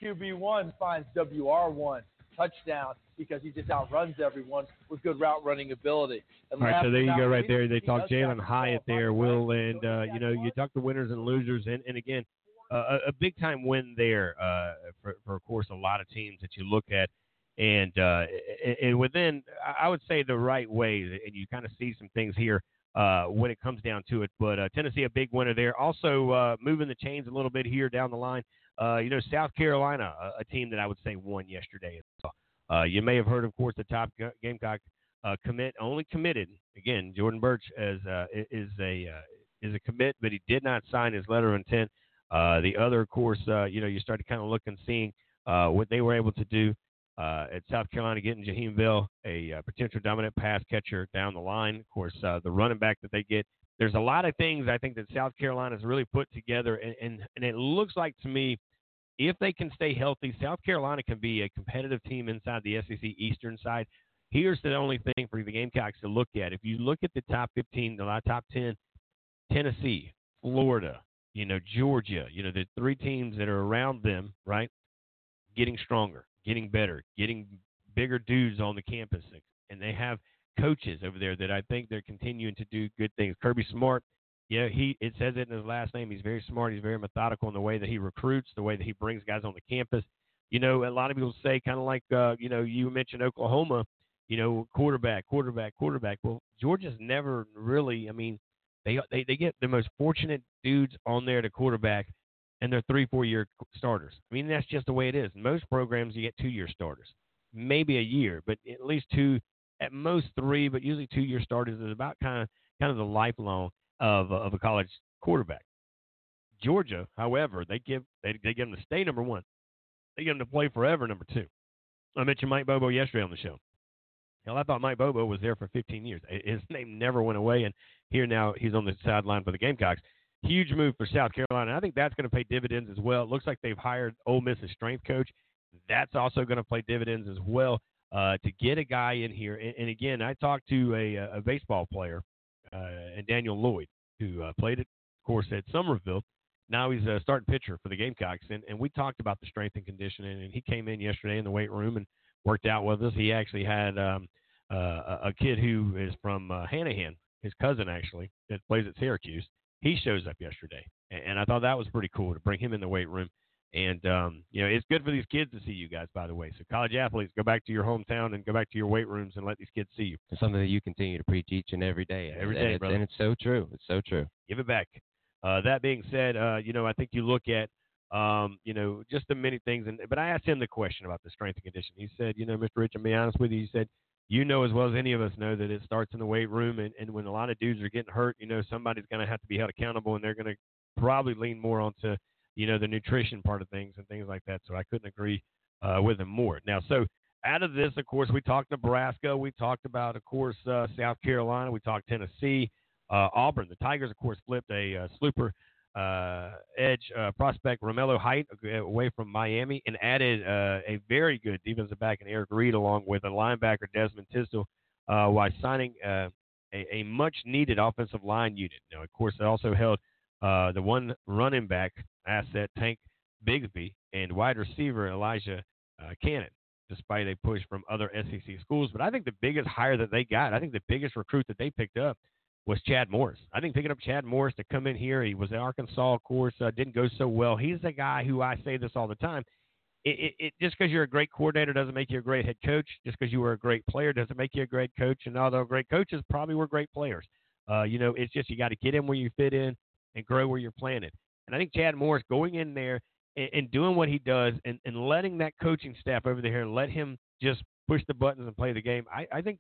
Speaker 17: QB1 finds WR1 touchdown because he just outruns everyone with good route running ability. And
Speaker 2: All right, so there you go, right there. They talk
Speaker 17: Jalin
Speaker 2: Hyatt there, Will, and uh, you know you talk the winners and losers, and, and again, uh, a, a big time win there uh, for, for of course a lot of teams that you look at, and uh, and- within I would say the right way, and you kind of see some things here uh, when it comes down to it. But uh, Tennessee a big winner there, also uh, moving the chains a little bit here down the line. Uh, you know South Carolina, a, a team that I would say won yesterday. Uh, you may have heard, of course, the top Gamecock commit only committed again. Jordan Burch as is a is a commit, but he did not sign his letter of intent. The other, of course, you know, you start to kind of look and seeing what they were able to do uh, at South Carolina, getting Jaheim a uh, potential dominant pass catcher down the line. Of course, uh, the running back that they get. There's a lot of things I think that South Carolina Carolina's really put together, and, and, and it looks like to me if they can stay healthy, South Carolina can be a competitive team inside the SEC Eastern side. Here's the only thing for the Gamecocks to look at. If you look at the top 15, the top 10, Tennessee, Florida, you know, Georgia, you know, the three teams that are around them, right? Getting stronger, getting better, getting bigger dudes on the campus. And they have coaches over there that I think they're continuing to do good things. Kirby Smart, yeah, he it says it in his last name. He's very smart. He's very methodical in the way that he recruits, the way that he brings guys on the campus. You know, a lot of people say kind of like uh, you know, you mentioned Oklahoma, you know, quarterback, quarterback, quarterback. Well, Georgia's never really. I mean, they they they get the most fortunate dudes on there to quarterback, and they're three four year starters. I mean, that's just the way it is. Most programs, you get two year starters, maybe a year, but at least two, at most three, but usually two year starters is about kind of kind of the lifelong of of a college quarterback. Georgia, however, they give they they give them to stay number one. They give them to play forever number two. I mentioned Mike Bobo yesterday on the show. Hell, I thought Mike Bobo was there for 15 years. His name never went away, and here now he's on the sideline for the Gamecocks. Huge move for South Carolina. I think that's going to pay dividends as well. It looks like they've hired Ole Miss's strength coach. That's also going to play dividends as well. Uh, to get a guy in here, and, and again, I talked to a, a baseball player, uh, and Daniel Lloyd, who uh, played, of course, at Summerville. Now he's a starting pitcher for the Gamecocks, and, and we talked about the strength and conditioning. And he came in yesterday in the weight room and worked out with us. He actually had um, uh, a, a kid who is from uh, Hanahan, his cousin actually, that plays at Syracuse. He shows up yesterday, and, and I thought that was pretty cool to bring him in the weight room and um, you know, it's good for these kids to see you guys, by the way. So college athletes, go back to your hometown and go back to your weight rooms and let these kids see you.
Speaker 3: It's something that you continue to preach each and every day.
Speaker 2: Every
Speaker 3: and it's,
Speaker 2: brother.
Speaker 3: and it's so true. It's so true.
Speaker 2: Give it back. Uh, that being said, uh, you know, I think you look at, um, you know, just the many things. And but I asked him the question about the strength and conditioning. He said, you know, Mr. Rich, I'm be honest with you. He said, you know as well as any of us know that it starts in the weight room, and, and when a lot of dudes are getting hurt, you know, somebody's going to have to be held accountable, and they're going to probably lean more onto you know, the nutrition part of things and things like that. So I couldn't agree uh, with him more. Now, so out of this, of course, we talked Nebraska. We talked about, of course, uh, South Carolina. We talked Tennessee, uh, Auburn. The Tigers, of course, flipped a uh, slooper uh, edge uh, prospect, Romello Height, away from Miami, and added uh, a very good defensive back in Eric Reed, along with a linebacker, Desmond Tisdale, uh, while signing uh, a, a much needed offensive line unit. Now, of course, they also held uh, the one running back asset, Tank Bigsby, and wide receiver Elijah uh, Canion, despite a push from other SEC schools. But I think the biggest hire that they got, I think the biggest recruit that they picked up was Chad Morris. I think picking up Chad Morris to come in here, he was at Arkansas, of course, uh, didn't go so well. He's the guy who I say this all the time. It, it, it just because you're a great coordinator doesn't make you a great head coach. Just because you were a great player doesn't make you a great coach. And although great coaches probably were great players, uh, you know, it's just you got to get in where you fit in and grow where you're planted. And I think Chad Morris going in there and, and doing what he does and, and letting that coaching staff over there let him just push the buttons and play the game. I, I think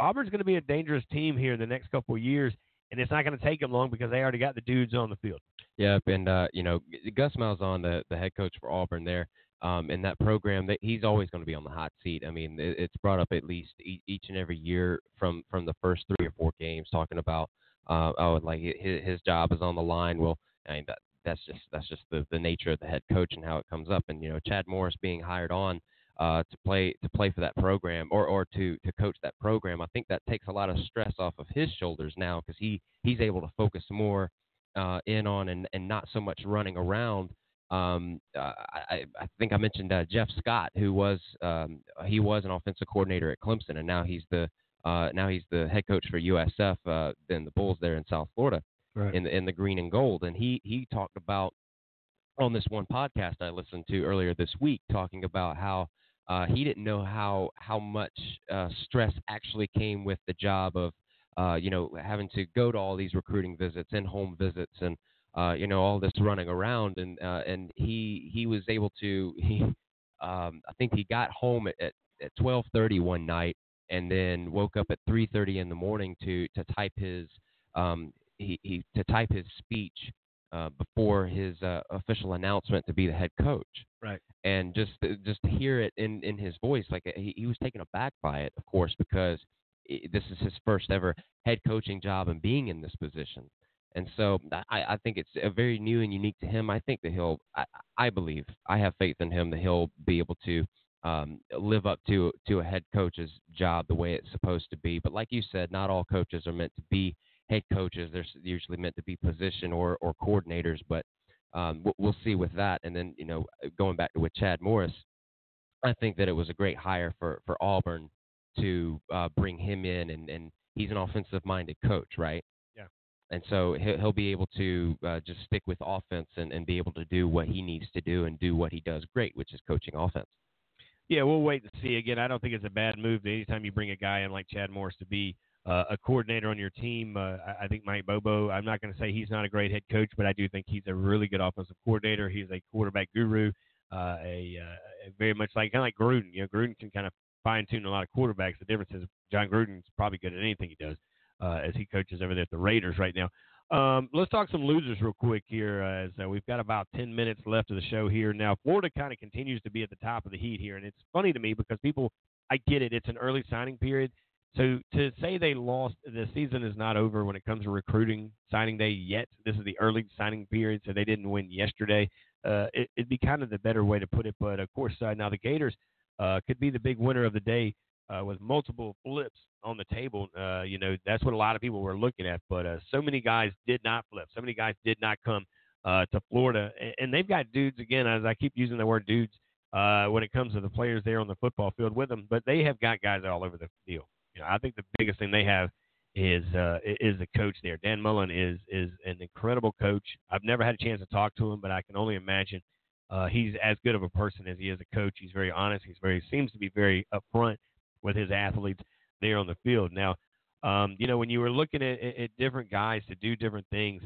Speaker 2: Auburn's going to be a dangerous team here in the next couple of years, and it's not going to take them long because they already got the dudes on the field.
Speaker 3: Yep, and uh, you know Gus Malzahn, the the head coach for Auburn, there um, in that program, that he's always going to be on the hot seat. I mean, it, it's brought up at least e- each and every year from from the first three or four games, talking about uh, oh, like his, his job is on the line. Well, I mean that that's just that's just the the nature of the head coach and how it comes up. And you know, Chad Morris being hired on uh, to play to play for that program or or to to coach that program, I think that takes a lot of stress off of his shoulders now because he he's able to focus more uh, in on and and not so much running around. Um, uh, I, I think I mentioned uh, Jeff Scott, who was um, he was an offensive coordinator at Clemson, and now he's the uh, now he's the head coach for USF, uh, then the Bulls there in South Florida,
Speaker 2: right.
Speaker 3: in the in the green and gold. And he he talked about on this one podcast I listened to earlier this week, talking about how uh, he didn't know how how much uh, stress actually came with the job of uh, you know having to go to all these recruiting visits and home visits and uh, you know all this running around and uh, and he he was able to he um, I think he got home at, at, at 12:30 one night and then woke up at 3:30 in the morning to to type his um, he, he to type his speech uh, before his uh, official announcement to be the head coach.
Speaker 2: Right.
Speaker 3: And just just to hear it in in his voice, like he, he was taken aback by it, of course, because it, this is his first ever head coaching job and being in this position. And so I, I think it's a very new and unique to him. I think that he'll, I, I believe, I have faith in him that he'll be able to um, live up to to a head coach's job the way it's supposed to be. But like you said, not all coaches are meant to be head coaches. They're usually meant to be position or or coordinators. But um, we'll see with that. And then you know, going back to with Chad Morris, I think that it was a great hire for for Auburn to uh, bring him in, and and he's an offensive minded coach, right?
Speaker 2: Yeah.
Speaker 3: And so he'll, he'll be able to uh, just stick with offense and, and be able to do what he needs to do and do what he does great, which is coaching offense.
Speaker 2: Yeah, we'll wait and see. Again, I don't think it's a bad move. Anytime you bring a guy in like Chad Morris to be uh, a coordinator on your team, uh, I, think Mike Bobo. I'm not going to say he's not a great head coach, but I do think he's a really good offensive coordinator. He's a quarterback guru, uh, a, uh, very much like kind of like Gruden. You know, Gruden can kind of fine tune a lot of quarterbacks. The difference is Jon Gruden's probably good at anything he does, uh, as he coaches over there at the Raiders right now. Um, let's talk some losers real quick here, uh, as we've got about 10 minutes left of the show here. Now, Florida kind of continues to be at the top of the heat here, and it's funny to me because people, I get it, it's an early signing period, So to say they lost, the season is not over when it comes to recruiting signing day yet. This is the early signing period, so they didn't win yesterday. Uh, it, it'd be kind of the better way to put it. But of course, uh, now the Gators uh, could be the big winner of the day uh, with multiple flips on the table. Uh, you know, that's what a lot of people were looking at. But uh, so many guys did not flip. So many guys did not come to Florida, and, and they've got dudes again. As I keep using the word dudes when it comes to the players there on the football field with them, but they have got guys all over the field. You know, I think the biggest thing they have is uh, is the coach there. Dan Mullen is is an incredible coach. I've never had a chance to talk to him, but I can only imagine uh, he's as good of a person as he is a coach. He's very honest. He's very seems to be very upfront with his athletes there on the field. Now, um, you know, when you were looking at, at different guys to do different things,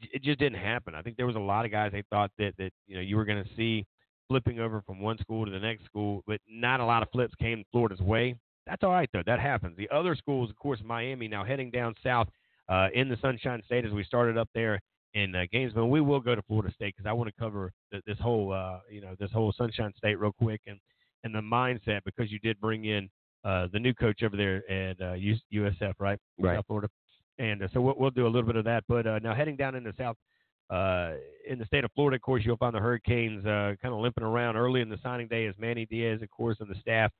Speaker 2: it just didn't happen. I think there was a lot of guys they thought that that you know you were going to see flipping over from one school to the next school, but not a lot of flips came Florida's way. That's all right though. That happens. The other schools, of course, Miami now heading down south uh, in the Sunshine State as we started up there in uh, Gainesville. We will go to Florida State because I want to cover th- this whole uh, you know this whole Sunshine State real quick and and the mindset because you did bring in uh, the new coach over there at uh, USF, right?
Speaker 3: Right.
Speaker 2: South Florida. And uh, so we'll, we'll do a little bit of that. But uh, now heading down into the South, uh, in the state of Florida, of course, you'll find the Hurricanes uh, kind of limping around early in the signing day as Manny Diaz, of course, and the staff,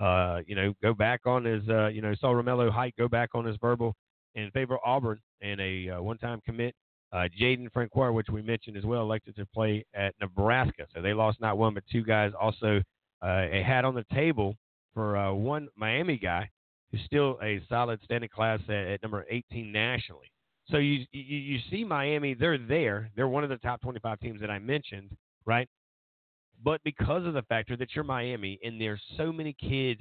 Speaker 2: uh, you know, go back on his, uh, you know, saw Romello Height go back on his verbal in favor of Auburn and a uh, one-time commit. Uh, Jaden Francoeur, which we mentioned as well, elected to play at Nebraska. So they lost not one but two guys. Also, uh, a hat on the table for uh, one Miami guy who's still a solid standing class at, at number 18 nationally. So you, you you see Miami, they're there. They're one of the top 25 teams that I mentioned, right? But because of the factor that you're Miami and there's so many kids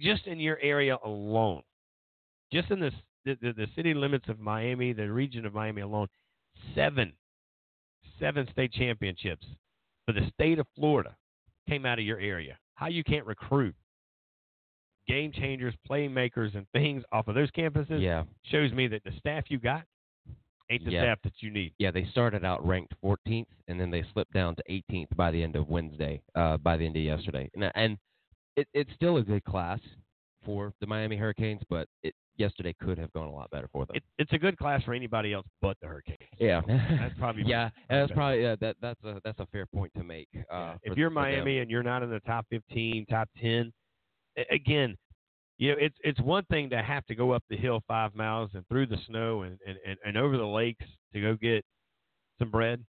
Speaker 2: just in your area alone, just in this the, the, the city limits of Miami, the region of Miami alone, seven seven state championships for the state of Florida came out of your area. How you can't recruit game changers, playmakers, and things off of those campuses
Speaker 3: Yeah.
Speaker 2: shows me that the staff you got ain't the
Speaker 3: Yeah.
Speaker 2: staff that you need.
Speaker 3: Yeah, they started out ranked 14th, and then they slipped down to 18th by the end of Wednesday, uh, by the end of yesterday. And, and it, it's still a good class for the Miami Hurricanes, but it yesterday could have gone a lot better for them.
Speaker 2: It, it's a good class for anybody else but the Hurricanes.
Speaker 3: yeah,
Speaker 2: That's probably
Speaker 3: yeah, that's probably yeah, that that's a that's a fair point to make. Uh,
Speaker 2: if
Speaker 3: for-
Speaker 2: you're
Speaker 3: them.
Speaker 2: Miami and you're not in the top 15, top 10, again, you know, it's it's one thing to have to go up the hill five miles and through the snow and, and, and, and over the lakes to go get some bread.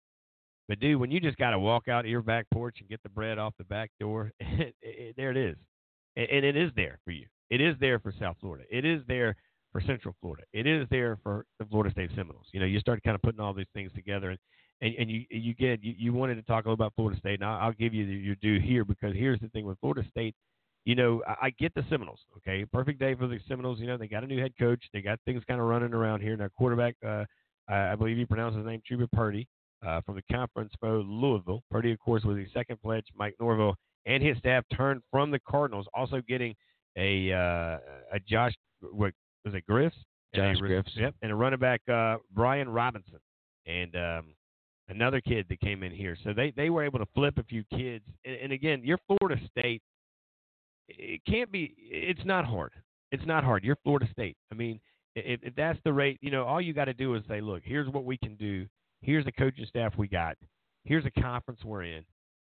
Speaker 2: But dude, when you just got to walk out your back porch and get the bread off the back door, it, it, there it is, and, and it is there for you. It is there for South Florida. It is there for Central Florida. It is there for the Florida State Seminoles. You know, you start kind of putting all these things together, and and, and you you get you, you wanted to talk a little about Florida State, and I'll, I'll give you your due here because here's the thing with Florida State. You know, I, I get the Seminoles. Okay, perfect day for the Seminoles. You know, they got a new head coach. They got things kind of running around here. Now, quarterback, uh, I I believe you pronounce his name, Chubba Purdy, uh, from the conference for Louisville. Purdy, of course, was the second pledge. Mike Norvell and his staff turned from the Cardinals, also getting a uh, a Josh what was it Griffs? And a
Speaker 3: Josh Griffs.
Speaker 2: Yep, and a running back uh, Brian Robinson, and um, another kid that came in here. So they they were able to flip a few kids. And, and again, your Florida State, it can't be. It's not hard. It's not hard. You're Florida State. I mean, if, if that's the rate, you know, all you got to do is say, look, here's what we can do. Here's the coaching staff we got. Here's the conference we're in.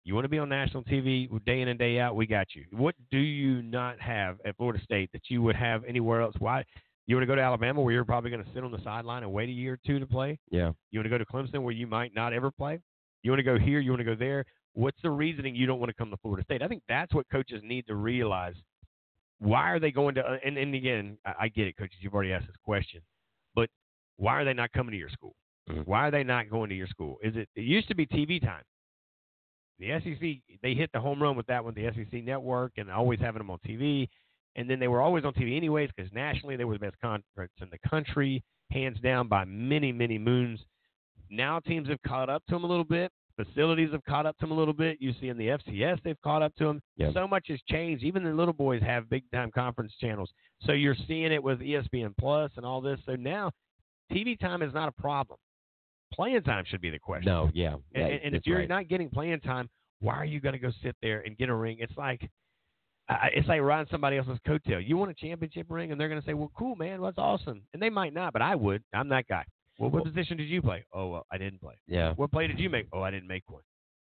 Speaker 2: You want to be on national TV day in and day out? We got you. What do you not have at Florida State that you would have anywhere else? Why? You want to go to Alabama where you're probably going to sit on the sideline and wait a year or two to play?
Speaker 3: Yeah.
Speaker 2: You want to go to Clemson where you might not ever play? You want to go here? You want to go there? What's the reasoning you don't want to come to Florida State? I think that's what coaches need to realize. Why are they going to? Uh, and, and again, I, I get it, coaches. You've already asked this question, but why are they not coming to your school? Mm-hmm. Why are they not going to your school? Is it? It used to be TV time. The SEC they hit the home run with that one, the SEC network, and always having them on TV. And then they were always on TV anyways because nationally they were the best conference in the country, hands down by many many moons. Now teams have caught up to them a little bit. Facilities have caught up to them a little bit. You see in the FCS they've caught up to them.
Speaker 3: Yeah.
Speaker 2: So much has changed. Even the little boys have big time conference channels. So you're seeing it with ESPN Plus and all this. So now TV time is not a problem. Playing time should be the question.
Speaker 3: No, yeah,
Speaker 2: And, and, and if you're
Speaker 3: right.
Speaker 2: not getting playing time, why are you going to go sit there and get a ring? It's like I, it's like riding somebody else's coattail. You want a championship ring, and they're going to say, "Well, cool, man, that's awesome," and they might not, but I would. I'm that guy. Well, what position did you play? Oh, well, I didn't play.
Speaker 3: Yeah.
Speaker 2: What play did you make? Oh, I didn't make one.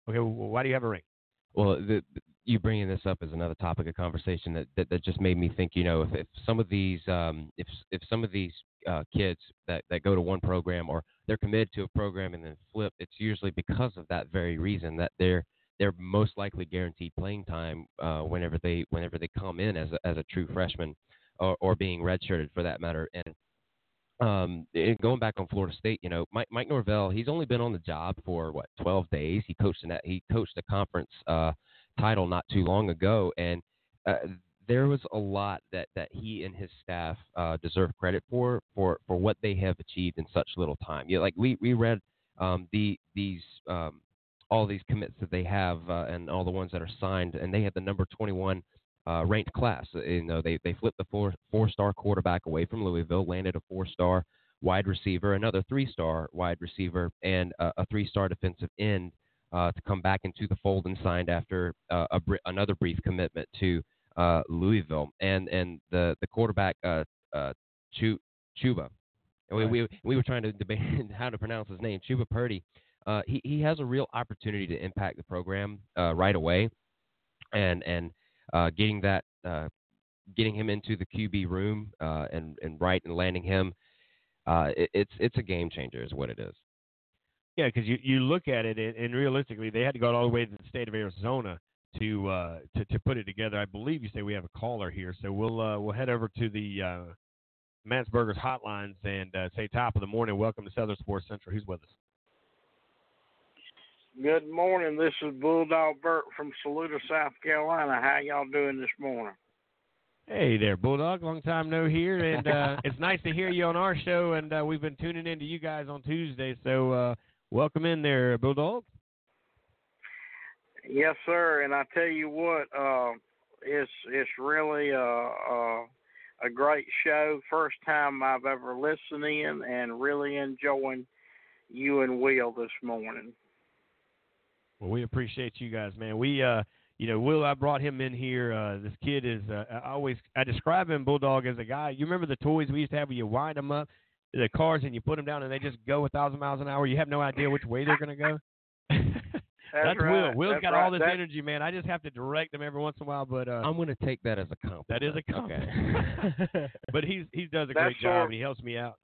Speaker 2: Okay, well, why do you have a ring?
Speaker 3: Well, the, you bringing this up is another topic of conversation that, that, that just made me think. You know, if, if some of these, um, if if some of these uh, kids that, that go to one program or they're committed to a program and then flip, it's usually because of that very reason that they're they're most likely guaranteed playing time uh, whenever they whenever they come in as a, as a true freshman or, or being redshirted for that matter. And um, and going back on Florida State, you know, Mike, Mike Norvell, he's only been on the job for what 12 days. He coached that he coached a conference uh, title not too long ago, and uh, there was a lot that that he and his staff uh, deserve credit for for for what they have achieved in such little time. Yeah, like we we read um, the these um, all these commits that they have uh, and all the ones that are signed, and they had the number 21 uh, ranked class. You know, they they flipped the four four star quarterback away from Louisville, landed a four star wide receiver, another three star wide receiver, and a, a three star defensive end uh, to come back into the fold and signed after uh, a br- another brief commitment to uh, Louisville. And and the the quarterback uh, uh, Ch- Chubba. And we, we we were trying to debate how to pronounce his name, Chubba Purdy. Uh, he he has a real opportunity to impact the program uh, right away, and and uh, getting that uh, getting him into the QB room uh, and and right and landing him, uh, it, it's it's a game changer, is what it is.
Speaker 2: Yeah, because you, you look at it, and, and realistically, they had to go all the way to the state of Arizona to uh, to to put it together. I believe you say we have a caller here, so we'll uh, we'll head over to the uh, Mansburgers hotlines and say top of the morning. Welcome to Southern Sports Central. Who's with us?
Speaker 18: Good morning. This is Bulldog Burt from Saluda, South Carolina. How y'all doing this morning?
Speaker 2: Hey there, Bulldog. Long time no hear, and uh, it's nice to hear you on our show. And uh, we've been tuning in to you guys on Tuesday, so uh, welcome in there, Bulldog.
Speaker 18: Yes, sir. And I tell you what, uh, it's it's really a, a a great show. First time I've ever listened in, and really enjoying you and Will this morning.
Speaker 2: Well, we appreciate you guys, man. We, uh, you know, Will, I brought him in here. Uh, this kid is, uh, I always, I describe him, Bulldog, as a guy. You remember the toys we used to have where you wind them up, the cars, and you put them down and they just go a thousand miles an hour? You have no idea which way they're going to go?
Speaker 18: That's,
Speaker 2: Will.
Speaker 18: right.
Speaker 2: Will's
Speaker 18: That's
Speaker 2: got
Speaker 18: right.
Speaker 2: all this
Speaker 18: That-
Speaker 2: energy, man. I just have to direct him every once in a while, but uh,
Speaker 3: I'm going to take that as a compliment.
Speaker 2: that is a compliment. but he's he does a
Speaker 18: That's
Speaker 2: great job
Speaker 18: sort-
Speaker 2: and he helps me out.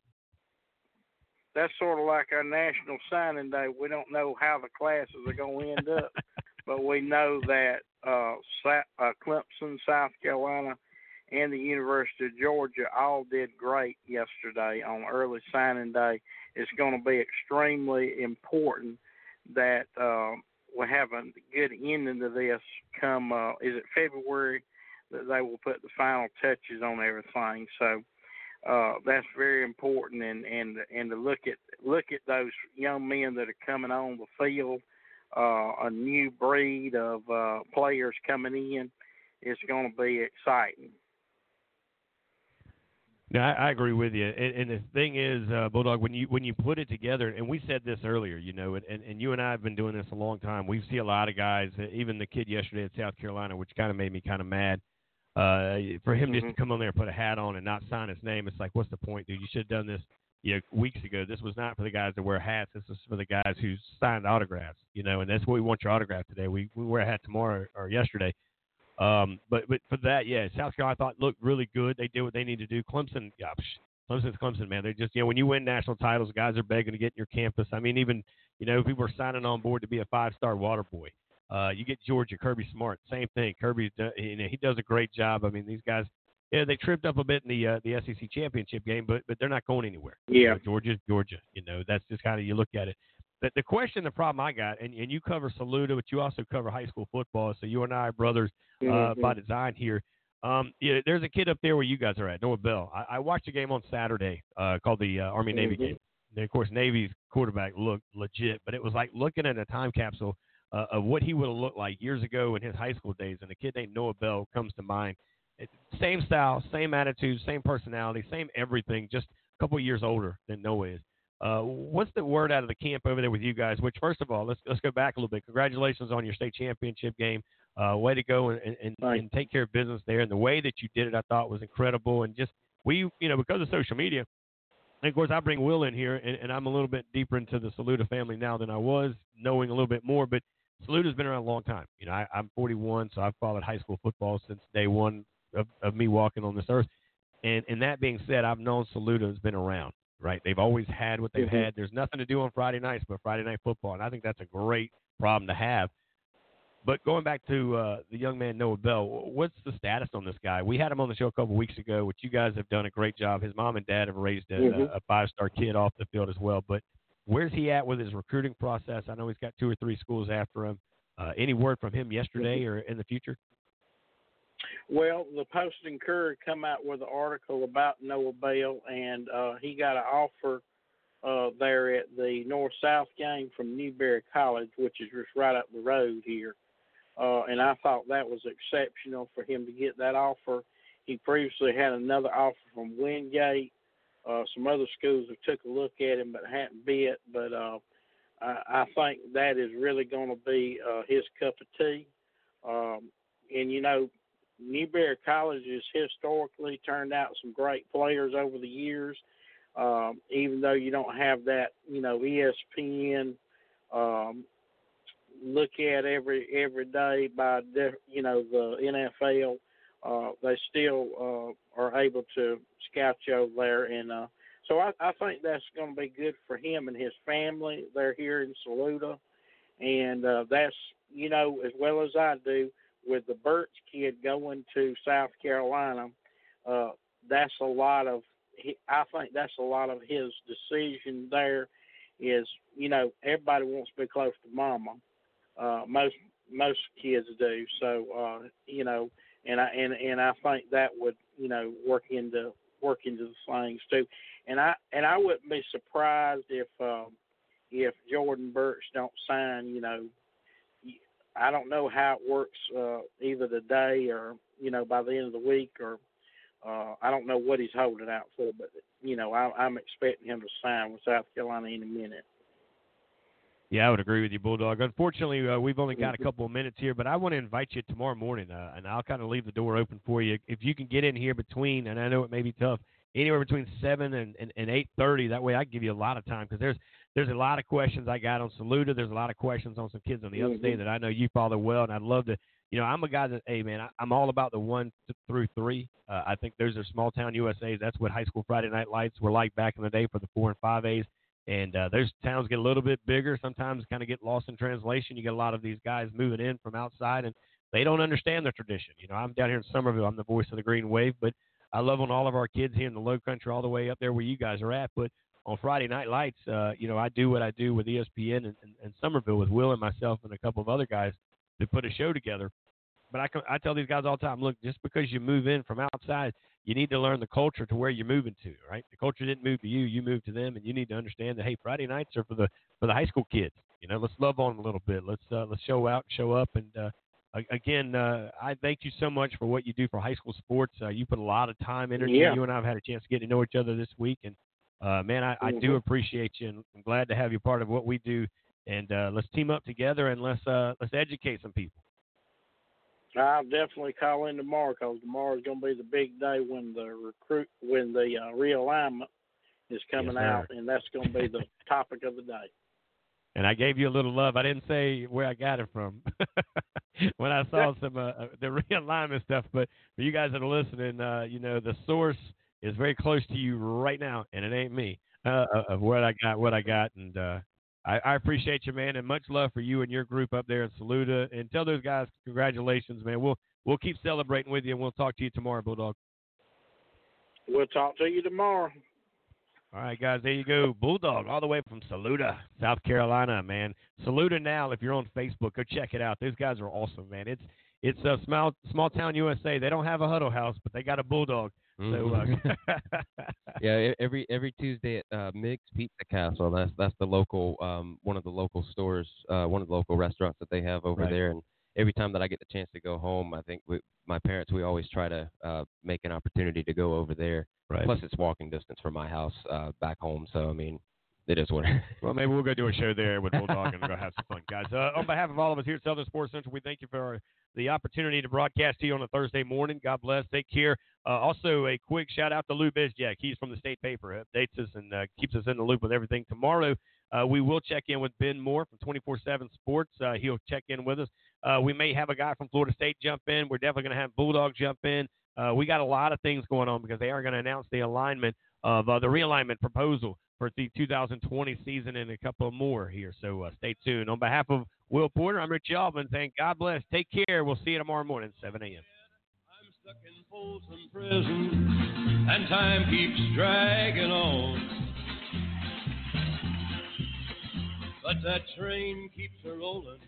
Speaker 18: That's sort of like our National Signing Day. We don't know how the classes are going to end up, but we know that uh, uh, Clemson, South Carolina, and the University of Georgia all did great yesterday on early signing day. It's going to be extremely important that uh, we have a good ending to this come, uh, is it February, that they will put the final touches on everything. So uh, that's very important, and and and to look at look at those young men that are coming on the field, uh, a new breed of uh, players coming in. It's going to be exciting.
Speaker 2: No, I, I agree with you. And, and the thing is, uh, Bulldog, when you when you put it together, and we said this earlier, you know, and, and, and you and I have been doing this a long time. We see a lot of guys, even the kid yesterday at South Carolina, which kind of made me kind of mad. Uh, for him just to come on there and put a hat on and not sign his name, it's like, what's the point, dude? You should have done this, you know, weeks ago. This was not for the guys that wear hats. This was for the guys who signed autographs, you know, and that's what we want your autograph today. We we wear a hat tomorrow or yesterday. Um, but but for that, yeah, South Carolina I thought looked really good. They did what they need to do. Clemson, yeah, psh, Clemson's Clemson, man. They just you know when you win national titles, guys are begging to get in your campus. I mean, even you know people are signing on board to be a five star water boy. Uh, you get Georgia, Kirby Smart, same thing. Kirby, you know, he does a great job. I mean, these guys, yeah, they tripped up a bit in the uh, the SEC championship game, but but they're not going anywhere.
Speaker 18: Yeah.
Speaker 2: know, Georgia's Georgia. You know, that's just kind of you look at it. The, the question, the problem I got, and, and you cover Saluda, but you also cover high school football, so you and I are brothers uh,
Speaker 18: Mhm.
Speaker 2: by design here. Um, yeah, there's a kid up there where you guys are at, Noah Bell. I, I watched a game on Saturday uh, called the uh, Army Navy
Speaker 18: Mhm.
Speaker 2: game. And of course, Navy's quarterback looked legit, but it was like looking at a time capsule uh, of what he would have looked like years ago in his high school days. And a kid named Noah Bell comes to mind. It, same style, same attitude, same personality, same everything, just a couple years older than Noah is. Uh, what's the word out of the camp over there with you guys? Which, first of all, let's let's go back a little bit. Congratulations on your state championship game. Uh, way to go and, and, and take care of business there. And the way that you did it, I thought was incredible. And just we, you know, because of social media, and of course, I bring Will in here, and, and I'm a little bit deeper into the Saluda family now than I was, knowing a little bit more. But Saluda's been around a long time. You know, I, I'm 41, so I've followed high school football since day one of, of me walking on this earth. And and that being said, I've known Saluda has been around. Right, they've always had what they've
Speaker 18: Mhm.
Speaker 2: had. There's nothing to do on Friday nights but Friday night football, and I think that's a great problem to have. But going back to uh, the young man Noah Bell, what's the status on this guy? We had him on the show a couple weeks ago, which you guys have done a great job. His mom and dad have raised a,
Speaker 18: Mhm.
Speaker 2: a five-star kid off the field as well. But where's he at with his recruiting process? I know he's got two or three schools after him. Uh, any word from him yesterday or in the future?
Speaker 18: Well, the Post and Courier come out with an article about Noah Bell, and uh, he got an offer uh, there at the North South game from Newberry College, which is just right up the road here. Uh, and I thought that was exceptional for him to get that offer. He previously had another offer from Wingate. Uh, some other schools have took a look at him but hadn't bid. But uh, I, I think that is really going to be uh, his cup of tea. Um, and you know, Newberry College has historically turned out some great players over the years. Um, even though you don't have that, you know, ESPN um, look at every every day by you know the NFL, uh, they still uh, are able to scout you over there, and uh, so I, I think that's going to be good for him and his family. They're here in Saluda, and uh, that's you know as well as I do with the Burts kid going to South Carolina. Uh, that's a lot of I think that's a lot of his decision there. Is you know everybody wants to be close to mama. Uh, most most kids do. So uh, you know, and I and and I think that would you know work into work into the things too. And I and I wouldn't be surprised if um, if Jordan Burch don't sign. You know, I don't know how it works uh, either today or you know by the end of the week or uh, I don't know what he's holding out for, but you know I, I'm expecting him to sign with South Carolina in a minute.
Speaker 2: Yeah, I would agree with you, Bulldog. Unfortunately, uh, we've only got a couple of minutes here, but I want to invite you tomorrow morning, uh, and I'll kind of leave the door open for you. If you can get in here between, and I know it may be tough, anywhere between seven and and, and eight thirty. That way, I can give you a lot of time because there's there's a lot of questions I got on Saluda. There's a lot of questions on some kids on the upstate
Speaker 18: Mhm.
Speaker 2: that I know you follow well, and I'd love to. You know, I'm a guy that, hey man, I, I'm all about the one th- through three. Uh, I think those are small town USA's. That's what high school Friday night lights were like back in the day for the four and five A's. And uh, those towns get a little bit bigger. Sometimes kind of get lost in translation. You get a lot of these guys moving in from outside, and they don't understand the tradition. You know, I'm down here in Summerville. I'm the voice of the Green Wave, but I love on all of our kids here in the Low Country, all the way up there where you guys are at. But on Friday Night Lights, uh, you know, I do what I do with ESPN and, and, and Summerville with Will and myself and a couple of other guys to put a show together. But I, I tell these guys all the time, look, just because you move in from outside, you need to learn the culture to where you're moving to, right? The culture didn't move to you, you moved to them, and you need to understand that hey, Friday nights are for the for the high school kids. You know, let's love on them a little bit. Let's uh, let's show out, show up, and uh, again, uh, I thank you so much for what you do for high school sports. Uh, you put a lot of time, energy.
Speaker 18: Yeah.
Speaker 2: You and I have had a chance to get to know each other this week, and uh, man, I, I do
Speaker 18: Mhm.
Speaker 2: appreciate you, and I'm glad to have you part of what we do. And uh, let's team up together and let's uh, let's educate some people.
Speaker 18: I'll definitely call in tomorrow because tomorrow's going to be the big day when the recruit when the uh, realignment is coming
Speaker 2: sir.
Speaker 18: out, and that's going to be the topic of the day.
Speaker 2: And I gave you a little love. I didn't say where I got it from when I saw some uh, uh, the realignment stuff. But for you guys that are listening, uh, you know the source is very close to you right now, and it ain't me uh, of- of what I got, what I got, and uh, I, I appreciate you, man, and much love for you and your group up there in Saluda. And tell those guys congratulations, man. We'll we'll keep celebrating with you, and we'll talk to you tomorrow, Bulldog.
Speaker 18: We'll talk to you tomorrow.
Speaker 2: All right, guys, there you go. Bulldog, all the way from Saluda, South Carolina, man. Saluda now. If you're on Facebook, go check it out. Those guys are awesome, man. It's it's a small small town USA. They don't have a huddle house, but they got a bulldog. So uh,
Speaker 3: yeah, e- every every Tuesday at uh, Mick's Pizza Castle. That's that's the local um, one of the local stores, uh, one of the local restaurants that they have over
Speaker 2: Right.
Speaker 3: there. And every time that I get the chance to go home, I think we, my parents we always try to uh, make an opportunity to go over there.
Speaker 2: Right.
Speaker 3: Plus, it's walking distance from my house uh, back home. So I mean, it is what. it-
Speaker 2: Well, maybe we'll go do a show there with Bulldog and go have some fun, guys. Uh, on behalf of all of us here at Southern Sports Central, we thank you for the opportunity to broadcast to you on a Thursday morning. God bless. Take care. Uh, also, a quick shout out to Lou Bezjak. He's from the State Paper. Updates us and uh, keeps us in the loop with everything. Tomorrow, uh, we will check in with Ben Moore from 247 Sports. Uh, he'll check in with us. Uh, we may have a guy from Florida State jump in. We're definitely going to have Bulldog jump in. Uh, we got a lot of things going on because they are going to announce the alignment of uh, the realignment proposal for the 2020 season and a couple more here. So uh, stay tuned. On behalf of Will Porter, I'm Rich Altman Thank God bless. Take care. We'll see you tomorrow morning, 7 a.m.
Speaker 19: I'm stuck in Folsom Prison, and time keeps dragging on. But that train keeps a rolling